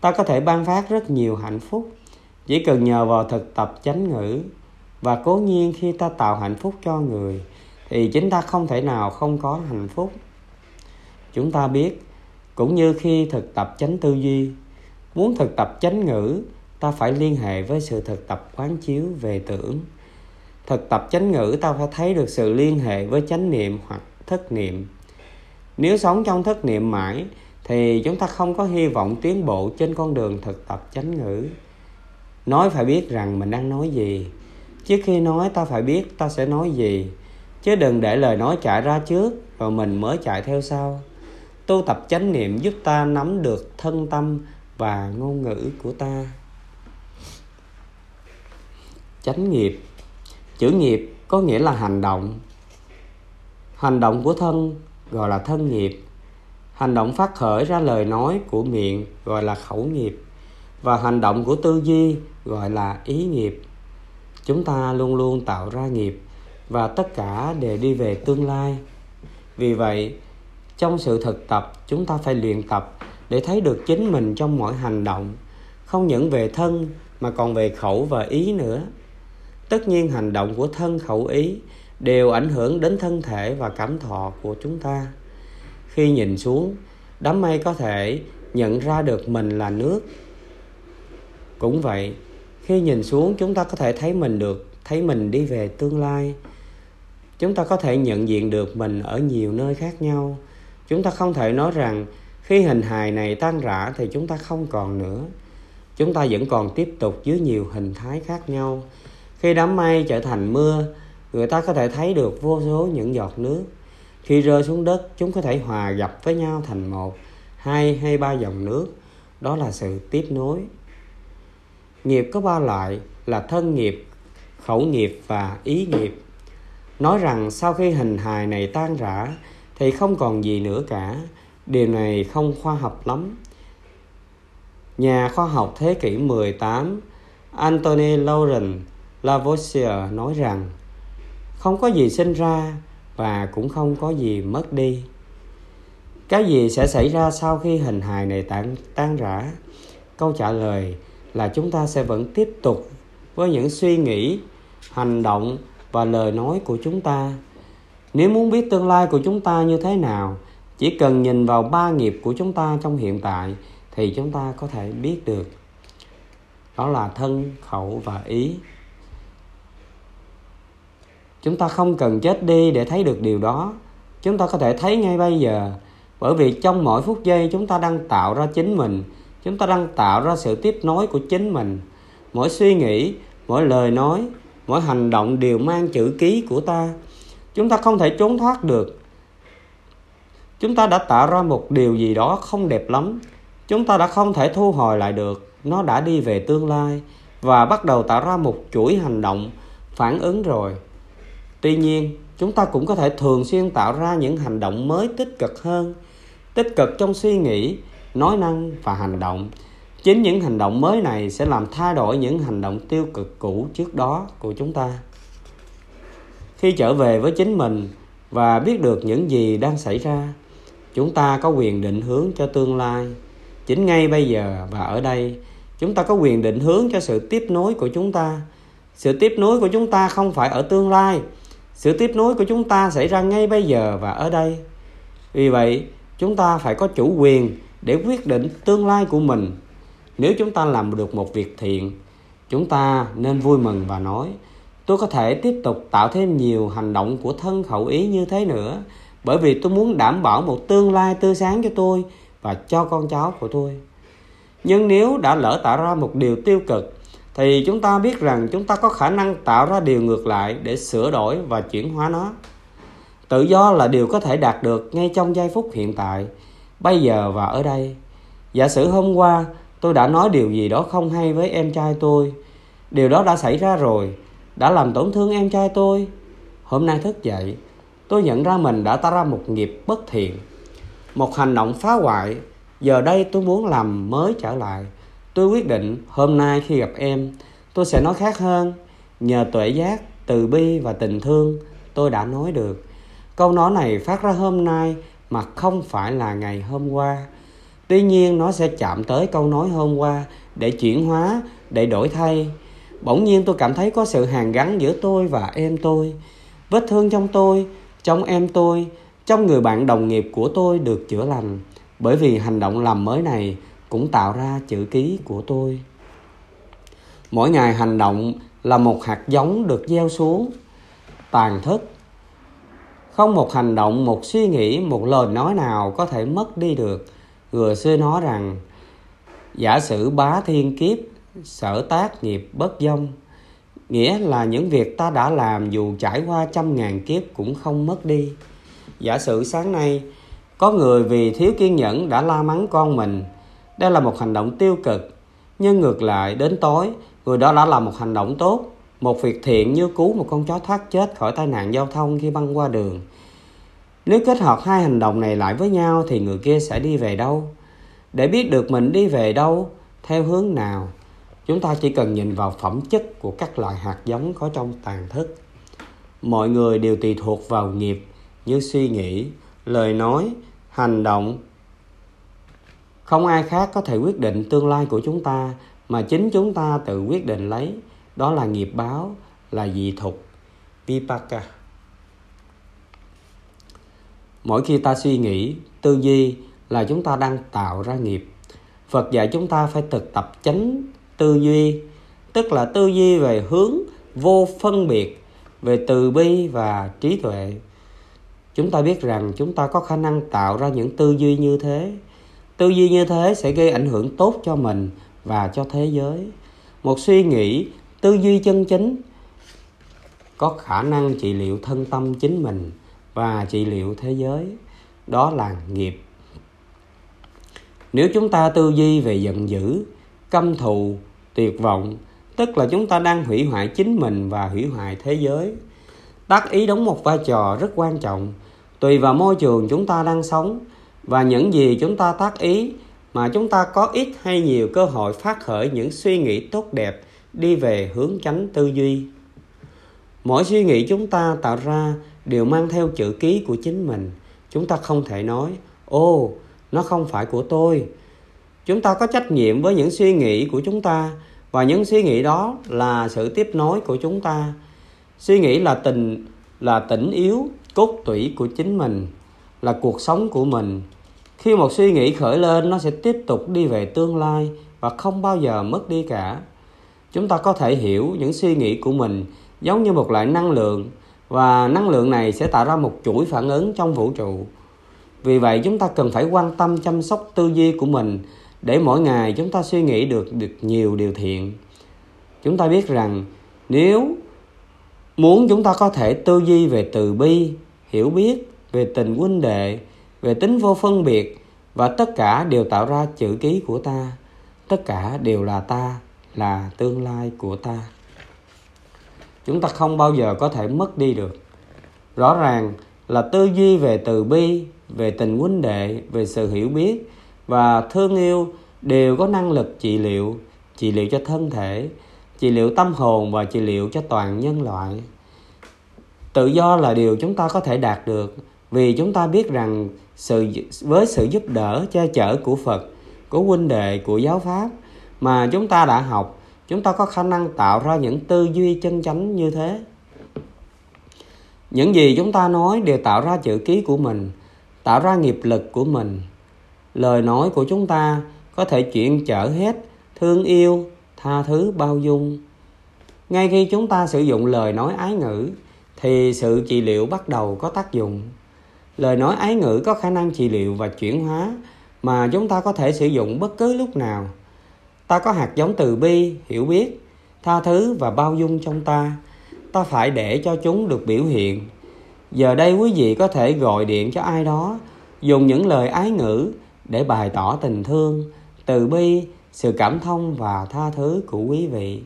Ta có thể ban phát rất nhiều hạnh phúc. Chỉ cần nhờ vào thực tập chánh ngữ và cố nhiên khi ta tạo hạnh phúc cho người, thì chính ta không thể nào không có hạnh phúc. Chúng ta biết cũng như khi thực tập chánh tư duy. Muốn thực tập chánh ngữ, ta phải liên hệ với sự thực tập quán chiếu về tưởng. Thực tập chánh ngữ, ta phải thấy được sự liên hệ với chánh niệm hoặc thất niệm. Nếu sống trong thất niệm mãi, thì chúng ta không có hy vọng tiến bộ trên con đường thực tập chánh ngữ. Nói phải biết rằng mình đang nói gì. Trước khi nói, ta phải biết ta sẽ nói gì. Chứ đừng để lời nói chạy ra trước, rồi mình mới chạy theo sau tu tập chánh niệm giúp ta nắm được thân tâm và ngôn ngữ của ta. Chánh nghiệp. Chữ nghiệp có nghĩa là hành động. Hành động của thân gọi là thân nghiệp. Hành động phát khởi ra lời nói của miệng gọi là khẩu nghiệp. Và hành động của tư duy gọi là ý nghiệp. Chúng ta luôn luôn tạo ra nghiệp và tất cả đều đi về tương lai. Vì vậy trong sự thực tập, chúng ta phải luyện tập để thấy được chính mình trong mọi hành động, không những về thân mà còn về khẩu và ý nữa. Tất nhiên hành động của thân khẩu ý đều ảnh hưởng đến thân thể và cảm thọ của chúng ta. Khi nhìn xuống, đám mây có thể nhận ra được mình là nước. Cũng vậy, khi nhìn xuống chúng ta có thể thấy mình được, thấy mình đi về tương lai. Chúng ta có thể nhận diện được mình ở nhiều nơi khác nhau chúng ta không thể nói rằng khi hình hài này tan rã thì chúng ta không còn nữa. Chúng ta vẫn còn tiếp tục dưới nhiều hình thái khác nhau. Khi đám mây trở thành mưa, người ta có thể thấy được vô số những giọt nước. Khi rơi xuống đất, chúng có thể hòa gặp với nhau thành một, hai hay ba dòng nước. Đó là sự tiếp nối. Nghiệp có ba loại là thân nghiệp, khẩu nghiệp và ý nghiệp. Nói rằng sau khi hình hài này tan rã thì không còn gì nữa cả. Điều này không khoa học lắm. Nhà khoa học thế kỷ 18 Anthony Laurent Lavoisier nói rằng không có gì sinh ra và cũng không có gì mất đi. Cái gì sẽ xảy ra sau khi hình hài này tan, tan rã? Câu trả lời là chúng ta sẽ vẫn tiếp tục với những suy nghĩ hành động và lời nói của chúng ta nếu muốn biết tương lai của chúng ta như thế nào, chỉ cần nhìn vào ba nghiệp của chúng ta trong hiện tại thì chúng ta có thể biết được. Đó là thân, khẩu và ý. Chúng ta không cần chết đi để thấy được điều đó. Chúng ta có thể thấy ngay bây giờ. Bởi vì trong mỗi phút giây chúng ta đang tạo ra chính mình, chúng ta đang tạo ra sự tiếp nối của chính mình. Mỗi suy nghĩ, mỗi lời nói, mỗi hành động đều mang chữ ký của ta chúng ta không thể trốn thoát được. Chúng ta đã tạo ra một điều gì đó không đẹp lắm. Chúng ta đã không thể thu hồi lại được. Nó đã đi về tương lai và bắt đầu tạo ra một chuỗi hành động phản ứng rồi. Tuy nhiên, chúng ta cũng có thể thường xuyên tạo ra những hành động mới tích cực hơn. Tích cực trong suy nghĩ, nói năng và hành động. Chính những hành động mới này sẽ làm thay đổi những hành động tiêu cực cũ trước đó của chúng ta khi trở về với chính mình và biết được những gì đang xảy ra, chúng ta có quyền định hướng cho tương lai. Chính ngay bây giờ và ở đây, chúng ta có quyền định hướng cho sự tiếp nối của chúng ta. Sự tiếp nối của chúng ta không phải ở tương lai, sự tiếp nối của chúng ta xảy ra ngay bây giờ và ở đây. Vì vậy, chúng ta phải có chủ quyền để quyết định tương lai của mình. Nếu chúng ta làm được một việc thiện, chúng ta nên vui mừng và nói tôi có thể tiếp tục tạo thêm nhiều hành động của thân khẩu ý như thế nữa, bởi vì tôi muốn đảm bảo một tương lai tươi sáng cho tôi và cho con cháu của tôi. Nhưng nếu đã lỡ tạo ra một điều tiêu cực, thì chúng ta biết rằng chúng ta có khả năng tạo ra điều ngược lại để sửa đổi và chuyển hóa nó. Tự do là điều có thể đạt được ngay trong giây phút hiện tại, bây giờ và ở đây. Giả sử hôm qua tôi đã nói điều gì đó không hay với em trai tôi, điều đó đã xảy ra rồi đã làm tổn thương em trai tôi. Hôm nay thức dậy, tôi nhận ra mình đã tạo ra một nghiệp bất thiện, một hành động phá hoại. Giờ đây tôi muốn làm mới trở lại. Tôi quyết định hôm nay khi gặp em, tôi sẽ nói khác hơn. Nhờ tuệ giác, từ bi và tình thương, tôi đã nói được. Câu nói này phát ra hôm nay mà không phải là ngày hôm qua. Tuy nhiên, nó sẽ chạm tới câu nói hôm qua để chuyển hóa, để đổi thay bỗng nhiên tôi cảm thấy có sự hàn gắn giữa tôi và em tôi. Vết thương trong tôi, trong em tôi, trong người bạn đồng nghiệp của tôi được chữa lành. Bởi vì hành động làm mới này cũng tạo ra chữ ký của tôi. Mỗi ngày hành động là một hạt giống được gieo xuống, tàn thức. Không một hành động, một suy nghĩ, một lời nói nào có thể mất đi được. Người xưa nói rằng, giả sử bá thiên kiếp sở tác nghiệp bất dông. Nghĩa là những việc ta đã làm dù trải qua trăm ngàn kiếp cũng không mất đi. Giả sử sáng nay, có người vì thiếu kiên nhẫn đã la mắng con mình. Đây là một hành động tiêu cực, nhưng ngược lại đến tối, người đó đã làm một hành động tốt. Một việc thiện như cứu một con chó thoát chết khỏi tai nạn giao thông khi băng qua đường. Nếu kết hợp hai hành động này lại với nhau thì người kia sẽ đi về đâu? Để biết được mình đi về đâu, theo hướng nào? Chúng ta chỉ cần nhìn vào phẩm chất của các loại hạt giống có trong tàn thức. Mọi người đều tùy thuộc vào nghiệp như suy nghĩ, lời nói, hành động. Không ai khác có thể quyết định tương lai của chúng ta, mà chính chúng ta tự quyết định lấy. Đó là nghiệp báo, là dị thục vipaka. Mỗi khi ta suy nghĩ, tư duy là chúng ta đang tạo ra nghiệp. Phật dạy chúng ta phải thực tập chánh tư duy, tức là tư duy về hướng vô phân biệt, về từ bi và trí tuệ. Chúng ta biết rằng chúng ta có khả năng tạo ra những tư duy như thế. Tư duy như thế sẽ gây ảnh hưởng tốt cho mình và cho thế giới. Một suy nghĩ, tư duy chân chính có khả năng trị liệu thân tâm chính mình và trị liệu thế giới. Đó là nghiệp. Nếu chúng ta tư duy về giận dữ, căm thù tuyệt vọng, tức là chúng ta đang hủy hoại chính mình và hủy hoại thế giới. Tác ý đóng một vai trò rất quan trọng, tùy vào môi trường chúng ta đang sống và những gì chúng ta tác ý mà chúng ta có ít hay nhiều cơ hội phát khởi những suy nghĩ tốt đẹp đi về hướng tránh tư duy. Mỗi suy nghĩ chúng ta tạo ra đều mang theo chữ ký của chính mình. Chúng ta không thể nói ô nó không phải của tôi. Chúng ta có trách nhiệm với những suy nghĩ của chúng ta và những suy nghĩ đó là sự tiếp nối của chúng ta. Suy nghĩ là tình, là tỉnh yếu, cốt tủy của chính mình, là cuộc sống của mình. Khi một suy nghĩ khởi lên, nó sẽ tiếp tục đi về tương lai và không bao giờ mất đi cả. Chúng ta có thể hiểu những suy nghĩ của mình giống như một loại năng lượng, và năng lượng này sẽ tạo ra một chuỗi phản ứng trong vũ trụ. Vì vậy, chúng ta cần phải quan tâm chăm sóc tư duy của mình để mỗi ngày chúng ta suy nghĩ được được nhiều điều thiện. Chúng ta biết rằng nếu muốn chúng ta có thể tư duy về từ bi, hiểu biết về tình huynh đệ, về tính vô phân biệt và tất cả đều tạo ra chữ ký của ta, tất cả đều là ta, là tương lai của ta. Chúng ta không bao giờ có thể mất đi được. Rõ ràng là tư duy về từ bi, về tình huynh đệ, về sự hiểu biết và thương yêu đều có năng lực trị liệu trị liệu cho thân thể trị liệu tâm hồn và trị liệu cho toàn nhân loại tự do là điều chúng ta có thể đạt được vì chúng ta biết rằng sự với sự giúp đỡ che chở của Phật, của huynh đệ, của giáo pháp mà chúng ta đã học, chúng ta có khả năng tạo ra những tư duy chân chánh như thế. Những gì chúng ta nói đều tạo ra chữ ký của mình, tạo ra nghiệp lực của mình. Lời nói của chúng ta có thể chuyển chở hết thương yêu, tha thứ, bao dung. Ngay khi chúng ta sử dụng lời nói ái ngữ thì sự trị liệu bắt đầu có tác dụng. Lời nói ái ngữ có khả năng trị liệu và chuyển hóa mà chúng ta có thể sử dụng bất cứ lúc nào. Ta có hạt giống từ bi hiểu biết tha thứ và bao dung trong ta. Ta phải để cho chúng được biểu hiện. Giờ đây quý vị có thể gọi điện cho ai đó dùng những lời ái ngữ để bày tỏ tình thương, từ bi, sự cảm thông và tha thứ của quý vị.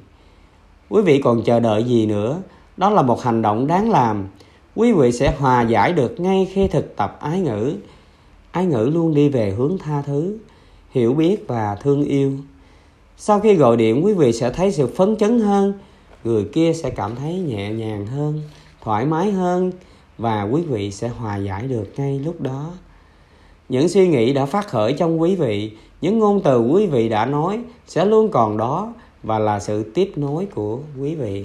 Quý vị còn chờ đợi gì nữa? Đó là một hành động đáng làm. Quý vị sẽ hòa giải được ngay khi thực tập ái ngữ. Ái ngữ luôn đi về hướng tha thứ, hiểu biết và thương yêu. Sau khi gọi điện, quý vị sẽ thấy sự phấn chấn hơn, người kia sẽ cảm thấy nhẹ nhàng hơn, thoải mái hơn và quý vị sẽ hòa giải được ngay lúc đó những suy nghĩ đã phát khởi trong quý vị, những ngôn từ quý vị đã nói sẽ luôn còn đó và là sự tiếp nối của quý vị.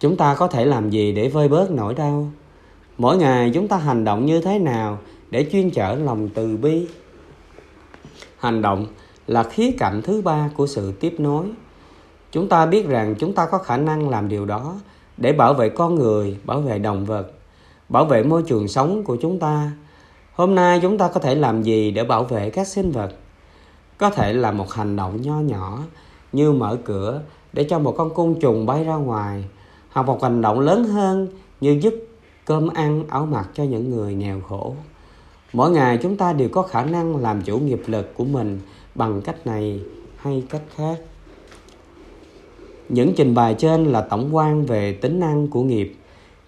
Chúng ta có thể làm gì để vơi bớt nỗi đau? Mỗi ngày chúng ta hành động như thế nào để chuyên chở lòng từ bi? Hành động là khía cạnh thứ ba của sự tiếp nối. Chúng ta biết rằng chúng ta có khả năng làm điều đó để bảo vệ con người, bảo vệ động vật, bảo vệ môi trường sống của chúng ta hôm nay chúng ta có thể làm gì để bảo vệ các sinh vật? Có thể là một hành động nho nhỏ như mở cửa để cho một con côn trùng bay ra ngoài, hoặc một hành động lớn hơn như giúp cơm ăn áo mặc cho những người nghèo khổ. Mỗi ngày chúng ta đều có khả năng làm chủ nghiệp lực của mình bằng cách này hay cách khác. Những trình bày trên là tổng quan về tính năng của nghiệp.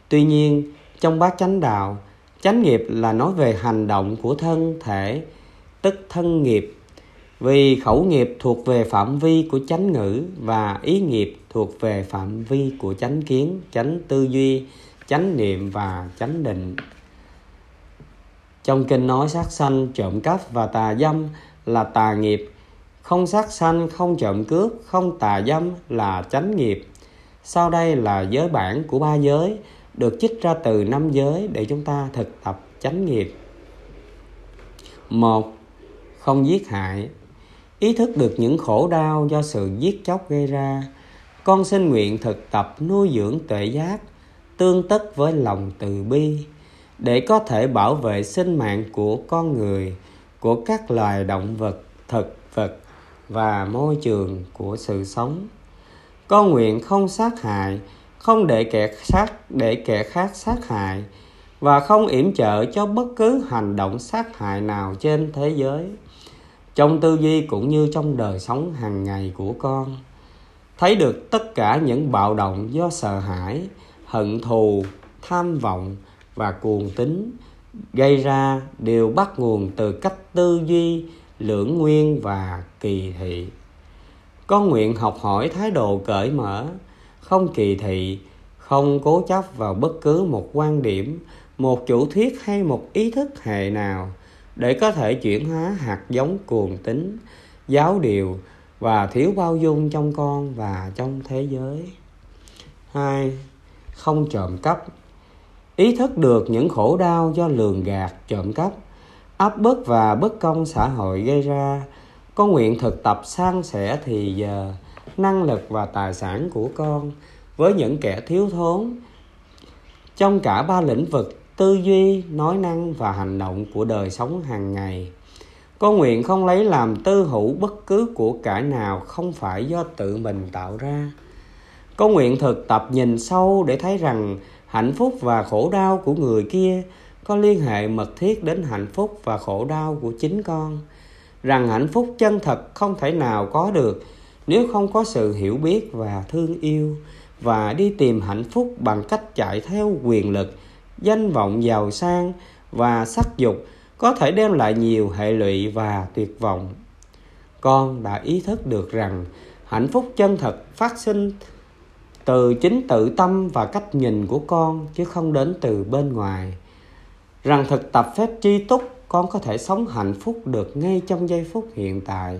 Tuy nhiên, trong bát chánh đạo chánh nghiệp là nói về hành động của thân thể, tức thân nghiệp. Vì khẩu nghiệp thuộc về phạm vi của chánh ngữ và ý nghiệp thuộc về phạm vi của chánh kiến, chánh tư duy, chánh niệm và chánh định. Trong kinh nói sát sanh trộm cắp và tà dâm là tà nghiệp. Không sát sanh, không trộm cướp, không tà dâm là chánh nghiệp. Sau đây là giới bản của ba giới được trích ra từ năm giới để chúng ta thực tập chánh nghiệp. Một, không giết hại. Ý thức được những khổ đau do sự giết chóc gây ra, con xin nguyện thực tập nuôi dưỡng tuệ giác tương tất với lòng từ bi để có thể bảo vệ sinh mạng của con người, của các loài động vật, thực vật và môi trường của sự sống. Con nguyện không sát hại không để kẻ sát, để kẻ khác sát hại, và không yểm trợ cho bất cứ hành động sát hại nào trên thế giới, trong tư duy cũng như trong đời sống hàng ngày của con. Thấy được tất cả những bạo động do sợ hãi, hận thù, tham vọng và cuồng tín gây ra đều bắt nguồn từ cách tư duy, lưỡng nguyên và kỳ thị. Con nguyện học hỏi thái độ cởi mở không kỳ thị, không cố chấp vào bất cứ một quan điểm, một chủ thuyết hay một ý thức hệ nào để có thể chuyển hóa hạt giống cuồng tín, giáo điều và thiếu bao dung trong con và trong thế giới. Hai, không trộm cắp. Ý thức được những khổ đau do lường gạt, trộm cắp, áp bức và bất công xã hội gây ra, có nguyện thực tập san sẻ thì giờ năng lực và tài sản của con với những kẻ thiếu thốn. Trong cả ba lĩnh vực, tư duy, nói năng và hành động của đời sống hàng ngày, con nguyện không lấy làm tư hữu bất cứ của cải nào không phải do tự mình tạo ra. Con nguyện thực tập nhìn sâu để thấy rằng hạnh phúc và khổ đau của người kia có liên hệ mật thiết đến hạnh phúc và khổ đau của chính con. Rằng hạnh phúc chân thật không thể nào có được nếu không có sự hiểu biết và thương yêu và đi tìm hạnh phúc bằng cách chạy theo quyền lực, danh vọng giàu sang và sắc dục, có thể đem lại nhiều hệ lụy và tuyệt vọng. Con đã ý thức được rằng hạnh phúc chân thật phát sinh từ chính tự tâm và cách nhìn của con chứ không đến từ bên ngoài. Rằng thực tập phép tri túc, con có thể sống hạnh phúc được ngay trong giây phút hiện tại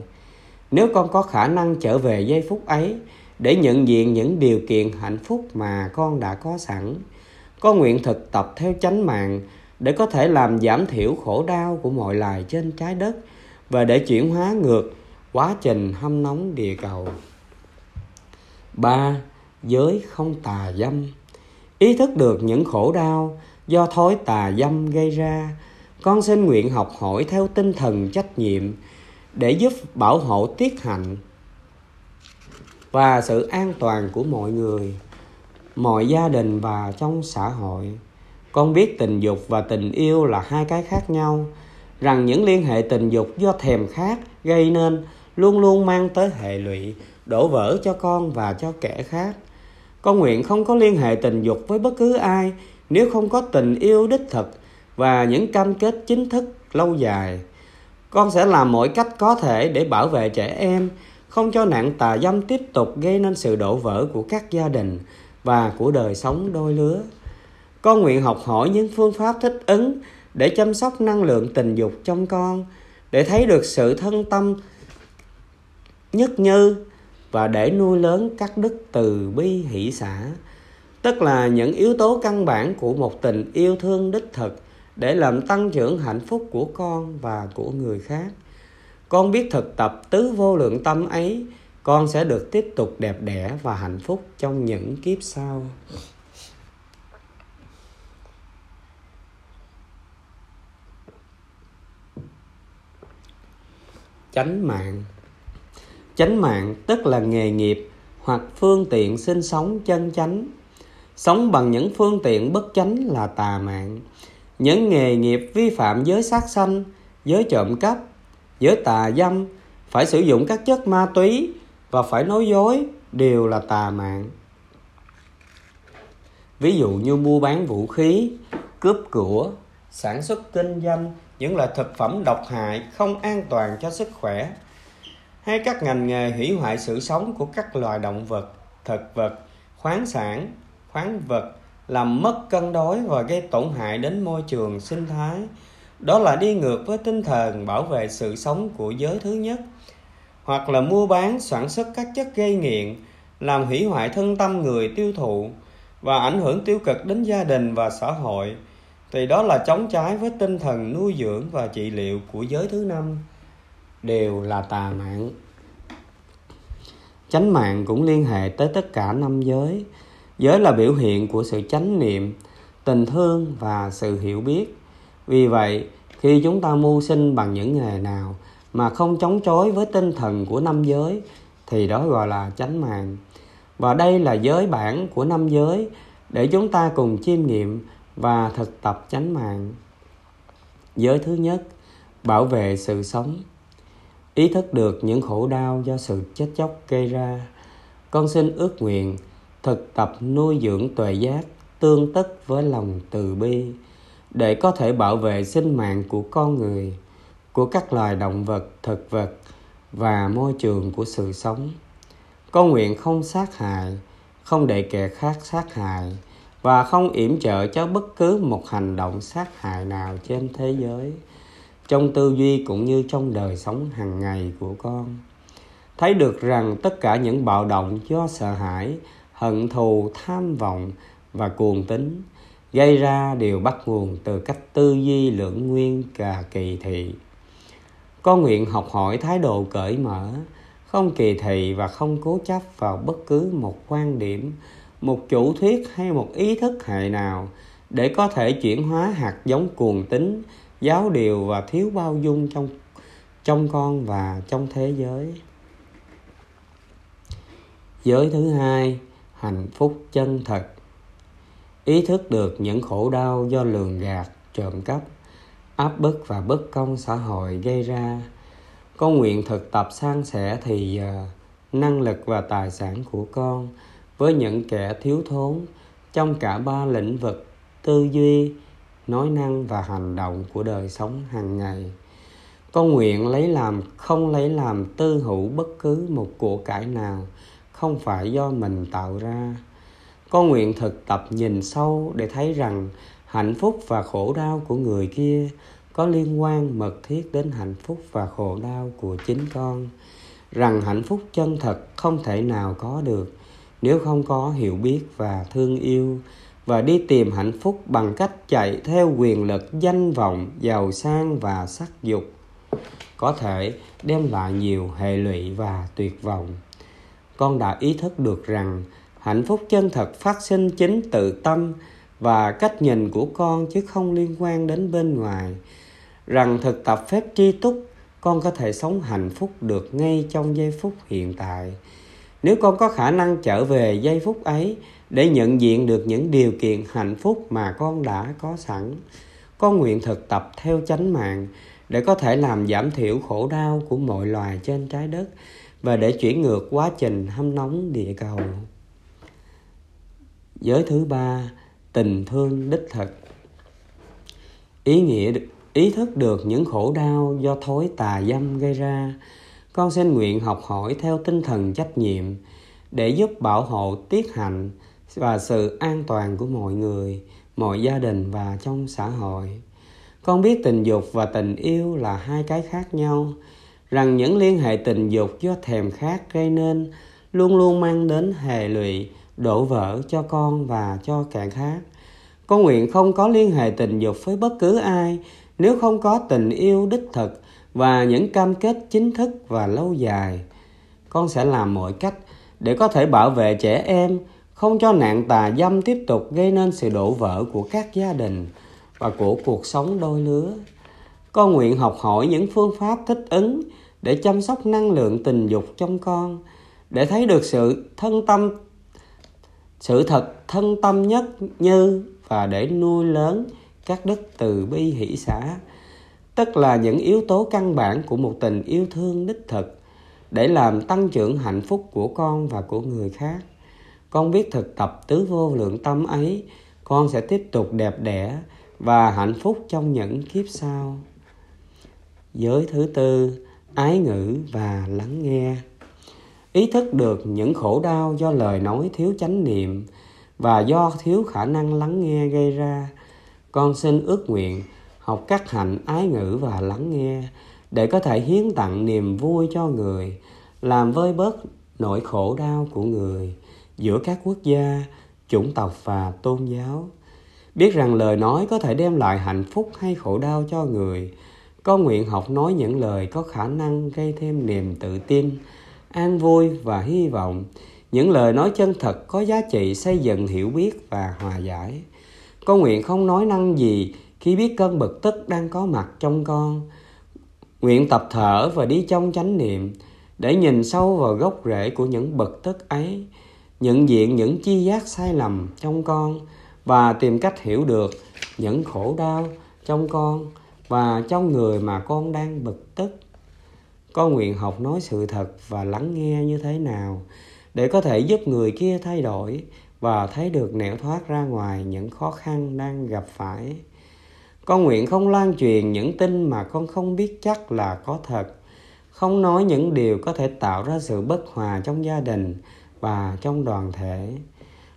nếu con có khả năng trở về giây phút ấy để nhận diện những điều kiện hạnh phúc mà con đã có sẵn con nguyện thực tập theo chánh mạng để có thể làm giảm thiểu khổ đau của mọi loài trên trái đất và để chuyển hóa ngược quá trình hâm nóng địa cầu. 3. Giới không tà dâm Ý thức được những khổ đau do thói tà dâm gây ra, con xin nguyện học hỏi theo tinh thần trách nhiệm để giúp bảo hộ tiết hạnh và sự an toàn của mọi người, mọi gia đình và trong xã hội. Con biết tình dục và tình yêu là hai cái khác nhau rằng những liên hệ tình dục do thèm khát gây nên luôn luôn mang tới hệ lụy đổ vỡ cho con và cho kẻ khác. Con nguyện không có liên hệ tình dục với bất cứ ai nếu không có tình yêu đích thực và những cam kết chính thức lâu dài con sẽ làm mọi cách có thể để bảo vệ trẻ em không cho nạn tà dâm tiếp tục gây nên sự đổ vỡ của các gia đình và của đời sống đôi lứa con nguyện học hỏi những phương pháp thích ứng để chăm sóc năng lượng tình dục trong con, để thấy được sự thân tâm nhất như và để nuôi lớn các đức từ bi hỷ xã. Tức là những yếu tố căn bản của một tình yêu thương đích thực để làm tăng trưởng hạnh phúc của con và của người khác. Con biết thực tập tứ vô lượng tâm ấy, con sẽ được tiếp tục đẹp đẽ và hạnh phúc trong những kiếp sau. chánh mạng chánh mạng tức là nghề nghiệp hoặc phương tiện sinh sống chân chánh sống bằng những phương tiện bất chánh là tà mạng những nghề nghiệp vi phạm giới sát sanh giới trộm cắp giới tà dâm phải sử dụng các chất ma túy và phải nói dối đều là tà mạng. Ví dụ như mua bán vũ khí cướp của sản xuất kinh doanh những loại thực phẩm độc hại không an toàn cho sức khỏe hay các ngành nghề hủy hoại sự sống của các loài động vật, thực vật, khoáng sản, khoáng vật làm mất cân đối và gây tổn hại đến môi trường sinh thái. Đó là đi ngược với tinh thần bảo vệ sự sống của giới thứ nhất. Hoặc là mua bán, sản xuất các chất gây nghiện, làm hủy hoại thân tâm người tiêu thụ và ảnh hưởng tiêu cực đến gia đình và xã hội thì đó là chống trái với tinh thần nuôi dưỡng và trị liệu của giới thứ năm đều là tà mạng chánh mạng cũng liên hệ tới tất cả năm giới giới là biểu hiện của sự chánh niệm, tình thương và sự hiểu biết. Vì vậy, khi chúng ta mưu sinh bằng những nghề nào mà không chống chối với tinh thần của năm giới, thì đó gọi là chánh mạng. Và đây là giới bản của năm giới để chúng ta cùng chiêm nghiệm và thực tập chánh mạng. Giới thứ nhất, bảo vệ sự sống. Ý thức được những khổ đau do sự chết chóc gây ra. Con xin ước nguyện thực tập nuôi dưỡng tuệ giác tương tức với lòng từ bi để có thể bảo vệ sinh mạng của con người, của các loài động vật, thực vật và môi trường của sự sống. Con nguyện không sát hại, không để kẻ khác sát hại và không yểm trợ cho bất cứ một hành động sát hại nào trên thế giới, trong tư duy cũng như trong đời sống hàng ngày của con. Thấy được rằng tất cả những bạo động do sợ hãi hận thù tham vọng và cuồng tính gây ra đều bắt nguồn từ cách tư duy lưỡng nguyên và kỳ thị. Con nguyện học hỏi thái độ cởi mở không kỳ thị và không cố chấp vào bất cứ một quan điểm một chủ thuyết hay một ý thức hệ nào để có thể chuyển hóa hạt giống cuồng tính, giáo điều và thiếu bao dung trong trong con và trong thế giới. Giới thứ hai hạnh phúc chân thật. Ý thức được những khổ đau do lường gạt, trộm cắp, áp bức và bất công xã hội gây ra con nguyện thực tập san sẻ thì giờ, năng lực và tài sản của con với những kẻ thiếu thốn trong cả ba lĩnh vực tư duy, nói năng và hành động của đời sống hàng ngày. Con nguyện lấy làm không lấy làm tư hữu bất cứ một của cải nào không phải do mình tạo ra. Con nguyện thực tập nhìn sâu để thấy rằng hạnh phúc và khổ đau của người kia có liên quan mật thiết đến hạnh phúc và khổ đau của chính con. Rằng hạnh phúc chân thật không thể nào có được nếu không có hiểu biết và thương yêu và đi tìm hạnh phúc bằng cách chạy theo quyền lực danh vọng, giàu sang và sắc dục. Có thể đem lại nhiều hệ lụy và tuyệt vọng con đã ý thức được rằng hạnh phúc chân thật phát sinh chính tự tâm và cách nhìn của con chứ không liên quan đến bên ngoài. Rằng thực tập phép tri túc, con có thể sống hạnh phúc được ngay trong giây phút hiện tại. Nếu con có khả năng trở về giây phút ấy để nhận diện được những điều kiện hạnh phúc mà con đã có sẵn, con nguyện thực tập theo chánh mạng để có thể làm giảm thiểu khổ đau của mọi loài trên trái đất và để chuyển ngược quá trình hâm nóng địa cầu. Giới thứ ba, tình thương đích thực. Ý nghĩa, ý thức được những khổ đau do thối tà dâm gây ra, con xin nguyện học hỏi theo tinh thần trách nhiệm để giúp bảo hộ tiết hạnh và sự an toàn của mọi người, mọi gia đình và trong xã hội. Con biết tình dục và tình yêu là hai cái khác nhau rằng những liên hệ tình dục do thèm khát gây nên luôn luôn mang đến hệ lụy, đổ vỡ cho con và cho kẻ khác. Con nguyện không có liên hệ tình dục với bất cứ ai, nếu không có tình yêu đích thực và những cam kết chính thức và lâu dài. Con sẽ làm mọi cách để có thể bảo vệ trẻ em, không cho nạn tà dâm tiếp tục gây nên sự đổ vỡ của các gia đình và của cuộc sống đôi lứa. Con nguyện học hỏi những phương pháp thích ứng để chăm sóc năng lượng tình dục trong con, để thấy được sự thân tâm, sự thật thân tâm nhất như và để nuôi lớn các đức từ bi hỷ xã. Tức là những yếu tố căn bản của một tình yêu thương đích thực để làm tăng trưởng hạnh phúc của con và của người khác. Con biết thực tập tứ vô lượng tâm ấy, con sẽ tiếp tục đẹp đẽ và hạnh phúc trong những kiếp sau. Giới thứ tư ái ngữ và lắng nghe. Ý thức được những khổ đau do lời nói thiếu chánh niệm và do thiếu khả năng lắng nghe gây ra, con xin ước nguyện học các hạnh ái ngữ và lắng nghe để có thể hiến tặng niềm vui cho người, làm vơi bớt nỗi khổ đau của người giữa các quốc gia, chủng tộc và tôn giáo. Biết rằng lời nói có thể đem lại hạnh phúc hay khổ đau cho người con nguyện học nói những lời có khả năng gây thêm niềm tự tin, an vui và hy vọng. Những lời nói chân thật có giá trị xây dựng hiểu biết và hòa giải. Con nguyện không nói năng gì khi biết cơn bực tức đang có mặt trong con. Nguyện tập thở và đi trong chánh niệm, để nhìn sâu vào gốc rễ của những bực tức ấy, nhận diện những chi giác sai lầm trong con và tìm cách hiểu được những khổ đau trong con và trong người mà con đang bực tức con nguyện học nói sự thật và lắng nghe như thế nào để có thể giúp người kia thay đổi và thấy được nẻo thoát ra ngoài những khó khăn đang gặp phải. Con nguyện không lan truyền những tin mà con không biết chắc là có thật, không nói những điều có thể tạo ra sự bất hòa trong gia đình và trong đoàn thể.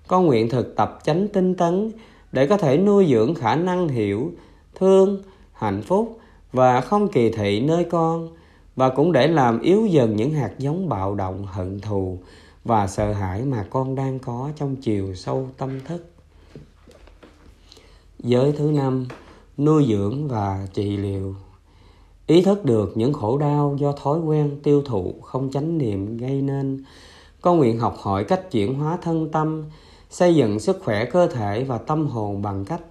Con nguyện thực tập chánh tinh tấn để có thể nuôi dưỡng khả năng hiểu, thương hạnh phúc và không kỳ thị nơi con và cũng để làm yếu dần những hạt giống bạo động hận thù và sợ hãi mà con đang có trong chiều sâu tâm thức Giới thứ năm, nuôi dưỡng và trị liệu. Ý thức được những khổ đau do thói quen tiêu thụ không chánh niệm gây nên. Con nguyện học hỏi cách chuyển hóa thân tâm, xây dựng sức khỏe cơ thể và tâm hồn bằng cách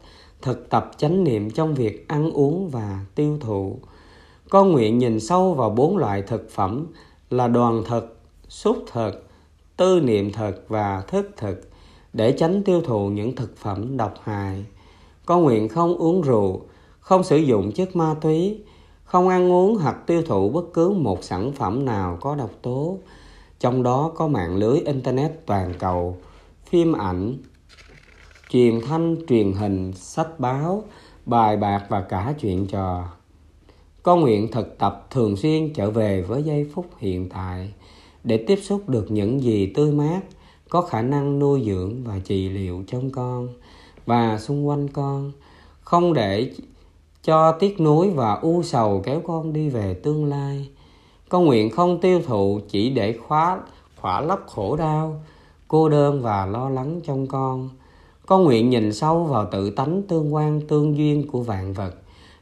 thực tập chánh niệm trong việc ăn uống và tiêu thụ. Con nguyện nhìn sâu vào bốn loại thực phẩm là đoàn thực, xúc thực, tư niệm thực và thức thực để tránh tiêu thụ những thực phẩm độc hại. Con nguyện không uống rượu, không sử dụng chất ma túy, không ăn uống hoặc tiêu thụ bất cứ một sản phẩm nào có độc tố, trong đó có mạng lưới Internet toàn cầu, phim ảnh, truyền thanh, truyền hình, sách báo, bài bạc và cả chuyện trò. Con nguyện thực tập thường xuyên trở về với giây phút hiện tại để tiếp xúc được những gì tươi mát, có khả năng nuôi dưỡng và trị liệu trong con và xung quanh con, không để cho tiếc nuối và u sầu kéo con đi về tương lai. Con nguyện không tiêu thụ chỉ để khóa khỏa lấp khổ đau, cô đơn và lo lắng trong con. Con nguyện nhìn sâu vào tự tánh tương quan tương duyên của vạn vật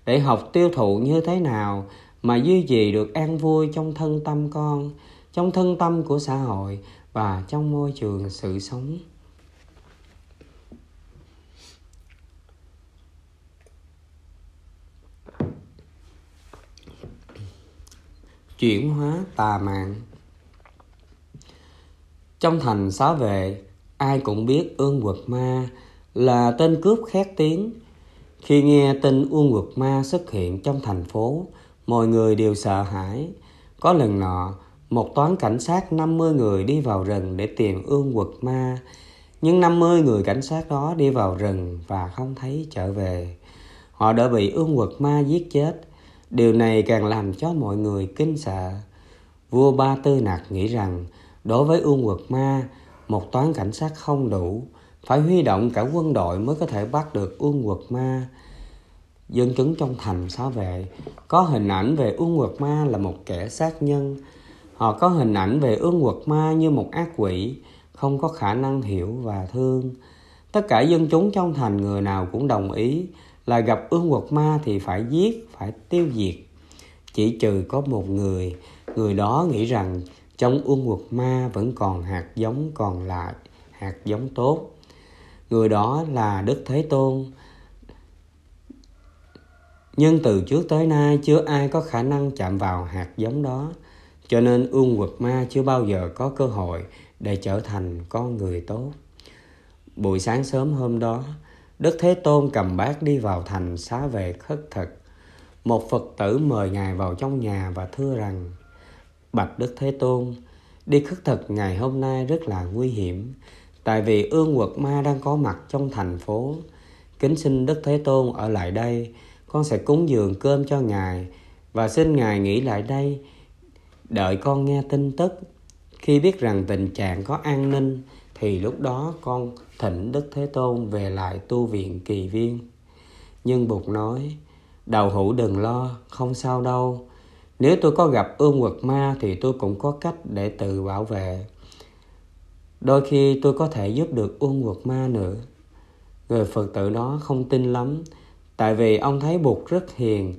để học tiêu thụ như thế nào mà duy trì được an vui trong thân tâm con, trong thân tâm của xã hội và trong môi trường sự sống. chuyển hóa tà mạng trong thành xá vệ ai cũng biết ương quật ma là tên cướp khét tiếng. Khi nghe tin ương quật ma xuất hiện trong thành phố mọi người đều sợ hãi. Có lần nọ một toán cảnh sát 50 người đi vào rừng để tìm ương quật ma. Nhưng 50 người cảnh sát đó đi vào rừng và không thấy trở về. Họ đã bị ương quật ma giết chết. Điều này càng làm cho mọi người kinh sợ. Vua Ba Tư Nặc nghĩ rằng đối với Uông Quật Ma, một toán cảnh sát không đủ, phải huy động cả quân đội mới có thể bắt được Uông Quật Ma. Dân chúng trong thành xá vệ có hình ảnh về Uông Quật Ma là một kẻ sát nhân. Họ có hình ảnh về Uông Quật Ma như một ác quỷ, không có khả năng hiểu và thương. Tất cả dân chúng trong thành người nào cũng đồng ý là gặp ương quật ma thì phải giết, phải tiêu diệt. Chỉ trừ có một người, người đó nghĩ rằng trong uông quật ma vẫn còn hạt giống còn lại, hạt giống tốt. Người đó là Đức Thế Tôn. Nhưng từ trước tới nay chưa ai có khả năng chạm vào hạt giống đó. Cho nên ương quật ma chưa bao giờ có cơ hội để trở thành con người tốt. Buổi sáng sớm hôm đó, Đức Thế Tôn cầm bát đi vào thành xá về khất thực. Một Phật tử mời Ngài vào trong nhà và thưa rằng Bạch Đức Thế Tôn, đi khất thực ngày hôm nay rất là nguy hiểm Tại vì ương quật ma đang có mặt trong thành phố Kính xin Đức Thế Tôn ở lại đây Con sẽ cúng dường cơm cho Ngài Và xin Ngài nghỉ lại đây Đợi con nghe tin tức Khi biết rằng tình trạng có an ninh Thì lúc đó con thỉnh Đức Thế Tôn về lại tu viện kỳ viên. Nhưng Bụt nói, đầu hữu đừng lo, không sao đâu. Nếu tôi có gặp ương quật ma thì tôi cũng có cách để tự bảo vệ. Đôi khi tôi có thể giúp được ương quật ma nữa. Người Phật tử đó không tin lắm, tại vì ông thấy Bụt rất hiền,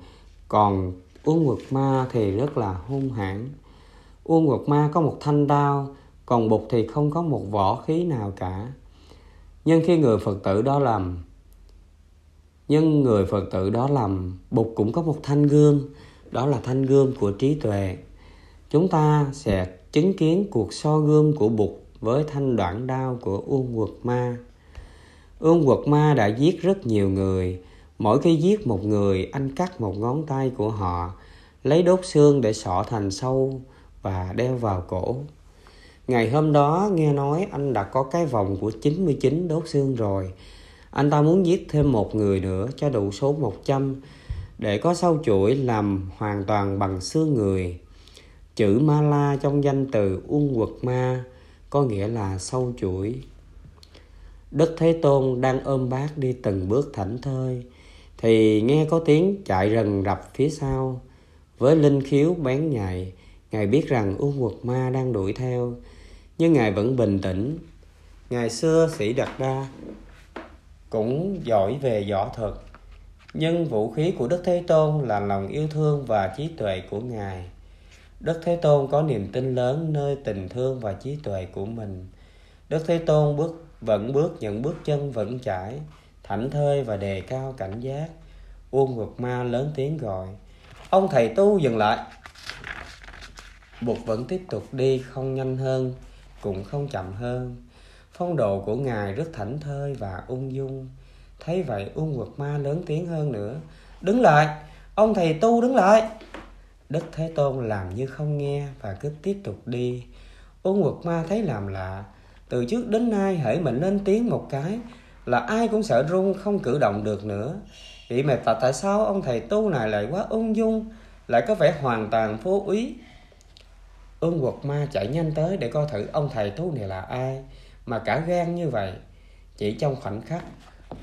còn ương quật ma thì rất là hung hãn. Ương quật ma có một thanh đao, còn Bụt thì không có một võ khí nào cả nhưng khi người phật tử đó làm nhưng người phật tử đó làm bụt cũng có một thanh gương đó là thanh gương của trí tuệ. Chúng ta sẽ chứng kiến cuộc so gương của bụt với thanh đoạn đao của uông quật ma. Uông quật ma đã giết rất nhiều người. Mỗi khi giết một người, anh cắt một ngón tay của họ, lấy đốt xương để xỏ thành sâu và đeo vào cổ. Ngày hôm đó, nghe nói anh đã có cái vòng của 99 đốt xương rồi. Anh ta muốn giết thêm một người nữa cho đủ số 100 để có sâu chuỗi làm hoàn toàn bằng xương người. Chữ Ma La trong danh từ Uông Quật Ma có nghĩa là sâu chuỗi. Đức Thế Tôn đang ôm bác đi từng bước thảnh thơi thì nghe có tiếng chạy rần rập phía sau. Với linh khiếu bén nhạy, Ngài biết rằng Uông Quật Ma đang đuổi theo nhưng Ngài vẫn bình tĩnh. Ngày xưa Sĩ Đạt Đa cũng giỏi về võ thuật nhưng vũ khí của đức thế tôn là lòng yêu thương và trí tuệ của ngài. Đức thế tôn có niềm tin lớn nơi tình thương và trí tuệ của mình. Đức thế tôn bước, vẫn bước, những bước chân vững chãi, thảnh thơi và đề cao cảnh giác. Uông ngược ma lớn tiếng gọi, ông thầy tu dừng lại. Bụt vẫn tiếp tục đi, không nhanh hơn, cũng không chậm hơn. Phong độ của ngài rất thảnh thơi và ung dung thấy vậy uông quật ma lớn tiếng hơn nữa. Đứng lại ông thầy tu đứng lại. Đức thế tôn làm như không nghe và cứ tiếp tục đi. Uông quật ma thấy làm lạ. Từ trước đến nay hễ mình lên tiếng một cái là ai cũng sợ run không cử động được nữa. Vậy mà tại, tại sao ông thầy tu này lại quá ung dung lại có vẻ hoàn toàn vô úy? Ương quật ma chạy nhanh tới để coi thử ông thầy tu này là ai mà cả gan như vậy. Chỉ trong khoảnh khắc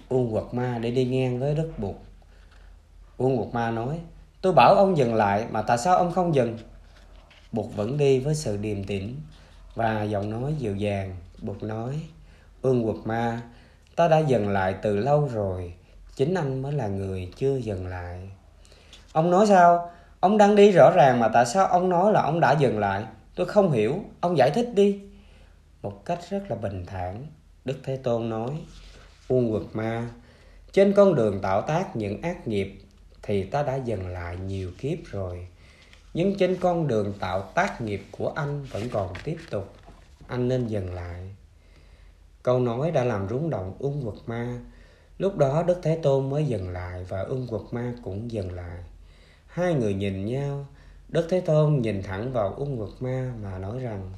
uông quật ma để đi ngang với đất buộc. uông quật ma nói, tôi bảo ông dừng lại mà tại sao ông không dừng? Bụt vẫn đi với sự điềm tĩnh và giọng nói dịu dàng. Bụt nói ương quật ma, ta đã dừng lại từ lâu rồi, chính anh mới là người chưa dừng lại. Ông nói sao? Ông đang đi rõ ràng mà tại sao ông nói là ông đã dừng lại? Tôi không hiểu, ông giải thích đi. Một cách rất là bình thản, đức thế tôn nói uông quật ma. Trên con đường tạo tác những ác nghiệp thì ta đã dừng lại nhiều kiếp rồi. Nhưng trên con đường tạo tác nghiệp của anh vẫn còn tiếp tục. Anh nên dừng lại. Câu nói đã làm rúng động ung quật ma. Lúc đó đức thế tôn mới dừng lại và ung quật ma cũng dừng lại. Hai người nhìn nhau. Đức thế tôn nhìn thẳng vào ung quật ma mà nói rằng,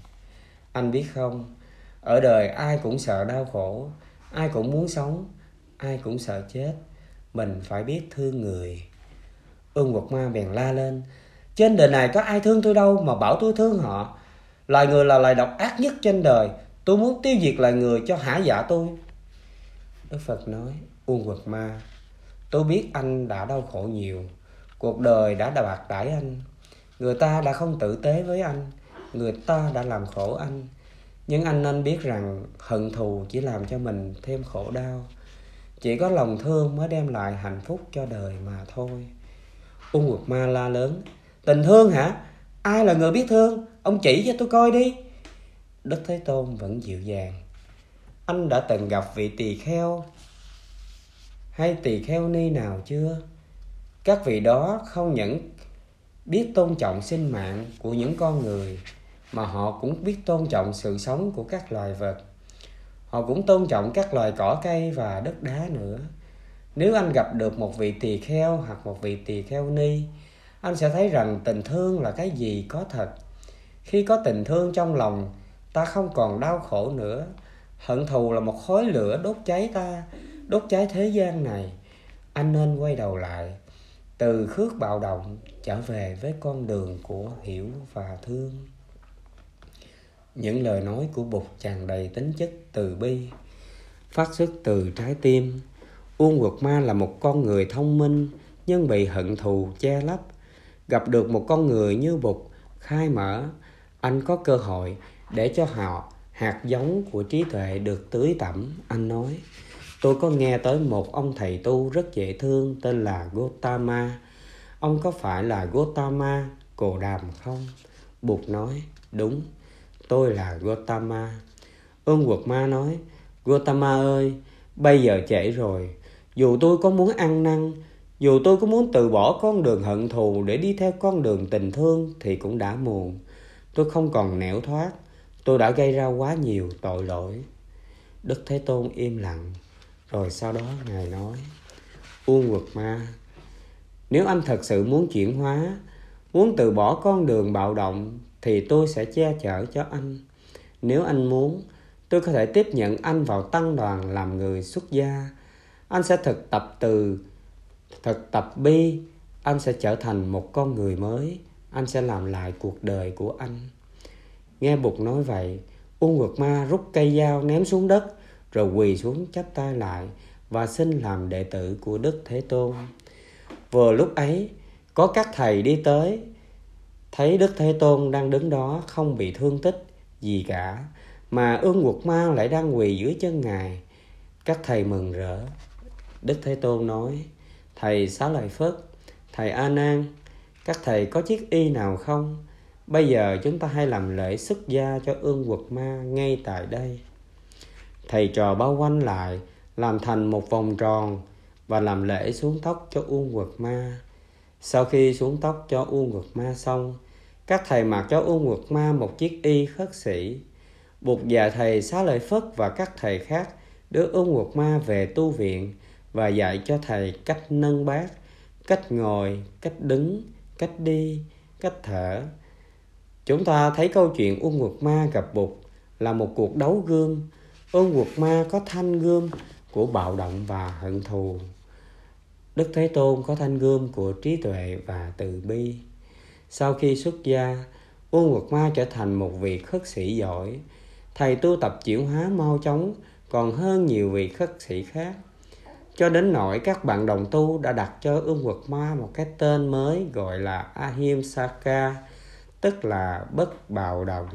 anh biết không? Ở đời ai cũng sợ đau khổ ai cũng muốn sống, ai cũng sợ chết. Mình phải biết thương người. Ương quật ma bèn la lên, trên đời này có ai thương tôi đâu mà bảo tôi thương họ? Loài người là loài độc ác nhất trên đời. Tôi muốn tiêu diệt loài người cho hả dạ tôi. Đức phật nói uông quật ma, tôi biết anh đã đau khổ nhiều. Cuộc đời đã bạc đãi anh. Người ta đã không tử tế với anh. Người ta đã làm khổ anh nhưng anh nên biết rằng hận thù chỉ làm cho mình thêm khổ đau. Chỉ có lòng thương mới đem lại hạnh phúc cho đời mà thôi. Ung ngược ma la lớn, tình thương hả? Ai là người biết thương? Ông chỉ cho tôi coi đi. Đức thế tôn vẫn dịu dàng, anh đã từng gặp vị tỳ kheo hay tỳ kheo ni nào chưa? Các vị đó không những biết tôn trọng sinh mạng của những con người mà họ cũng biết tôn trọng sự sống của các loài vật họ cũng tôn trọng các loài cỏ cây và đất đá nữa. Nếu anh gặp được một vị tỳ kheo hoặc một vị tỳ kheo ni, anh sẽ thấy rằng tình thương là cái gì có thật. Khi có tình thương trong lòng, ta không còn đau khổ nữa. Hận thù là một khối lửa đốt cháy ta, đốt cháy thế gian này. Anh nên quay đầu lại, từ khước bạo động trở về với con đường của hiểu và thương những lời nói của bụt tràn đầy tính chất từ bi, phát xuất từ trái tim. Uông quật ma là một con người thông minh, nhưng bị hận thù, che lấp. Gặp được một con người như bụt, khai mở, anh có cơ hội để cho họ hạt giống của trí tuệ được tưới tẩm, anh nói. Tôi có nghe tới một ông thầy tu rất dễ thương tên là gotama ông có phải là gotama cồ đàm không? Bụt nói, đúng tôi là Gotama. Ôn quật ma nói, Gotama ơi, bây giờ trễ rồi. Dù tôi có muốn ăn năn, dù tôi có muốn từ bỏ con đường hận thù để đi theo con đường tình thương thì cũng đã muộn. Tôi không còn nẻo thoát, tôi đã gây ra quá nhiều tội lỗi. Đức Thế Tôn im lặng, rồi sau đó Ngài nói, Uông quật ma, nếu anh thật sự muốn chuyển hóa, muốn từ bỏ con đường bạo động thì tôi sẽ che chở cho anh. Nếu anh muốn, tôi có thể tiếp nhận anh vào tăng đoàn làm người xuất gia. Anh sẽ thực tập từ thực tập bi, anh sẽ trở thành một con người mới, anh sẽ làm lại cuộc đời của anh. Nghe Bụt nói vậy, Uông Ngược Ma rút cây dao ném xuống đất, rồi quỳ xuống chắp tay lại và xin làm đệ tử của Đức Thế Tôn. Vừa lúc ấy, có các thầy đi tới thấy Đức Thế Tôn đang đứng đó không bị thương tích gì cả, mà ương quật ma lại đang quỳ dưới chân Ngài. các thầy mừng rỡ. Đức thế tôn nói thầy xá lợi phất thầy a nan các thầy có chiếc y nào không? Bây giờ chúng ta hãy làm lễ xuất gia cho ương quật ma ngay tại đây. Thầy trò bao quanh lại làm thành một vòng tròn và làm lễ xuống tóc cho uông quật ma sau khi xuống tóc cho uông quật ma xong các thầy mặc cho U Nguyệt ma một chiếc y khất sĩ. Buộc già thầy xá lợi phất và các thầy khác đưa U Nguyệt ma về tu viện và dạy cho thầy cách nâng bát, cách ngồi, cách đứng, cách đi, cách thở. Chúng ta thấy câu chuyện U Nguyệt ma gặp bụt là một cuộc đấu gươm. U Nguyệt ma có thanh gươm của bạo động và hận thù. Đức thế tôn có thanh gươm của trí tuệ và từ bi sau khi xuất gia Uông quật ma trở thành một vị khất sĩ giỏi thầy tu tập chuyển hóa mau chóng còn hơn nhiều vị khất sĩ khác cho đến nỗi các bạn đồng tu đã đặt cho ương quật ma một cái tên mới gọi là ahimsaka tức là bất bạo động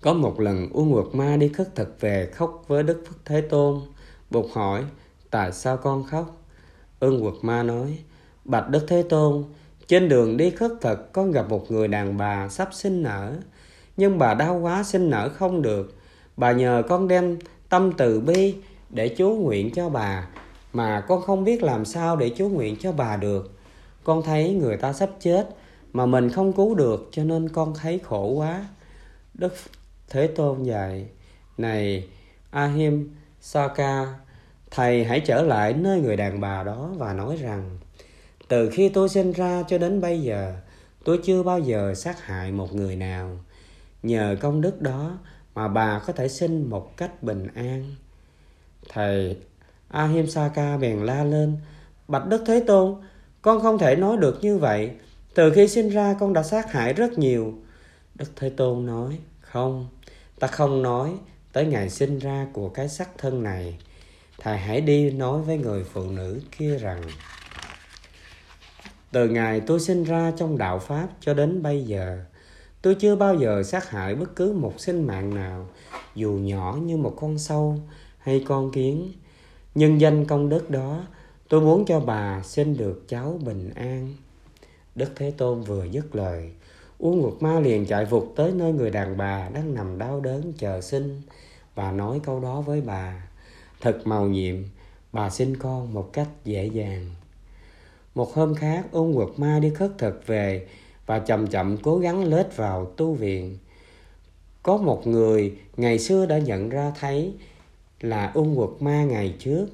có một lần Uông Quật Ma đi khất thực về khóc với Đức Phật Thế Tôn. Bụt hỏi, tại sao con khóc? Ưng Quật Ma nói, Bạch Đức Thế Tôn, trên đường đi khất thực con gặp một người đàn bà sắp sinh nở. Nhưng bà đau quá sinh nở không được. Bà nhờ con đem tâm từ bi để chú nguyện cho bà. Mà con không biết làm sao để chú nguyện cho bà được. Con thấy người ta sắp chết mà mình không cứu được cho nên con thấy khổ quá. Đức Thế Tôn dạy, Này Ahim Saka, Thầy hãy trở lại nơi người đàn bà đó và nói rằng, từ khi tôi sinh ra cho đến bây giờ, tôi chưa bao giờ sát hại một người nào. Nhờ công đức đó mà bà có thể sinh một cách bình an. Thầy Ahimsaka bèn la lên, Bạch Đức Thế Tôn, con không thể nói được như vậy. Từ khi sinh ra con đã sát hại rất nhiều. Đức Thế Tôn nói, không, ta không nói tới ngày sinh ra của cái sắc thân này thầy hãy đi nói với người phụ nữ kia rằng từ ngày tôi sinh ra trong đạo pháp cho đến bây giờ tôi chưa bao giờ sát hại bất cứ một sinh mạng nào dù nhỏ như một con sâu hay con kiến nhân danh công đức đó tôi muốn cho bà sinh được cháu bình an đức thế tôn vừa dứt lời Uông Nguyệt Ma liền chạy vụt tới nơi người đàn bà đang nằm đau đớn chờ sinh và nói câu đó với bà. Thật màu nhiệm, bà sinh con một cách dễ dàng. Một hôm khác, ôn quật Ma đi khất thực về và chậm chậm cố gắng lết vào tu viện. Có một người ngày xưa đã nhận ra thấy là ôn quật Ma ngày trước.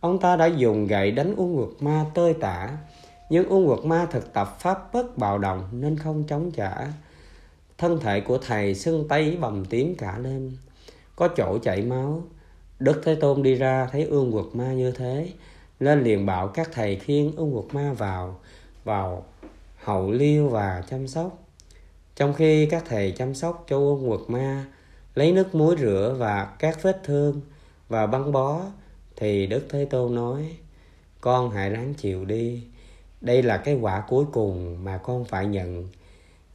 Ông ta đã dùng gậy đánh ôn quật Ma tơi tả nhưng ôn Quật Ma thực tập pháp bất bạo động nên không chống trả. Thân thể của thầy sưng tấy bầm tím cả lên, có chỗ chảy máu. Đức Thế Tôn đi ra thấy ương quật ma như thế, nên liền bảo các thầy khiêng ương quật ma vào, vào hậu liêu và chăm sóc. Trong khi các thầy chăm sóc cho ương quật ma, lấy nước muối rửa và các vết thương và băng bó, thì Đức Thế Tôn nói, con hãy ráng chịu đi, đây là cái quả cuối cùng mà con phải nhận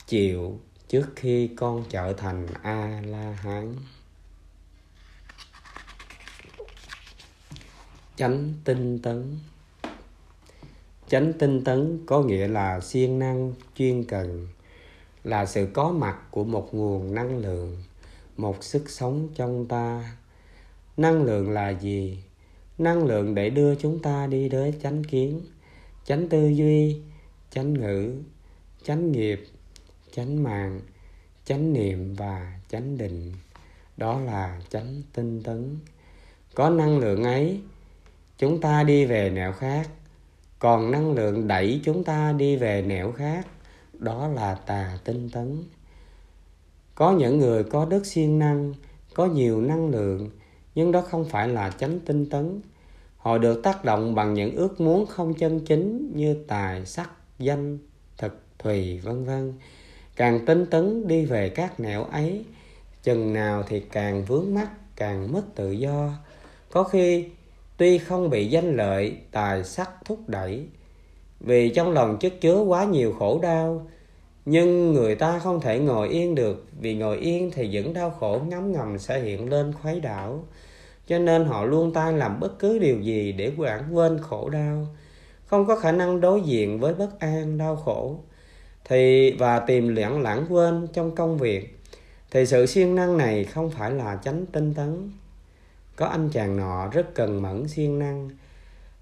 chịu trước khi con trở thành a la hán chánh tinh tấn. Chánh tinh tấn có nghĩa là siêng năng, chuyên cần, là sự có mặt của một nguồn năng lượng, một sức sống trong ta. Năng lượng là gì? Năng lượng để đưa chúng ta đi tới chánh kiến, chánh tư duy, chánh ngữ, chánh nghiệp, chánh mạng, chánh niệm và chánh định. Đó là chánh tinh tấn. Có năng lượng ấy chúng ta đi về nẻo khác. Còn năng lượng đẩy chúng ta đi về nẻo khác. Đó là tà tinh tấn. Có những người có đức siêng năng, có nhiều năng lượng, nhưng đó không phải là chánh tinh tấn. Họ được tác động bằng những ước muốn không chân chính như tài, sắc, danh, thực, thùy, vân vân. Càng tinh tấn đi về các nẻo ấy, chừng nào thì càng vướng mắc, càng mất tự do. Có khi tuy không bị danh lợi, tài sắc thúc đẩy, vì trong lòng chất chứa quá nhiều khổ đau, nhưng người ta không thể ngồi yên được. Vì ngồi yên thì những đau khổ ngấm ngầm sẽ hiện lên khuấy đảo, cho nên họ luôn tay làm bất cứ điều gì để quản quên khổ đau. Không có khả năng đối diện với bất an, đau khổ. Thì, và tìm lãng lãng quên trong công việc, thì sự siêng năng này không phải là chánh tinh tấn có anh chàng nọ rất cần mẫn siêng năng.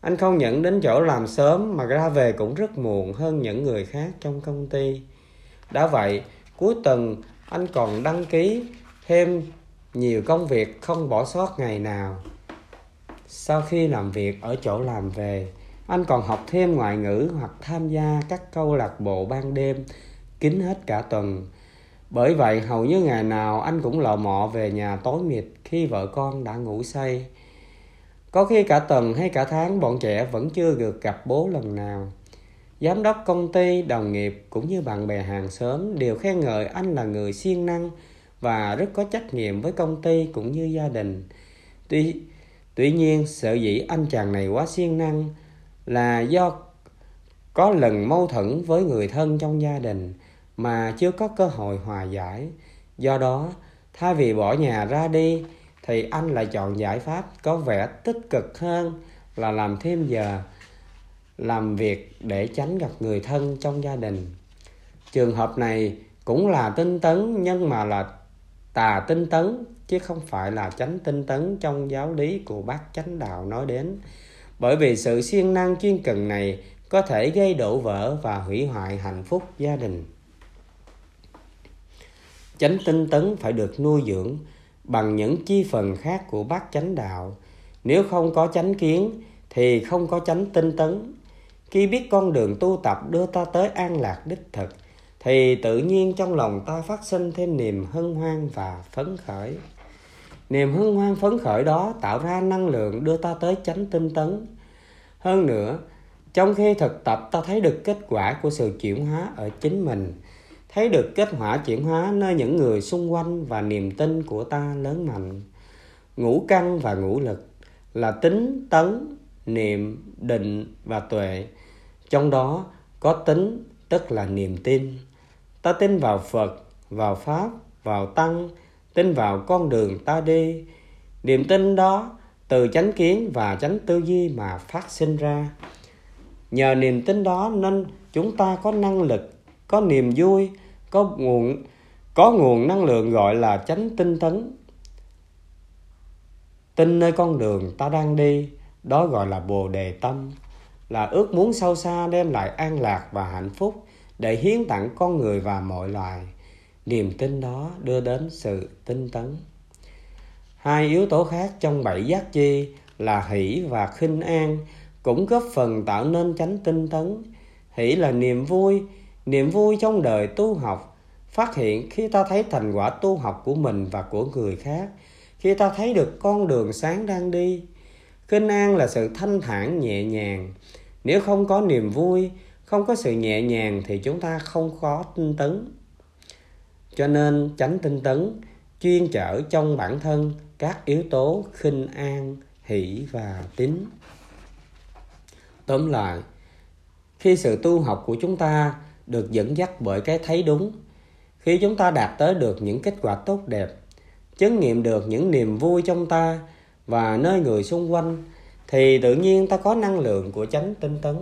Anh không nhận đến chỗ làm sớm mà ra về cũng rất muộn hơn những người khác trong công ty. Đã vậy, cuối tuần anh còn đăng ký thêm nhiều công việc không bỏ sót ngày nào. Sau khi làm việc ở chỗ làm về, anh còn học thêm ngoại ngữ hoặc tham gia các câu lạc bộ ban đêm, kín hết cả tuần. Bởi vậy, hầu như ngày nào anh cũng lò mọ về nhà tối mịt khi vợ con đã ngủ say. Có khi cả tuần hay cả tháng, bọn trẻ vẫn chưa được gặp bố lần nào. Giám đốc công ty, đồng nghiệp cũng như bạn bè hàng xóm đều khen ngợi anh là người siêng năng và rất có trách nhiệm với công ty cũng như gia đình. Tuy tuy nhiên sợ dĩ anh chàng này quá siêng năng là do có lần mâu thuẫn với người thân trong gia đình mà chưa có cơ hội hòa giải. Do đó, thay vì bỏ nhà ra đi thì anh lại chọn giải pháp có vẻ tích cực hơn là làm thêm giờ, làm việc để tránh gặp người thân trong gia đình. Trường hợp này cũng là tinh tấn, nhưng mà là tà tinh tấn, chứ không phải là tránh tinh tấn trong giáo lý của bác chánh đạo nói đến. Bởi vì sự siêng năng chuyên cần này có thể gây đổ vỡ và hủy hoại hạnh phúc gia đình. Chánh tinh tấn phải được nuôi dưỡng bằng những chi phần khác của bát chánh đạo. Nếu không có chánh kiến, thì không có chánh tinh tấn. Khi biết con đường tu tập đưa ta tới an lạc đích thực, thì tự nhiên trong lòng ta phát sinh thêm niềm hân hoan và phấn khởi. Niềm hân hoan phấn khởi đó tạo ra năng lượng đưa ta tới chánh tinh tấn. Hơn nữa, trong khi thực tập ta thấy được kết quả của sự chuyển hóa ở chính mình thấy được kết quả chuyển hóa nơi những người xung quanh và niềm tin của ta lớn mạnh. Ngũ căn và ngũ lực là tính, tấn, niệm, định và tuệ. Trong đó có tính, tức là niềm tin. Ta tin vào phật, vào pháp, vào tăng, tin vào con đường ta đi. Niềm tin đó từ chánh kiến và chánh tư duy mà phát sinh ra. Nhờ niềm tin đó nên chúng ta có năng lực, có niềm vui có nguồn có nguồn năng lượng gọi là chánh tinh tấn. Tin nơi con đường ta đang đi, đó gọi là bồ đề tâm, là ước muốn sâu xa đem lại an lạc và hạnh phúc để hiến tặng con người và mọi loài. Niềm tin đó đưa đến sự tinh tấn. Hai yếu tố khác trong bảy giác chi là hỷ và khinh an cũng góp phần tạo nên chánh tinh tấn. Hỷ là niềm vui niềm vui trong đời tu học. Phát hiện khi ta thấy thành quả tu học của mình và của người khác. Khi ta thấy được con đường sáng đang đi. Kinh an là sự thanh thản nhẹ nhàng. Nếu không có niềm vui, không có sự nhẹ nhàng thì chúng ta không có tinh tấn. Cho nên tránh tinh tấn chuyên chở trong bản thân các yếu tố khinh an, hỷ và tín. Tóm lại, khi sự tu học của chúng ta được dẫn dắt bởi cái thấy đúng. Khi chúng ta đạt tới được những kết quả tốt đẹp, chứng nghiệm được những niềm vui trong ta và nơi người xung quanh, thì tự nhiên ta có năng lượng của chánh tinh tấn.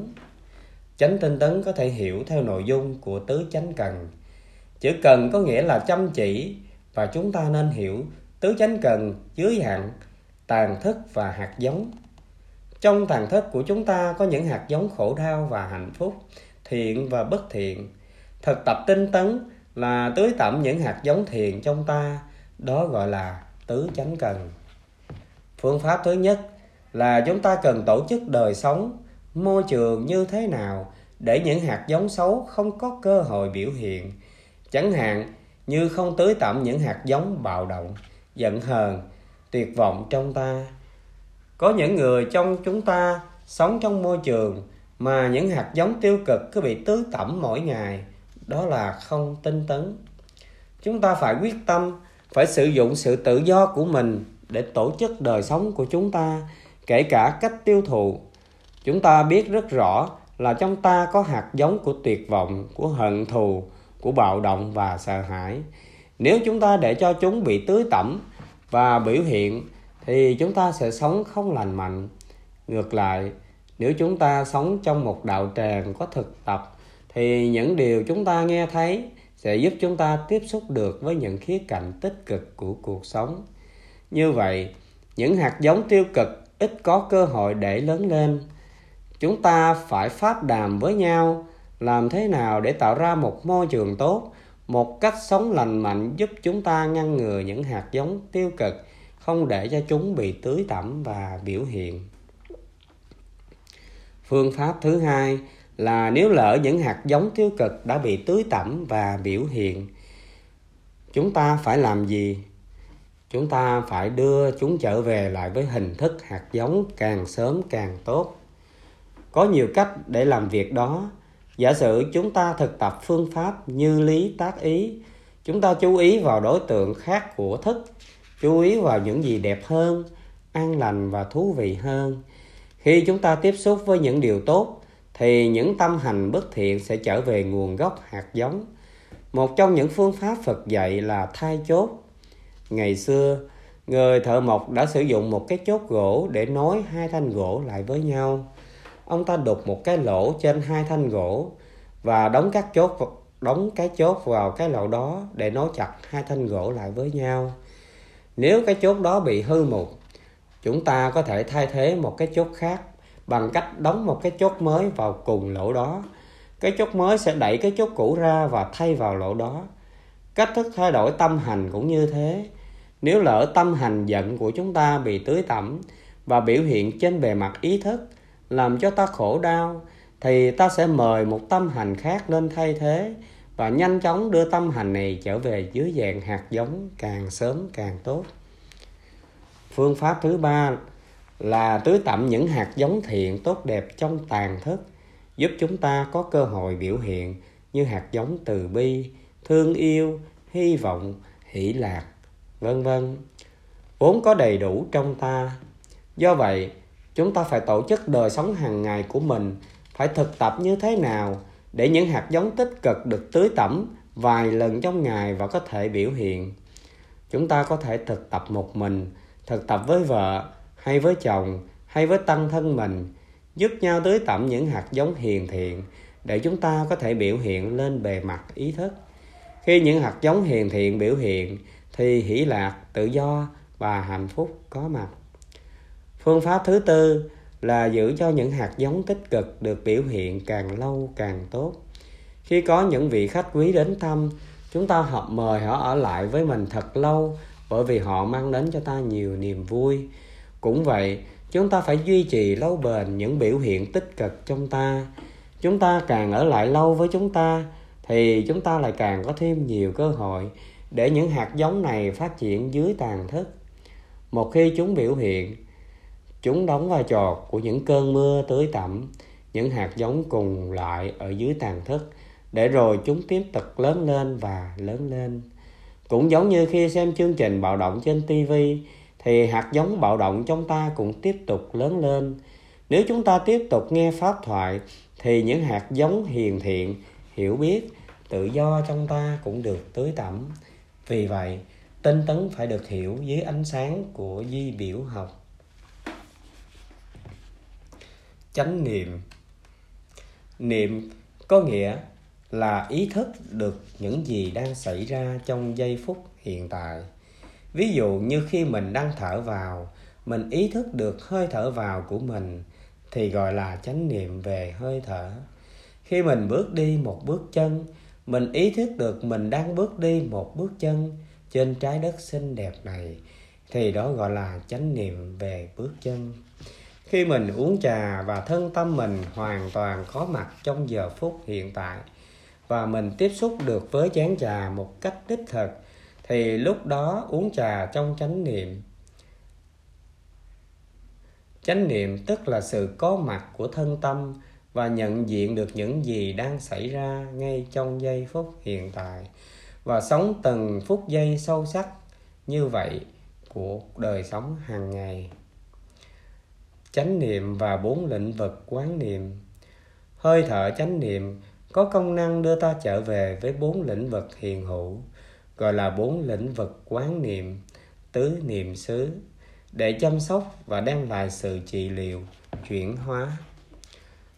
Chánh tinh tấn có thể hiểu theo nội dung của tứ chánh cần. Chữ cần có nghĩa là chăm chỉ và chúng ta nên hiểu tứ chánh cần dưới hạn tàn thức và hạt giống. Trong tàn thức của chúng ta có những hạt giống khổ đau và hạnh phúc thiện và bất thiện. Thực tập tinh tấn là tưới tẩm những hạt giống thiện trong ta, đó gọi là tứ chánh cần. Phương pháp thứ nhất là chúng ta cần tổ chức đời sống, môi trường như thế nào để những hạt giống xấu không có cơ hội biểu hiện. Chẳng hạn như không tưới tẩm những hạt giống bạo động, giận hờn, tuyệt vọng trong ta. Có những người trong chúng ta sống trong môi trường mà những hạt giống tiêu cực cứ bị tưới tẩm mỗi ngày, đó là không tinh tấn. Chúng ta phải quyết tâm, phải sử dụng sự tự do của mình để tổ chức đời sống của chúng ta, kể cả cách tiêu thụ. Chúng ta biết rất rõ là trong ta có hạt giống của tuyệt vọng, của hận thù, của bạo động và sợ hãi. Nếu chúng ta để cho chúng bị tưới tẩm và biểu hiện, thì chúng ta sẽ sống không lành mạnh. Ngược lại nếu chúng ta sống trong một đạo tràng có thực tập, thì những điều chúng ta nghe thấy sẽ giúp chúng ta tiếp xúc được với những khía cạnh tích cực của cuộc sống. Như vậy, những hạt giống tiêu cực ít có cơ hội để lớn lên. Chúng ta phải pháp đàm với nhau, làm thế nào để tạo ra một môi trường tốt, một cách sống lành mạnh giúp chúng ta ngăn ngừa những hạt giống tiêu cực, không để cho chúng bị tưới tẩm và biểu hiện phương pháp thứ hai là nếu lỡ những hạt giống tiêu cực đã bị tưới tẩm và biểu hiện, chúng ta phải làm gì? Chúng ta phải đưa chúng trở về lại với hình thức hạt giống càng sớm càng tốt. Có nhiều cách để làm việc đó. Giả sử chúng ta thực tập phương pháp như lý tác ý, chúng ta chú ý vào đối tượng khác của thức, chú ý vào những gì đẹp hơn, an lành và thú vị hơn khi chúng ta tiếp xúc với những điều tốt, thì những tâm hành bất thiện sẽ trở về nguồn gốc hạt giống. Một trong những phương pháp phật dạy là thay chốt. Ngày xưa, người thợ mộc đã sử dụng một cái chốt gỗ để nối hai thanh gỗ lại với nhau. Ông ta đục một cái lỗ trên hai thanh gỗ và đóng các chốt, đóng cái chốt vào cái lỗ đó để nối chặt hai thanh gỗ lại với nhau. Nếu cái chốt đó bị hư mục chúng ta có thể thay thế một cái chốt khác bằng cách đóng một cái chốt mới vào cùng lỗ đó. Cái chốt mới sẽ đẩy cái chốt cũ ra và thay vào lỗ đó. Cách thức thay đổi tâm hành cũng như thế. Nếu lỡ tâm hành giận của chúng ta bị tưới tẩm và biểu hiện trên bề mặt ý thức, làm cho ta khổ đau, thì ta sẽ mời một tâm hành khác lên thay thế và nhanh chóng đưa tâm hành này trở về dưới dạng hạt giống càng sớm càng tốt phương pháp thứ ba là tưới tẩm những hạt giống thiện tốt đẹp trong tàn thức, giúp chúng ta có cơ hội biểu hiện như hạt giống từ bi, thương yêu, hy vọng, hỷ lạc, vân vân. Vốn có đầy đủ trong ta. Do vậy, chúng ta phải tổ chức đời sống hàng ngày của mình, phải thực tập như thế nào để những hạt giống tích cực được tưới tẩm vài lần trong ngày và có thể biểu hiện. Chúng ta có thể thực tập một mình thực tập với vợ, hay với chồng, hay với tăng thân mình, giúp nhau tưới tẩm những hạt giống hiền thiện để chúng ta có thể biểu hiện lên bề mặt ý thức. Khi những hạt giống hiền thiện biểu hiện, thì hỷ lạc, tự do và hạnh phúc có mặt. Phương pháp thứ tư là giữ cho những hạt giống tích cực được biểu hiện càng lâu càng tốt. Khi có những vị khách quý đến thăm, chúng ta hợp mời họ ở lại với mình thật lâu bởi vì họ mang đến cho ta nhiều niềm vui. Cũng vậy, chúng ta phải duy trì lâu bền những biểu hiện tích cực trong ta. Chúng ta càng ở lại lâu với chúng ta, thì chúng ta lại càng có thêm nhiều cơ hội để những hạt giống này phát triển dưới tàn thức. Một khi chúng biểu hiện, chúng đóng vai trò của những cơn mưa tưới tẩm, những hạt giống cùng lại ở dưới tàn thức, để rồi chúng tiếp tục lớn lên và lớn lên cũng giống như khi xem chương trình bạo động trên tv thì hạt giống bạo động trong ta cũng tiếp tục lớn lên. Nếu chúng ta tiếp tục nghe pháp thoại, thì những hạt giống hiền thiện, hiểu biết, tự do trong ta cũng được tưới tẩm. Vì vậy, tinh tấn phải được hiểu dưới ánh sáng của di biểu học. Chánh niệm. Niệm có nghĩa là ý thức được những gì đang xảy ra trong giây phút hiện tại. Ví dụ như khi mình đang thở vào, mình ý thức được hơi thở vào của mình thì gọi là chánh niệm về hơi thở. Khi mình bước đi một bước chân, mình ý thức được mình đang bước đi một bước chân trên trái đất xinh đẹp này thì đó gọi là chánh niệm về bước chân. Khi mình uống trà và thân tâm mình hoàn toàn có mặt trong giờ phút hiện tại và mình tiếp xúc được với chén trà một cách đích thực, thì lúc đó uống trà trong chánh niệm. Chánh niệm tức là sự có mặt của thân tâm và nhận diện được những gì đang xảy ra ngay trong giây phút hiện tại và sống từng phút giây sâu sắc như vậy của đời sống hàng ngày. Chánh niệm và bốn lĩnh vực quán niệm. Hơi thở chánh niệm có công năng đưa ta trở về với bốn lĩnh vực hiền hữu, gọi là bốn lĩnh vực quán niệm, tứ niệm xứ, để chăm sóc và đem lại sự trị liệu, chuyển hóa.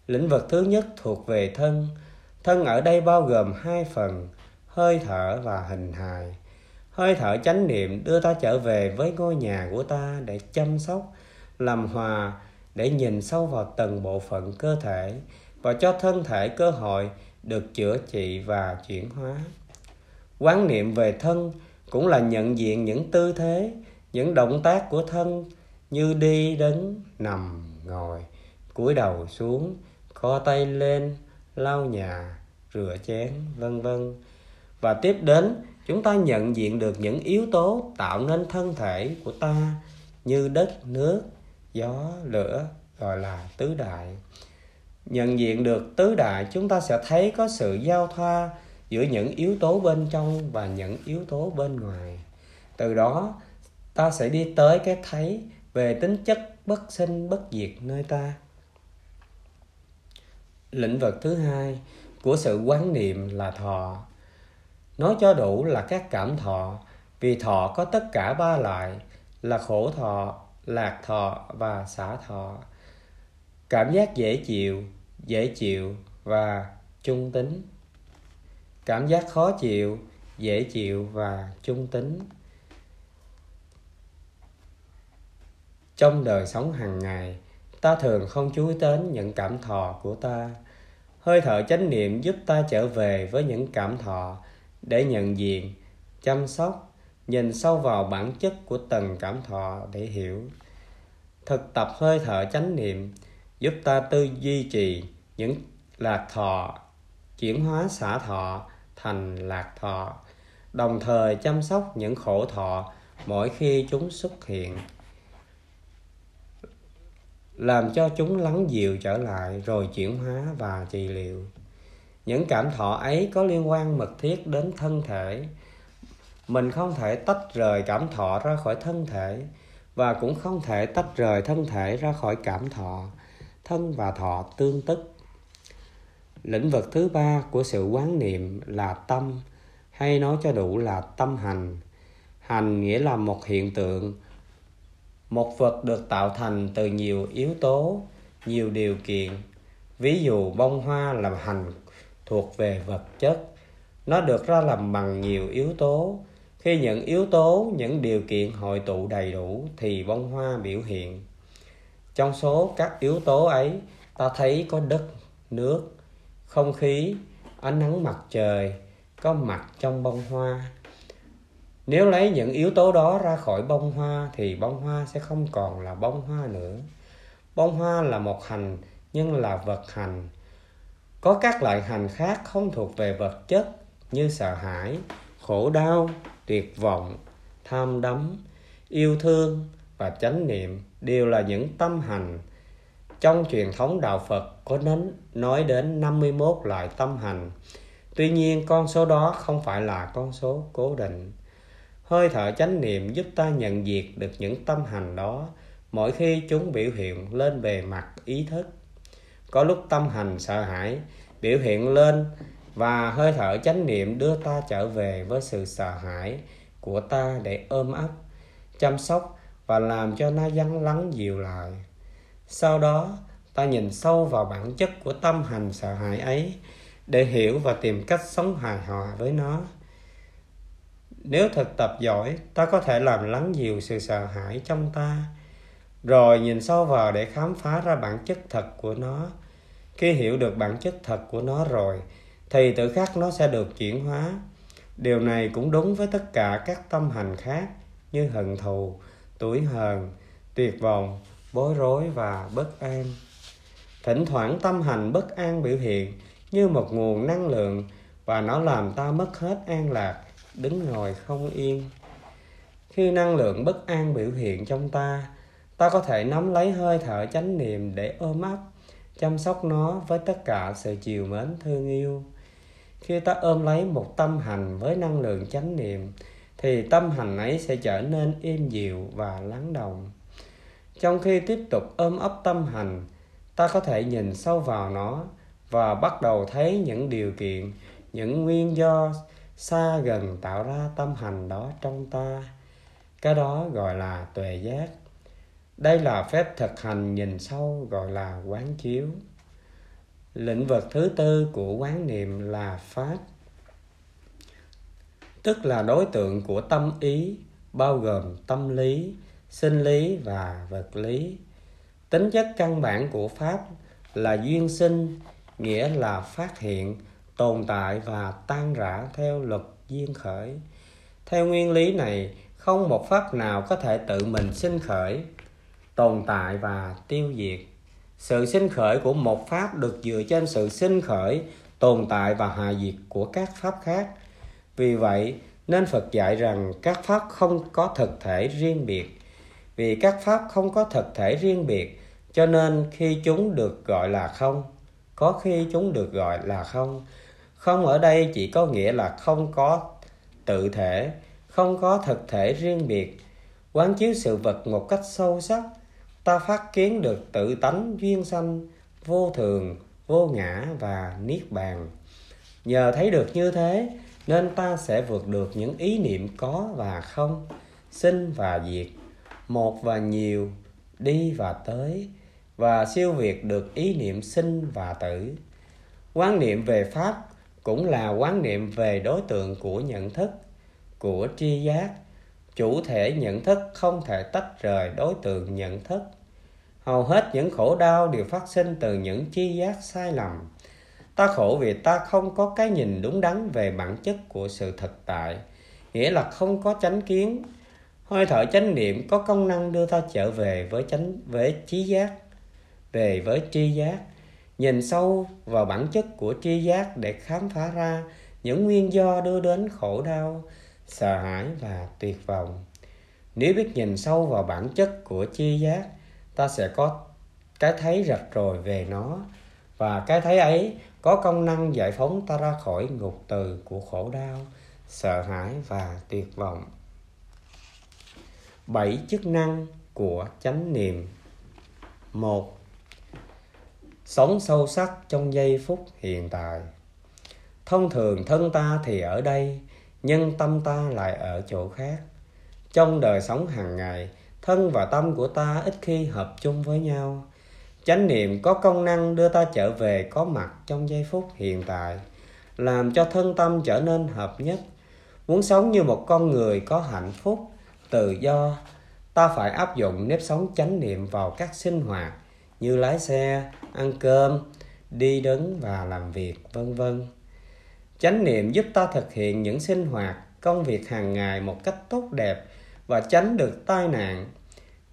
Lĩnh vực thứ nhất thuộc về thân. Thân ở đây bao gồm hai phần, hơi thở và hình hài. Hơi thở chánh niệm đưa ta trở về với ngôi nhà của ta để chăm sóc, làm hòa, để nhìn sâu vào từng bộ phận cơ thể và cho thân thể cơ hội được chữa trị và chuyển hóa. Quán niệm về thân cũng là nhận diện những tư thế, những động tác của thân như đi đứng nằm, ngồi, cúi đầu xuống, co tay lên, lau nhà, rửa chén, vân vân. Và tiếp đến, chúng ta nhận diện được những yếu tố tạo nên thân thể của ta như đất, nước, gió, lửa, gọi là tứ đại nhận diện được tứ đại, chúng ta sẽ thấy có sự giao thoa giữa những yếu tố bên trong và những yếu tố bên ngoài. Từ đó, ta sẽ đi tới cái thấy về tính chất bất sinh, bất diệt nơi ta. Lĩnh vực thứ hai của sự quán niệm là thọ. Nói cho đủ là các cảm thọ, vì thọ có tất cả ba loại là khổ thọ, lạc thọ và xả thọ cảm giác dễ chịu dễ chịu và trung tính. Cảm giác khó chịu, dễ chịu và trung tính. Trong đời sống hàng ngày, ta thường không chú ý đến những cảm thọ của ta. Hơi thở chánh niệm giúp ta trở về với những cảm thọ để nhận diện, chăm sóc, nhìn sâu vào bản chất của từng cảm thọ để hiểu. Thực tập hơi thở chánh niệm giúp ta tư duy trì những lạc thọ, chuyển hóa xả thọ thành lạc thọ, đồng thời chăm sóc những khổ thọ mỗi khi chúng xuất hiện, làm cho chúng lắng dịu trở lại rồi chuyển hóa và trị liệu. Những cảm thọ ấy có liên quan mật thiết đến thân thể. Mình không thể tách rời cảm thọ ra khỏi thân thể và cũng không thể tách rời thân thể ra khỏi cảm thọ thân và thọ tương tức. Lĩnh vực thứ ba của sự quán niệm là tâm, hay nói cho đủ là tâm hành. Hành nghĩa là một hiện tượng, một vật được tạo thành từ nhiều yếu tố, nhiều điều kiện. Ví dụ, bông hoa là hành thuộc về vật chất. Nó được ra làm bằng nhiều yếu tố. Khi những yếu tố, những điều kiện hội tụ đầy đủ thì bông hoa biểu hiện trong số các yếu tố ấy, ta thấy có đất, nước, không khí, ánh nắng mặt trời, có mặt trong bông hoa. Nếu lấy những yếu tố đó ra khỏi bông hoa thì bông hoa sẽ không còn là bông hoa nữa. Bông hoa là một hành nhưng là vật hành. Có các loại hành khác không thuộc về vật chất như sợ hãi, khổ đau, tuyệt vọng, tham đắm, yêu thương và chánh niệm đều là những tâm hành trong truyền thống đạo Phật có đến nói đến 51 loại tâm hành. Tuy nhiên con số đó không phải là con số cố định. Hơi thở chánh niệm giúp ta nhận diệt được những tâm hành đó mỗi khi chúng biểu hiện lên bề mặt ý thức. Có lúc tâm hành sợ hãi biểu hiện lên và hơi thở chánh niệm đưa ta trở về với sự sợ hãi của ta để ôm ấp, chăm sóc và làm cho nó vắng lắng dịu lại. Sau đó, ta nhìn sâu vào bản chất của tâm hành sợ hãi ấy để hiểu và tìm cách sống hài hòa với nó. Nếu thực tập giỏi, ta có thể làm lắng dịu sự sợ hãi trong ta, rồi nhìn sâu vào để khám phá ra bản chất thật của nó. Khi hiểu được bản chất thật của nó rồi, thì tự khắc nó sẽ được chuyển hóa. Điều này cũng đúng với tất cả các tâm hành khác như hận thù, tuổi hờn, tuyệt vọng, bối rối và bất an. Thỉnh thoảng tâm hành bất an biểu hiện như một nguồn năng lượng và nó làm ta mất hết an lạc đứng ngồi không yên. Khi năng lượng bất an biểu hiện trong ta ta có thể nắm lấy hơi thở chánh niệm để ôm ấp chăm sóc nó với tất cả sự chiều mến thương yêu. Khi ta ôm lấy một tâm hành với năng lượng chánh niệm thì tâm hành ấy sẽ trở nên êm dịu và lắng động. Trong khi tiếp tục ôm ấp tâm hành ta có thể nhìn sâu vào nó và bắt đầu thấy những điều kiện, những nguyên do xa gần tạo ra tâm hành đó trong ta. Cái đó gọi là tuệ giác. Đây là phép thực hành nhìn sâu gọi là quán chiếu. Lĩnh vực thứ tư của quán niệm là pháp tức là đối tượng của tâm ý, bao gồm tâm lý, sinh lý và vật lý. Tính chất căn bản của pháp là duyên sinh, nghĩa là phát hiện, tồn tại và tan rã theo luật duyên khởi. Theo nguyên lý này, không một pháp nào có thể tự mình sinh khởi, tồn tại và tiêu diệt. Sự sinh khởi của một pháp được dựa trên sự sinh khởi, tồn tại và hạ diệt của các pháp khác vì vậy, nên phật dạy rằng các pháp không có thực thể riêng biệt. Vì các pháp không có thực thể riêng biệt, cho nên khi chúng được gọi là không, có khi chúng được gọi là không. Không ở đây chỉ có nghĩa là không có tự thể, không có thực thể riêng biệt. Quán chiếu sự vật một cách sâu sắc, ta phát kiến được tự tánh duyên sanh, vô thường, vô ngã và niết bàn. Nhờ thấy được như thế nên ta sẽ vượt được những ý niệm có và không, sinh và diệt, một và nhiều, đi và tới, và siêu việt được ý niệm sinh và tử. Quan niệm về pháp cũng là quan niệm về đối tượng của nhận thức, của tri giác. Chủ thể nhận thức không thể tách rời đối tượng nhận thức. Hầu hết những khổ đau đều phát sinh từ những tri giác sai lầm ta khổ vì ta không có cái nhìn đúng đắn về bản chất của sự thực tại, nghĩa là không có chánh kiến. Hơi thở chánh niệm có công năng đưa ta trở về với chánh, với trí giác, về với tri giác. Nhìn sâu vào bản chất của tri giác để khám phá ra những nguyên do đưa đến khổ đau, sợ hãi và tuyệt vọng. Nếu biết nhìn sâu vào bản chất của tri giác, ta sẽ có cái thấy rạch ròi về nó. Và cái thấy ấy có công năng giải phóng ta ra khỏi ngục từ của khổ đau, sợ hãi và tuyệt vọng. Bảy chức năng của chánh niệm. Một, sống sâu sắc trong giây phút hiện tại. Thông thường thân ta thì ở đây, nhưng tâm ta lại ở chỗ khác. Trong đời sống hàng ngày, thân và tâm của ta ít khi hợp chung với nhau chánh niệm có công năng đưa ta trở về có mặt trong giây phút hiện tại, làm cho thân tâm trở nên hợp nhất. Muốn sống như một con người có hạnh phúc, tự do, ta phải áp dụng nếp sống chánh niệm vào các sinh hoạt như lái xe, ăn cơm, đi đứng và làm việc, vân vân. Chánh niệm giúp ta thực hiện những sinh hoạt, công việc hàng ngày một cách tốt đẹp và tránh được tai nạn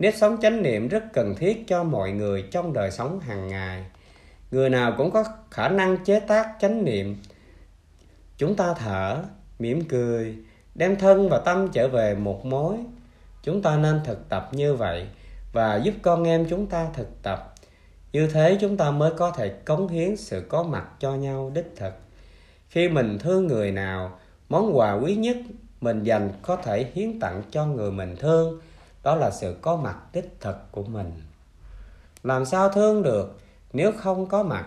nếp sống chánh niệm rất cần thiết cho mọi người trong đời sống hàng ngày. Người nào cũng có khả năng chế tác chánh niệm. Chúng ta thở, mỉm cười, đem thân và tâm trở về một mối. Chúng ta nên thực tập như vậy và giúp con em chúng ta thực tập. Như thế chúng ta mới có thể cống hiến sự có mặt cho nhau đích thực. Khi mình thương người nào, món quà quý nhất mình dành có thể hiến tặng cho người mình thương đó là sự có mặt đích thực của mình. Làm sao thương được nếu không có mặt?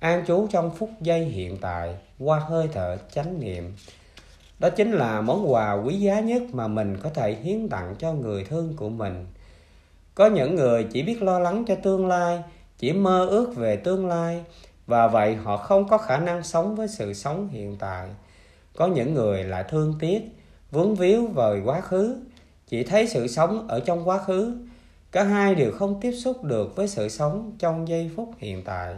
An trú trong phút giây hiện tại, qua hơi thở chánh niệm. Đó chính là món quà quý giá nhất mà mình có thể hiến tặng cho người thương của mình. Có những người chỉ biết lo lắng cho tương lai, chỉ mơ ước về tương lai, và vậy họ không có khả năng sống với sự sống hiện tại. Có những người lại thương tiếc, vướng víu vào quá khứ chỉ thấy sự sống ở trong quá khứ. Cả hai đều không tiếp xúc được với sự sống trong giây phút hiện tại.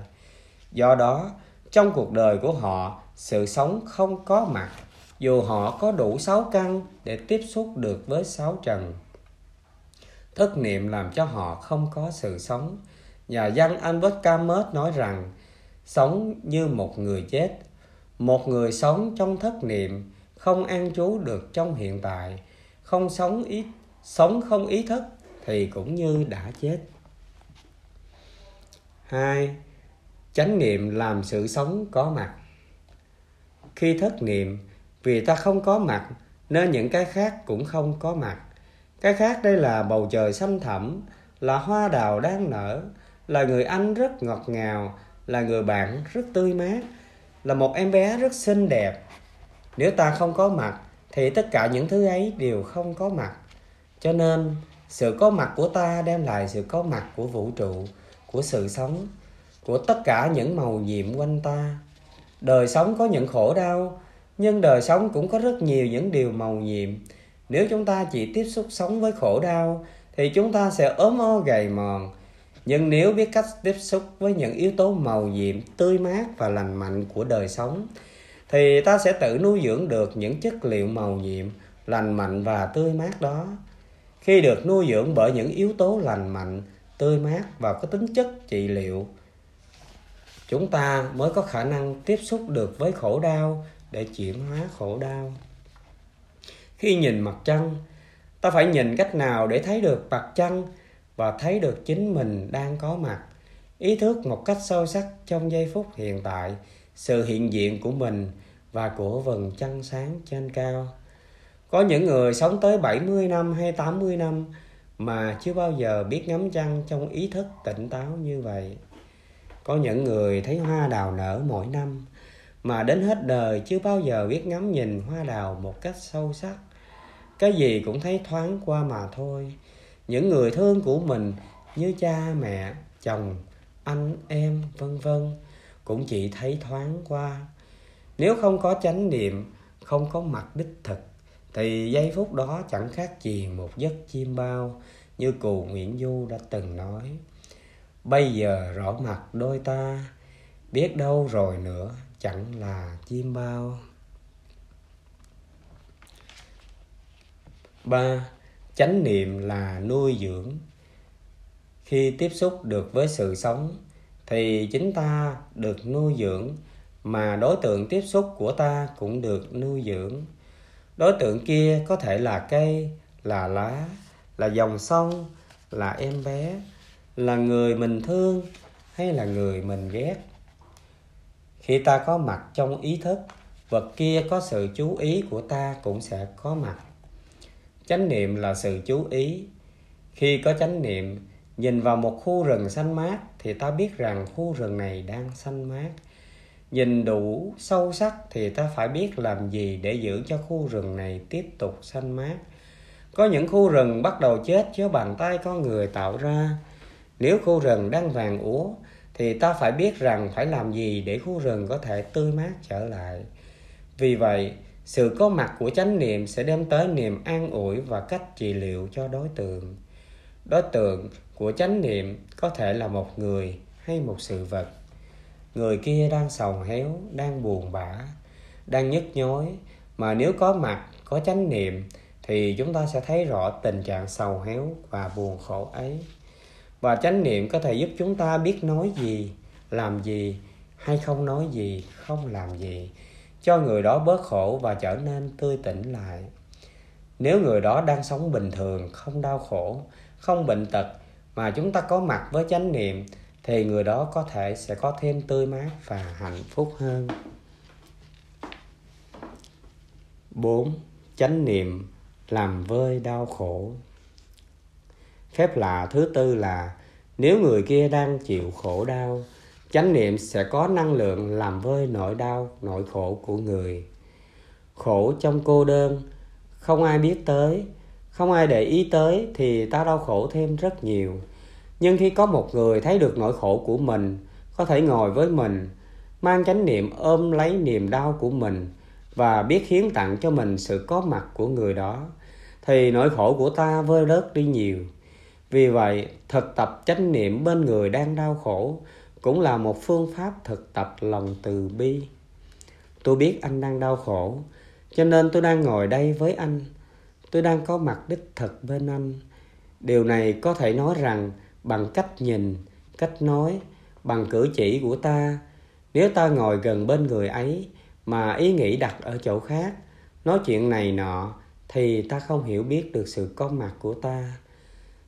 Do đó, trong cuộc đời của họ, sự sống không có mặt, dù họ có đủ sáu căn để tiếp xúc được với sáu trần. Thất niệm làm cho họ không có sự sống. Nhà văn albert camus nói rằng, sống như một người chết. Một người sống trong thất niệm không an trú được trong hiện tại không sống ý, sống không ý thức thì cũng như đã chết. Hai, chánh niệm làm sự sống có mặt. Khi thất niệm, vì ta không có mặt, nên những cái khác cũng không có mặt. Cái khác đây là bầu trời xanh thẳm, là hoa đào đang nở, là người anh rất ngọt ngào, là người bạn rất tươi mát, là một em bé rất xinh đẹp. Nếu ta không có mặt thì tất cả những thứ ấy đều không có mặt. Cho nên, sự có mặt của ta đem lại sự có mặt của vũ trụ, của sự sống, của tất cả những màu nhiệm quanh ta. Đời sống có những khổ đau, nhưng đời sống cũng có rất nhiều những điều màu nhiệm. Nếu chúng ta chỉ tiếp xúc sống với khổ đau, thì chúng ta sẽ ốm o gầy mòn. Nhưng nếu biết cách tiếp xúc với những yếu tố màu nhiệm, tươi mát và lành mạnh của đời sống thì ta sẽ tự nuôi dưỡng được những chất liệu màu nhiệm, lành mạnh và tươi mát đó. Khi được nuôi dưỡng bởi những yếu tố lành mạnh, tươi mát và có tính chất trị liệu, chúng ta mới có khả năng tiếp xúc được với khổ đau để chuyển hóa khổ đau. Khi nhìn mặt trăng, ta phải nhìn cách nào để thấy được mặt trăng và thấy được chính mình đang có mặt, ý thức một cách sâu sắc trong giây phút hiện tại sự hiện diện của mình và của vầng trăng sáng trên cao có những người sống tới 70 năm hay 80 năm mà chưa bao giờ biết ngắm trăng trong ý thức tỉnh táo như vậy. Có những người thấy hoa đào nở mỗi năm mà đến hết đời chưa bao giờ biết ngắm nhìn hoa đào một cách sâu sắc. Cái gì cũng thấy thoáng qua mà thôi. Những người thương của mình như cha, mẹ, chồng, anh, em, vân vân cũng chỉ thấy thoáng qua. Nếu không có chánh niệm, không có mặt đích thực thì giây phút đó chẳng khác gì một giấc chim bao như cụ Nguyễn Du đã từng nói. Bây giờ rõ mặt đôi ta, biết đâu rồi nữa chẳng là chim bao. ba Chánh niệm là nuôi dưỡng. Khi tiếp xúc được với sự sống thì chính ta được nuôi dưỡng, mà đối tượng tiếp xúc của ta cũng được nuôi dưỡng. Đối tượng kia có thể là cây, là lá, là dòng sông, là em bé, là người mình thương hay là người mình ghét. Khi ta có mặt trong ý thức, vật kia có sự chú ý của ta cũng sẽ có mặt. Chánh niệm là sự chú ý. Khi có chánh niệm, nhìn vào một khu rừng xanh mát thì ta biết rằng khu rừng này đang xanh mát. Nhìn đủ sâu sắc thì ta phải biết làm gì để giữ cho khu rừng này tiếp tục xanh mát. Có những khu rừng bắt đầu chết do bàn tay con người tạo ra. Nếu khu rừng đang vàng úa thì ta phải biết rằng phải làm gì để khu rừng có thể tươi mát trở lại. Vì vậy, sự có mặt của chánh niệm sẽ đem tới niềm an ủi và cách trị liệu cho đối tượng. Đối tượng của chánh niệm có thể là một người hay một sự vật. Người kia đang sầu héo, đang buồn bã, đang nhức nhối. Mà nếu có mặt, có chánh niệm, thì chúng ta sẽ thấy rõ tình trạng sầu héo và buồn khổ ấy. Và chánh niệm có thể giúp chúng ta biết nói gì, làm gì, hay không nói gì, không làm gì, cho người đó bớt khổ và trở nên tươi tỉnh lại. Nếu người đó đang sống bình thường, không đau khổ, không bệnh tật mà chúng ta có mặt với chánh niệm thì người đó có thể sẽ có thêm tươi mát và hạnh phúc hơn 4. Chánh niệm làm vơi đau khổ Phép lạ thứ tư là nếu người kia đang chịu khổ đau, chánh niệm sẽ có năng lượng làm vơi nỗi đau, nỗi khổ của người. Khổ trong cô đơn, không ai biết tới, không ai để ý tới thì ta đau khổ thêm rất nhiều. Nhưng khi có một người thấy được nỗi khổ của mình, có thể ngồi với mình, mang chánh niệm ôm lấy niềm đau của mình và biết hiến tặng cho mình sự có mặt của người đó, thì nỗi khổ của ta vơi bớt đi nhiều. Vì vậy, thực tập chánh niệm bên người đang đau khổ cũng là một phương pháp thực tập lòng từ bi. Tôi biết anh đang đau khổ, cho nên tôi đang ngồi đây với anh tôi đang có mặt đích thực bên anh. Điều này có thể nói rằng bằng cách nhìn, cách nói, bằng cử chỉ của ta. Nếu ta ngồi gần bên người ấy mà ý nghĩ đặt ở chỗ khác, nói chuyện này nọ, thì ta không hiểu biết được sự có mặt của ta.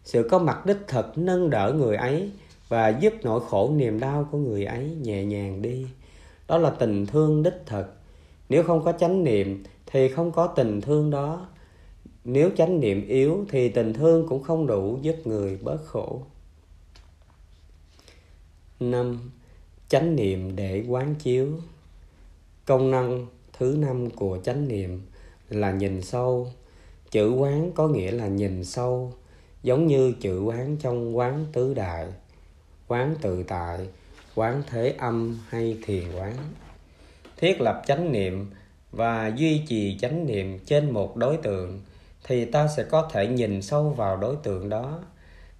Sự có mặt đích thực nâng đỡ người ấy và giúp nỗi khổ niềm đau của người ấy nhẹ nhàng đi. Đó là tình thương đích thực. Nếu không có chánh niệm thì không có tình thương đó nếu chánh niệm yếu thì tình thương cũng không đủ giúp người bớt khổ. Năm, chánh niệm để quán chiếu. Công năng thứ năm của chánh niệm là nhìn sâu. Chữ quán có nghĩa là nhìn sâu, giống như chữ quán trong quán tứ đại, quán tự tại, quán thế âm hay thiền quán. Thiết lập chánh niệm và duy trì chánh niệm trên một đối tượng thì ta sẽ có thể nhìn sâu vào đối tượng đó.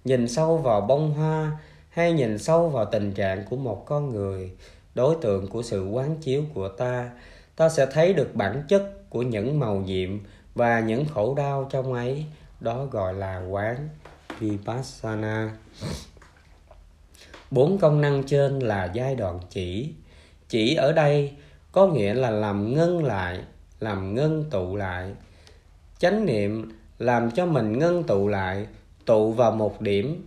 Nhìn sâu vào bông hoa hay nhìn sâu vào tình trạng của một con người, đối tượng của sự quán chiếu của ta ta sẽ thấy được bản chất của những màu nhiệm và những khổ đau trong ấy, đó gọi là quán vipassana. Bốn công năng trên là giai đoạn chỉ. Chỉ ở đây có nghĩa là làm ngưng lại, làm ngưng tụ lại chánh niệm làm cho mình ngân tụ lại, tụ vào một điểm.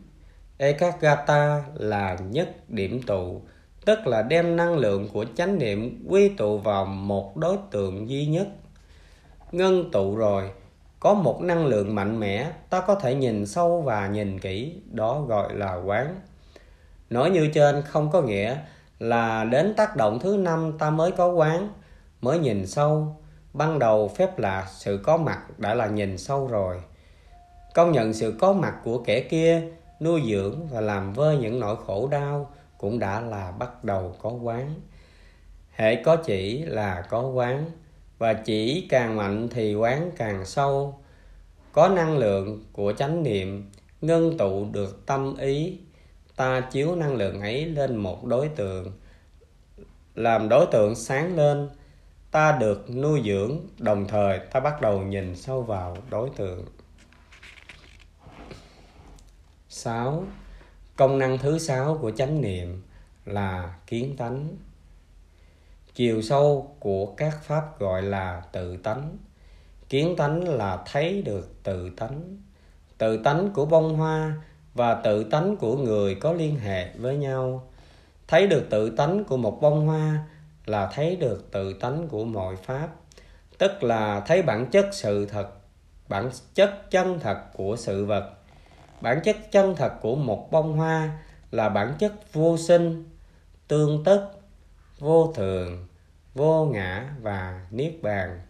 Ekagata là nhất điểm tụ, tức là đem năng lượng của chánh niệm quy tụ vào một đối tượng duy nhất. Ngân tụ rồi, có một năng lượng mạnh mẽ, ta có thể nhìn sâu và nhìn kỹ, đó gọi là quán. Nói như trên không có nghĩa là đến tác động thứ năm ta mới có quán, mới nhìn sâu ban đầu phép lạ sự có mặt đã là nhìn sâu rồi. Công nhận sự có mặt của kẻ kia, nuôi dưỡng và làm vơi những nỗi khổ đau cũng đã là bắt đầu có quán. Hệ có chỉ là có quán, và chỉ càng mạnh thì quán càng sâu. Có năng lượng của chánh niệm ngân tụ được tâm ý. Ta chiếu năng lượng ấy lên một đối tượng, làm đối tượng sáng lên ta được nuôi dưỡng, đồng thời ta bắt đầu nhìn sâu vào đối tượng 6. Công năng thứ sáu của chánh niệm là kiến tánh. Chiều sâu của các pháp gọi là tự tánh. Kiến tánh là thấy được tự tánh. Tự tánh của bông hoa và tự tánh của người có liên hệ với nhau. Thấy được tự tánh của một bông hoa là thấy được tự tánh của mọi pháp, tức là thấy bản chất sự thật, bản chất chân thật của sự vật bản chất chân thật của một bông hoa là bản chất vô sinh tương tức vô thường vô ngã và niết bàn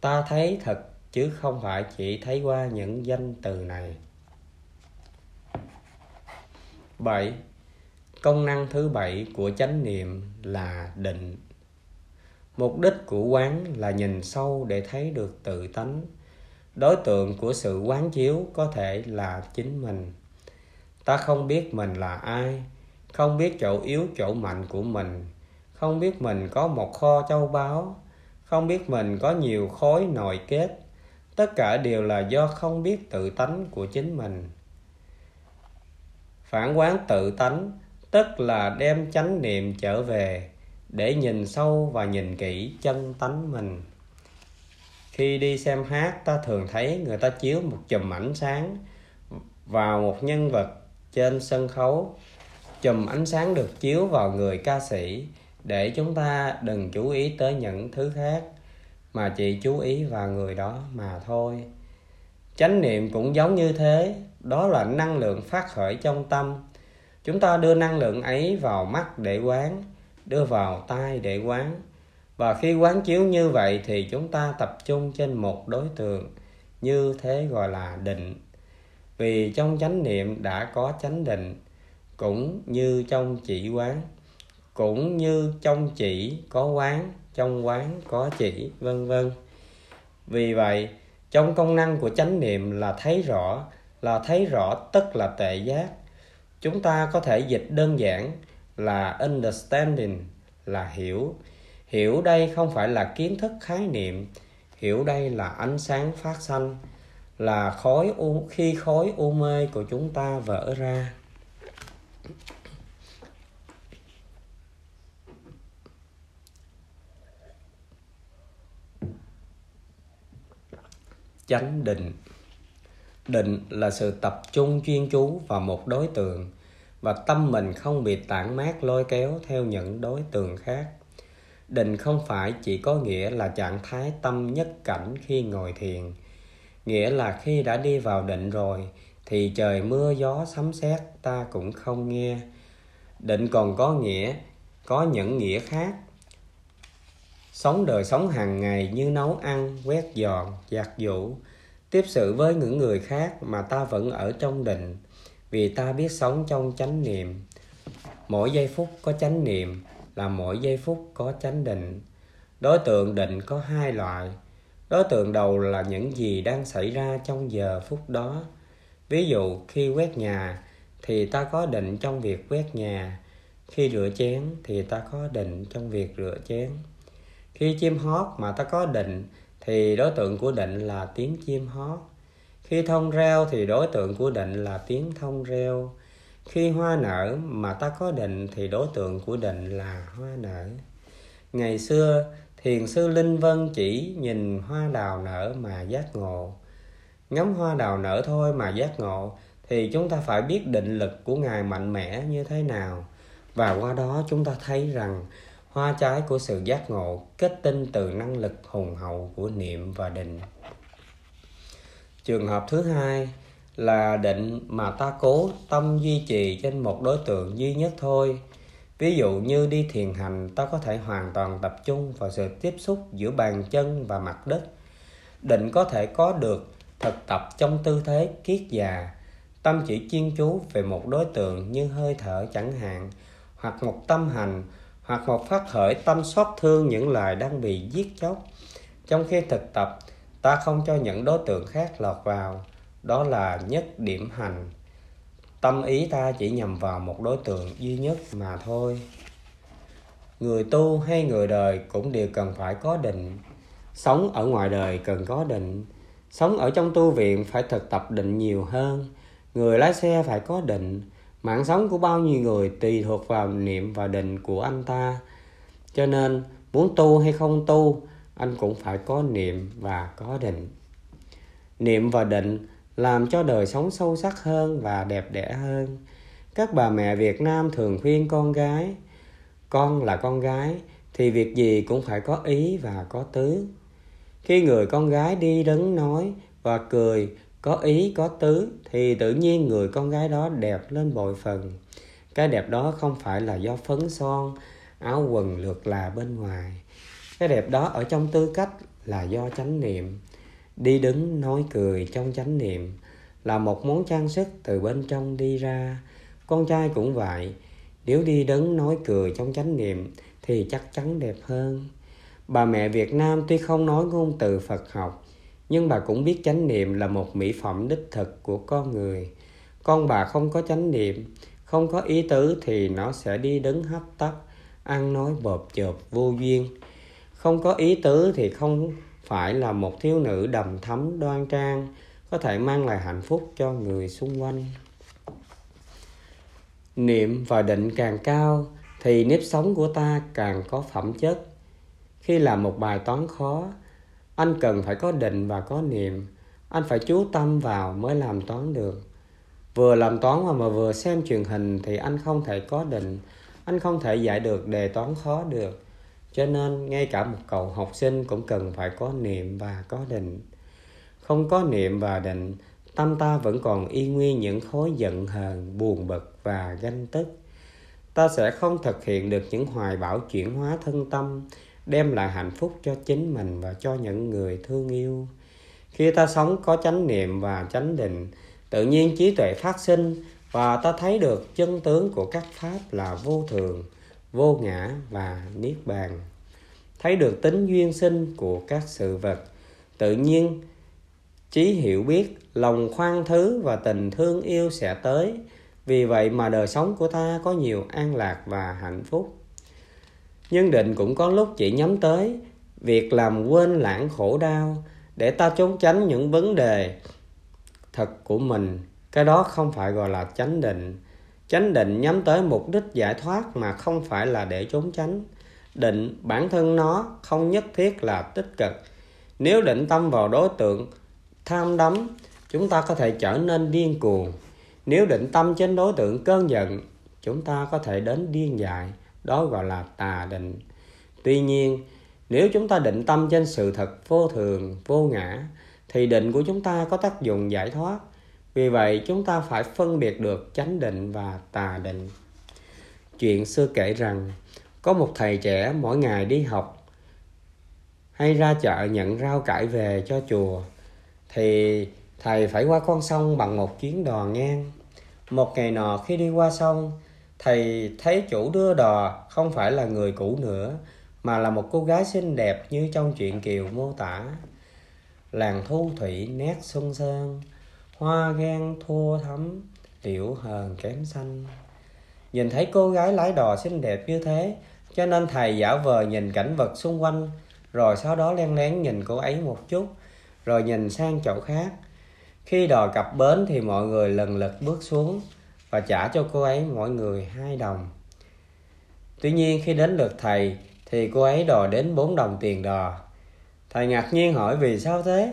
ta thấy thật chứ không phải chỉ thấy qua những danh từ này 7. Công năng thứ bảy của chánh niệm là định. Mục đích của quán là nhìn sâu để thấy được tự tánh, đối tượng của sự quán chiếu có thể là chính mình. Ta không biết mình là ai không biết chỗ yếu chỗ mạnh của mình không biết mình có một kho châu báu không biết mình có nhiều khối nội kết. Tất cả đều là do không biết tự tánh của chính mình. Phản quán tự tánh tức là đem chánh niệm trở về để nhìn sâu và nhìn kỹ chân tánh mình. Khi đi xem hát, ta thường thấy người ta chiếu một chùm ánh sáng vào một nhân vật trên sân khấu. Chùm ánh sáng được chiếu vào người ca sĩ để chúng ta đừng chú ý tới những thứ khác, mà chỉ chú ý vào người đó mà thôi. Chánh niệm cũng giống như thế, đó là năng lượng phát khởi trong tâm. Chúng ta đưa năng lượng ấy vào mắt để quán đưa vào tai để quán. Và khi quán chiếu như vậy thì chúng ta tập trung trên một đối tượng, như thế gọi là định. Vì trong chánh niệm đã có chánh định, cũng như trong chỉ quán, cũng như trong chỉ có quán, trong quán có chỉ, vân vân. Vì vậy, trong công năng của chánh niệm là thấy rõ, là thấy rõ tức là tệ giác. Chúng ta có thể dịch đơn giản là understanding, là hiểu. Hiểu đây không phải là kiến thức khái niệm. Hiểu đây là ánh sáng phát sanh, là khói u, khi khói u mê của chúng ta vỡ ra. Chánh định. Định là sự tập trung chuyên chú vào một đối tượng và tâm mình không bị tản mát lôi kéo theo những đối tượng khác. Định không phải chỉ có nghĩa là trạng thái tâm nhất cảnh khi ngồi thiền. Nghĩa là khi đã đi vào định rồi, thì trời mưa gió sấm sét ta cũng không nghe. Định còn có nghĩa, có những nghĩa khác. Sống đời sống hàng ngày như nấu ăn, quét dọn, giặt giũ, tiếp sự với những người khác mà ta vẫn ở trong định vì ta biết sống trong chánh niệm. Mỗi giây phút có chánh niệm là mỗi giây phút có chánh định. Đối tượng định có hai loại. Đối tượng đầu là những gì đang xảy ra trong giờ phút đó. Ví dụ, khi quét nhà thì ta có định trong việc quét nhà. Khi rửa chén thì ta có định trong việc rửa chén. Khi chim hót mà ta có định thì đối tượng của định là tiếng chim hót khi thông reo thì đối tượng của định là tiếng thông reo. Khi hoa nở mà ta có định thì đối tượng của định là hoa nở. Ngày xưa, thiền sư linh vân chỉ nhìn hoa đào nở mà giác ngộ. Ngắm hoa đào nở thôi mà giác ngộ, thì chúng ta phải biết định lực của ngài mạnh mẽ như thế nào. Và qua đó chúng ta thấy rằng, hoa trái của sự giác ngộ kết tinh từ năng lực hùng hậu của niệm và định trường hợp thứ hai là định mà ta cố tâm duy trì trên một đối tượng duy nhất thôi. Ví dụ như đi thiền hành, ta có thể hoàn toàn tập trung vào sự tiếp xúc giữa bàn chân và mặt đất. Định có thể có được thực tập trong tư thế kiết già. Tâm chỉ chuyên chú về một đối tượng như hơi thở chẳng hạn, hoặc một tâm hành, hoặc một phát khởi tâm xót thương những loài đang bị giết chóc. Trong khi thực tập ta không cho những đối tượng khác lọt vào, đó là nhất điểm hành. Tâm ý ta chỉ nhằm vào một đối tượng duy nhất mà thôi. Người tu hay người đời cũng đều cần phải có định. Sống ở ngoài đời cần có định. Sống ở trong tu viện phải thực tập định nhiều hơn. Người lái xe phải có định. Mạng sống của bao nhiêu người tùy thuộc vào niệm và định của anh ta. Cho nên, muốn tu hay không tu anh cũng phải có niệm và có định. Niệm và định làm cho đời sống sâu sắc hơn và đẹp đẽ hơn. Các bà mẹ việt nam thường khuyên con gái, con là con gái thì việc gì cũng phải có ý và có tứ. Khi người con gái đi đứng nói và cười, có ý, có tứ, thì tự nhiên người con gái đó đẹp lên bội phần. Cái đẹp đó không phải là do phấn son, áo quần lượt là bên ngoài cái đẹp đó ở trong tư cách là do chánh niệm. Đi đứng nói cười trong chánh niệm là một món trang sức từ bên trong đi ra. Con trai cũng vậy, nếu đi đứng nói cười trong chánh niệm thì chắc chắn đẹp hơn. Bà mẹ việt nam tuy không nói ngôn từ phật học, nhưng bà cũng biết chánh niệm là một mỹ phẩm đích thực của con người. Con bà không có chánh niệm, không có ý tứ thì nó sẽ đi đứng hấp tấp, ăn nói bợp chộp, vô duyên không có ý tứ thì không phải là một thiếu nữ đầm thắm đoan trang có thể mang lại hạnh phúc cho người xung quanh. Niệm và định càng cao thì nếp sống của ta càng có phẩm chất. Khi làm một bài toán khó anh cần phải có định và có niệm. Anh phải chú tâm vào mới làm toán được. Vừa làm toán mà, mà vừa xem truyền hình thì anh không thể có định. Anh không thể giải được đề toán khó được cho nên ngay cả một cậu học sinh cũng cần phải có niệm và có định. Không có niệm và định, tâm ta vẫn còn y nguyên những khối giận hờn, buồn bực và ganh tức. Ta sẽ không thực hiện được những hoài bão chuyển hóa thân tâm, đem lại hạnh phúc cho chính mình và cho những người thương yêu. Khi ta sống có chánh niệm và chánh định, tự nhiên trí tuệ phát sinh và ta thấy được chân tướng của các pháp là vô thường vô ngã và niết bàn. Thấy được tính duyên sinh của các sự vật, tự nhiên trí hiểu biết, lòng khoan thứ và tình thương yêu sẽ tới. Vì vậy mà đời sống của ta có nhiều an lạc và hạnh phúc. Nhân định cũng có lúc chỉ nhắm tới việc làm quên lãng khổ đau để ta trốn tránh những vấn đề thật của mình. Cái đó không phải gọi là chánh định chánh định nhắm tới mục đích giải thoát mà không phải là để trốn tránh. Định bản thân nó không nhất thiết là tích cực. Nếu định tâm vào đối tượng tham đắm, chúng ta có thể trở nên điên cuồng. Nếu định tâm trên đối tượng cơn giận, chúng ta có thể đến điên dại, đó gọi là tà định. Tuy nhiên, nếu chúng ta định tâm trên sự thật vô thường, vô ngã, thì định của chúng ta có tác dụng giải thoát vì vậy, chúng ta phải phân biệt được chánh định và tà định. Chuyện xưa kể rằng, có một thầy trẻ mỗi ngày đi học, hay ra chợ nhận rau cải về cho chùa, thì thầy phải qua con sông bằng một chuyến đò ngang. Một ngày nọ khi đi qua sông, thầy thấy chủ đưa đò không phải là người cũ nữa, mà là một cô gái xinh đẹp như trong chuyện kiều mô tả. Làng thu thủy nét xuân sơn hoa gan thua thắm, liễu hờn kém xanh. Nhìn thấy cô gái lái đò xinh đẹp như thế, cho nên thầy giả vờ nhìn cảnh vật xung quanh, rồi sau đó len lén nhìn cô ấy một chút, rồi nhìn sang chỗ khác. Khi đò cập bến thì mọi người lần lượt bước xuống và trả cho cô ấy mỗi người hai đồng. Tuy nhiên khi đến lượt thầy thì cô ấy đòi đến bốn đồng tiền đò. Thầy ngạc nhiên hỏi vì sao thế?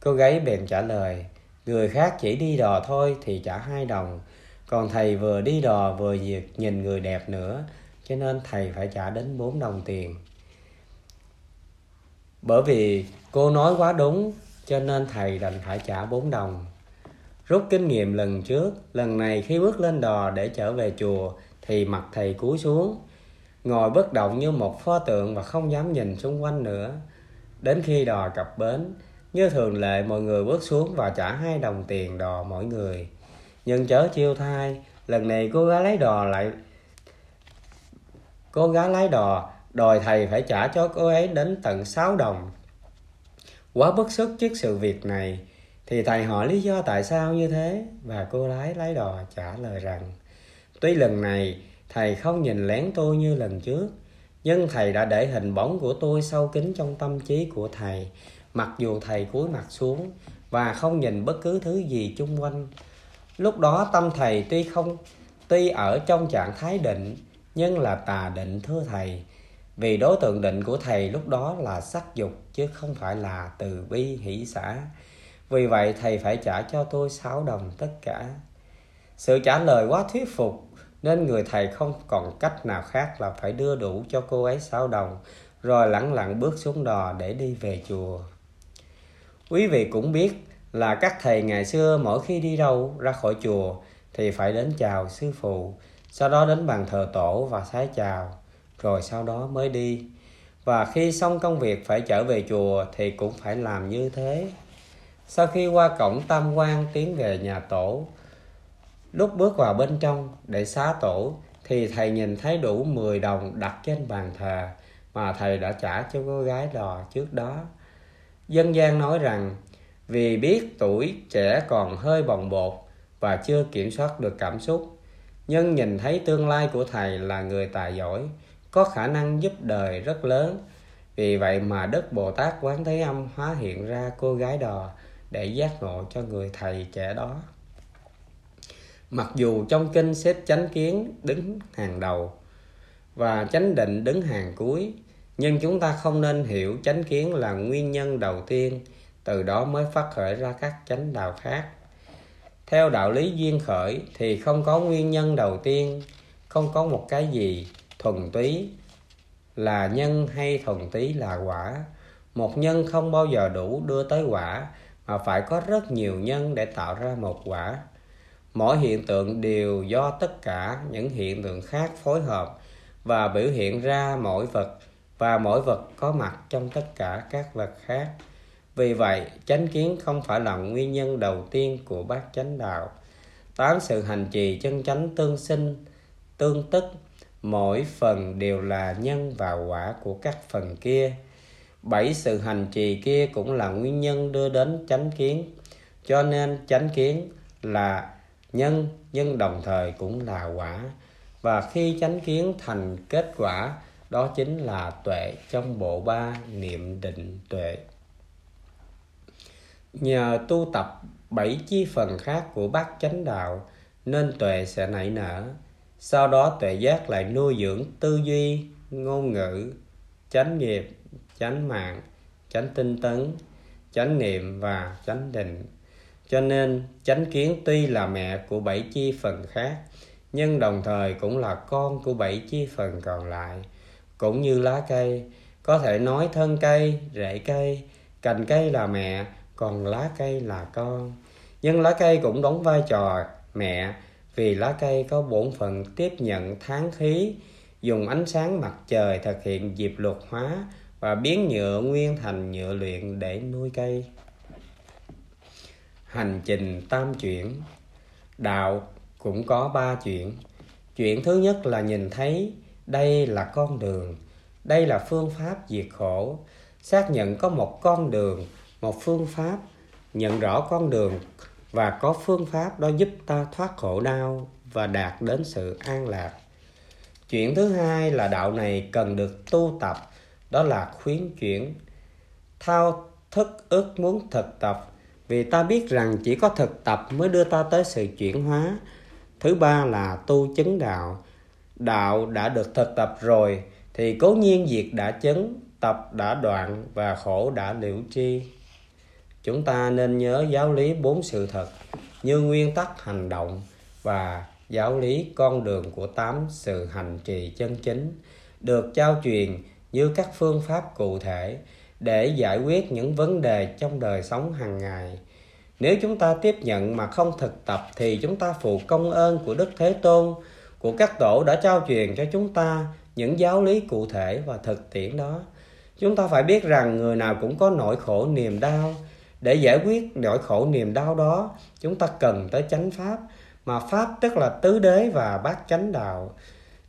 Cô gái bèn trả lời người khác chỉ đi đò thôi thì trả hai đồng. Còn thầy vừa đi đò vừa nhìn người đẹp nữa, cho nên thầy phải trả đến bốn đồng tiền. Bởi vì cô nói quá đúng, cho nên thầy đành phải trả bốn đồng. Rút kinh nghiệm lần trước, lần này khi bước lên đò để trở về chùa thì mặt thầy cúi xuống, ngồi bất động như một pho tượng và không dám nhìn xung quanh nữa. Đến khi đò cập bến như thường lệ mọi người bước xuống và trả hai đồng tiền đò mỗi người. Nhưng chớ chiêu thai, lần này cô gái lái đò lại cô gái lái đò, đòi thầy phải trả cho cô ấy đến tận 6 đồng. Quá bức xúc trước sự việc này, thì thầy hỏi lý do tại sao như thế, và cô lái lái đò trả lời rằng, tuy lần này thầy không nhìn lén tôi như lần trước, nhưng thầy đã để hình bóng của tôi sâu kín trong tâm trí của thầy mặc dù thầy cúi mặt xuống và không nhìn bất cứ thứ gì chung quanh, lúc đó tâm thầy tuy không, tuy ở trong trạng thái định, nhưng là tà định thưa thầy, vì đối tượng định của thầy lúc đó là sắc dục chứ không phải là từ bi hỷ xã vì vậy thầy phải trả cho tôi 6 đồng tất cả. Sự trả lời quá thuyết phục nên người thầy không còn cách nào khác là phải đưa đủ cho cô ấy 6 đồng, rồi lẳng lặng bước xuống đò để đi về chùa quý vị cũng biết là các thầy ngày xưa mỗi khi đi đâu ra khỏi chùa thì phải đến chào sư phụ, sau đó đến bàn thờ tổ và sái chào, rồi sau đó mới đi. Và khi xong công việc phải trở về chùa thì cũng phải làm như thế. Sau khi qua cổng tam quan tiến về nhà tổ, lúc bước vào bên trong để xá tổ thì thầy nhìn thấy đủ 10 đồng đặt trên bàn thờ mà thầy đã trả cho cô gái đò trước đó dân gian nói rằng, vì biết tuổi trẻ còn hơi bồng bột và chưa kiểm soát được cảm xúc, nhưng nhìn thấy tương lai của thầy là người tài giỏi, có khả năng giúp đời rất lớn. Vì vậy mà đức bồ tát quán thế âm hóa hiện ra cô gái đò để giác ngộ cho người thầy trẻ đó. Mặc dù trong kinh xếp chánh kiến đứng hàng đầu và chánh định đứng hàng cuối nhưng chúng ta không nên hiểu chánh kiến là nguyên nhân đầu tiên, từ đó mới phát khởi ra các chánh đạo khác. Theo đạo lý duyên khởi thì không có nguyên nhân đầu tiên, không có một cái gì thuần túy, là nhân hay thuần túy là quả. Một nhân không bao giờ đủ đưa tới quả, mà phải có rất nhiều nhân để tạo ra một quả. Mỗi hiện tượng đều do tất cả những hiện tượng khác phối hợp và biểu hiện ra mỗi vật và mỗi vật có mặt trong tất cả các vật khác. Vì vậy, chánh kiến không phải là nguyên nhân đầu tiên của bát chánh đạo. Tám sự hành trì chân chánh tương sinh, tương tức, mỗi phần đều là nhân và quả của các phần kia. Bảy sự hành trì kia cũng là nguyên nhân đưa đến chánh kiến. Cho nên chánh kiến là nhân, nhưng đồng thời cũng là quả. Và khi chánh kiến thành kết quả đó chính là tuệ trong bộ ba niệm định tuệ. Nhờ tu tập bảy chi phần khác của bát chánh đạo, nên tuệ sẽ nảy nở. Sau đó tuệ giác lại nuôi dưỡng tư duy, ngôn ngữ, chánh nghiệp, chánh mạng, chánh tinh tấn, chánh niệm và chánh định. Cho nên, chánh kiến tuy là mẹ của bảy chi phần khác, nhưng đồng thời cũng là con của bảy chi phần còn lại cũng như lá cây. Có thể nói thân cây, rễ cây, cành cây là mẹ, còn lá cây là con. Nhưng lá cây cũng đóng vai trò mẹ, vì lá cây có bổn phận tiếp nhận tháng khí, dùng ánh sáng mặt trời thực hiện diệp luật hóa và biến nhựa nguyên thành nhựa luyện để nuôi cây. Hành trình tam chuyển. Đạo cũng có ba chuyện chuyện thứ nhất là nhìn thấy đây là con đường. Đây là phương pháp diệt khổ. Xác nhận có một con đường, một phương pháp. Nhận rõ con đường và có phương pháp đó giúp ta thoát khổ đau và đạt đến sự an lạc. Chuyện thứ hai là đạo này cần được tu tập. Đó là khuyến chuyển. Thao thức ước muốn thực tập. Vì ta biết rằng chỉ có thực tập mới đưa ta tới sự chuyển hóa. Thứ ba là tu chứng đạo đạo đã được thực tập rồi, thì cố nhiên việc đã chứng, tập đã đoạn và khổ đã liễu chi chúng ta nên nhớ giáo lý bốn sự thật như nguyên tắc hành động và giáo lý con đường của tám sự hành trì chân chính được trao truyền như các phương pháp cụ thể để giải quyết những vấn đề trong đời sống hàng ngày. Nếu chúng ta tiếp nhận mà không thực tập thì chúng ta phụ công ơn của đức thế tôn của các tổ đã trao truyền cho chúng ta những giáo lý cụ thể và thực tiễn đó. Chúng ta phải biết rằng người nào cũng có nỗi khổ niềm đau. Để giải quyết nỗi khổ niềm đau đó, chúng ta cần tới chánh pháp, mà pháp tức là tứ đế và bát chánh đạo.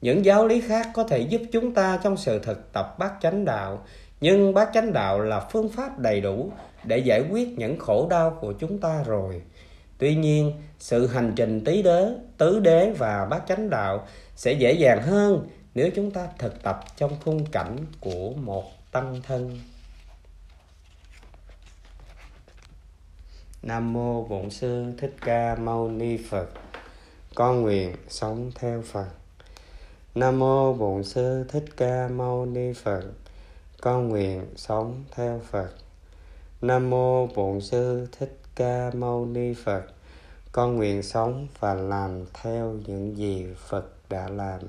Những giáo lý khác có thể giúp chúng ta trong sự thực tập bát chánh đạo, nhưng bát chánh đạo là phương pháp đầy đủ để giải quyết những khổ đau của chúng ta rồi tuy nhiên, sự hành trình tứ đế tứ đế và bát chánh đạo sẽ dễ dàng hơn nếu chúng ta thực tập trong khung cảnh của một tăng thân Nam mô Bổn Sư Thích Ca Mâu Ni Phật. Con nguyện sống theo Phật. Nam mô Bổn Sư Thích Ca Mâu Ni Phật. Con nguyện sống theo Phật. Nam mô Bổn Sư Thích Ca Mâu Ni Phật. Con nguyện sống và làm theo những gì Phật đã làm.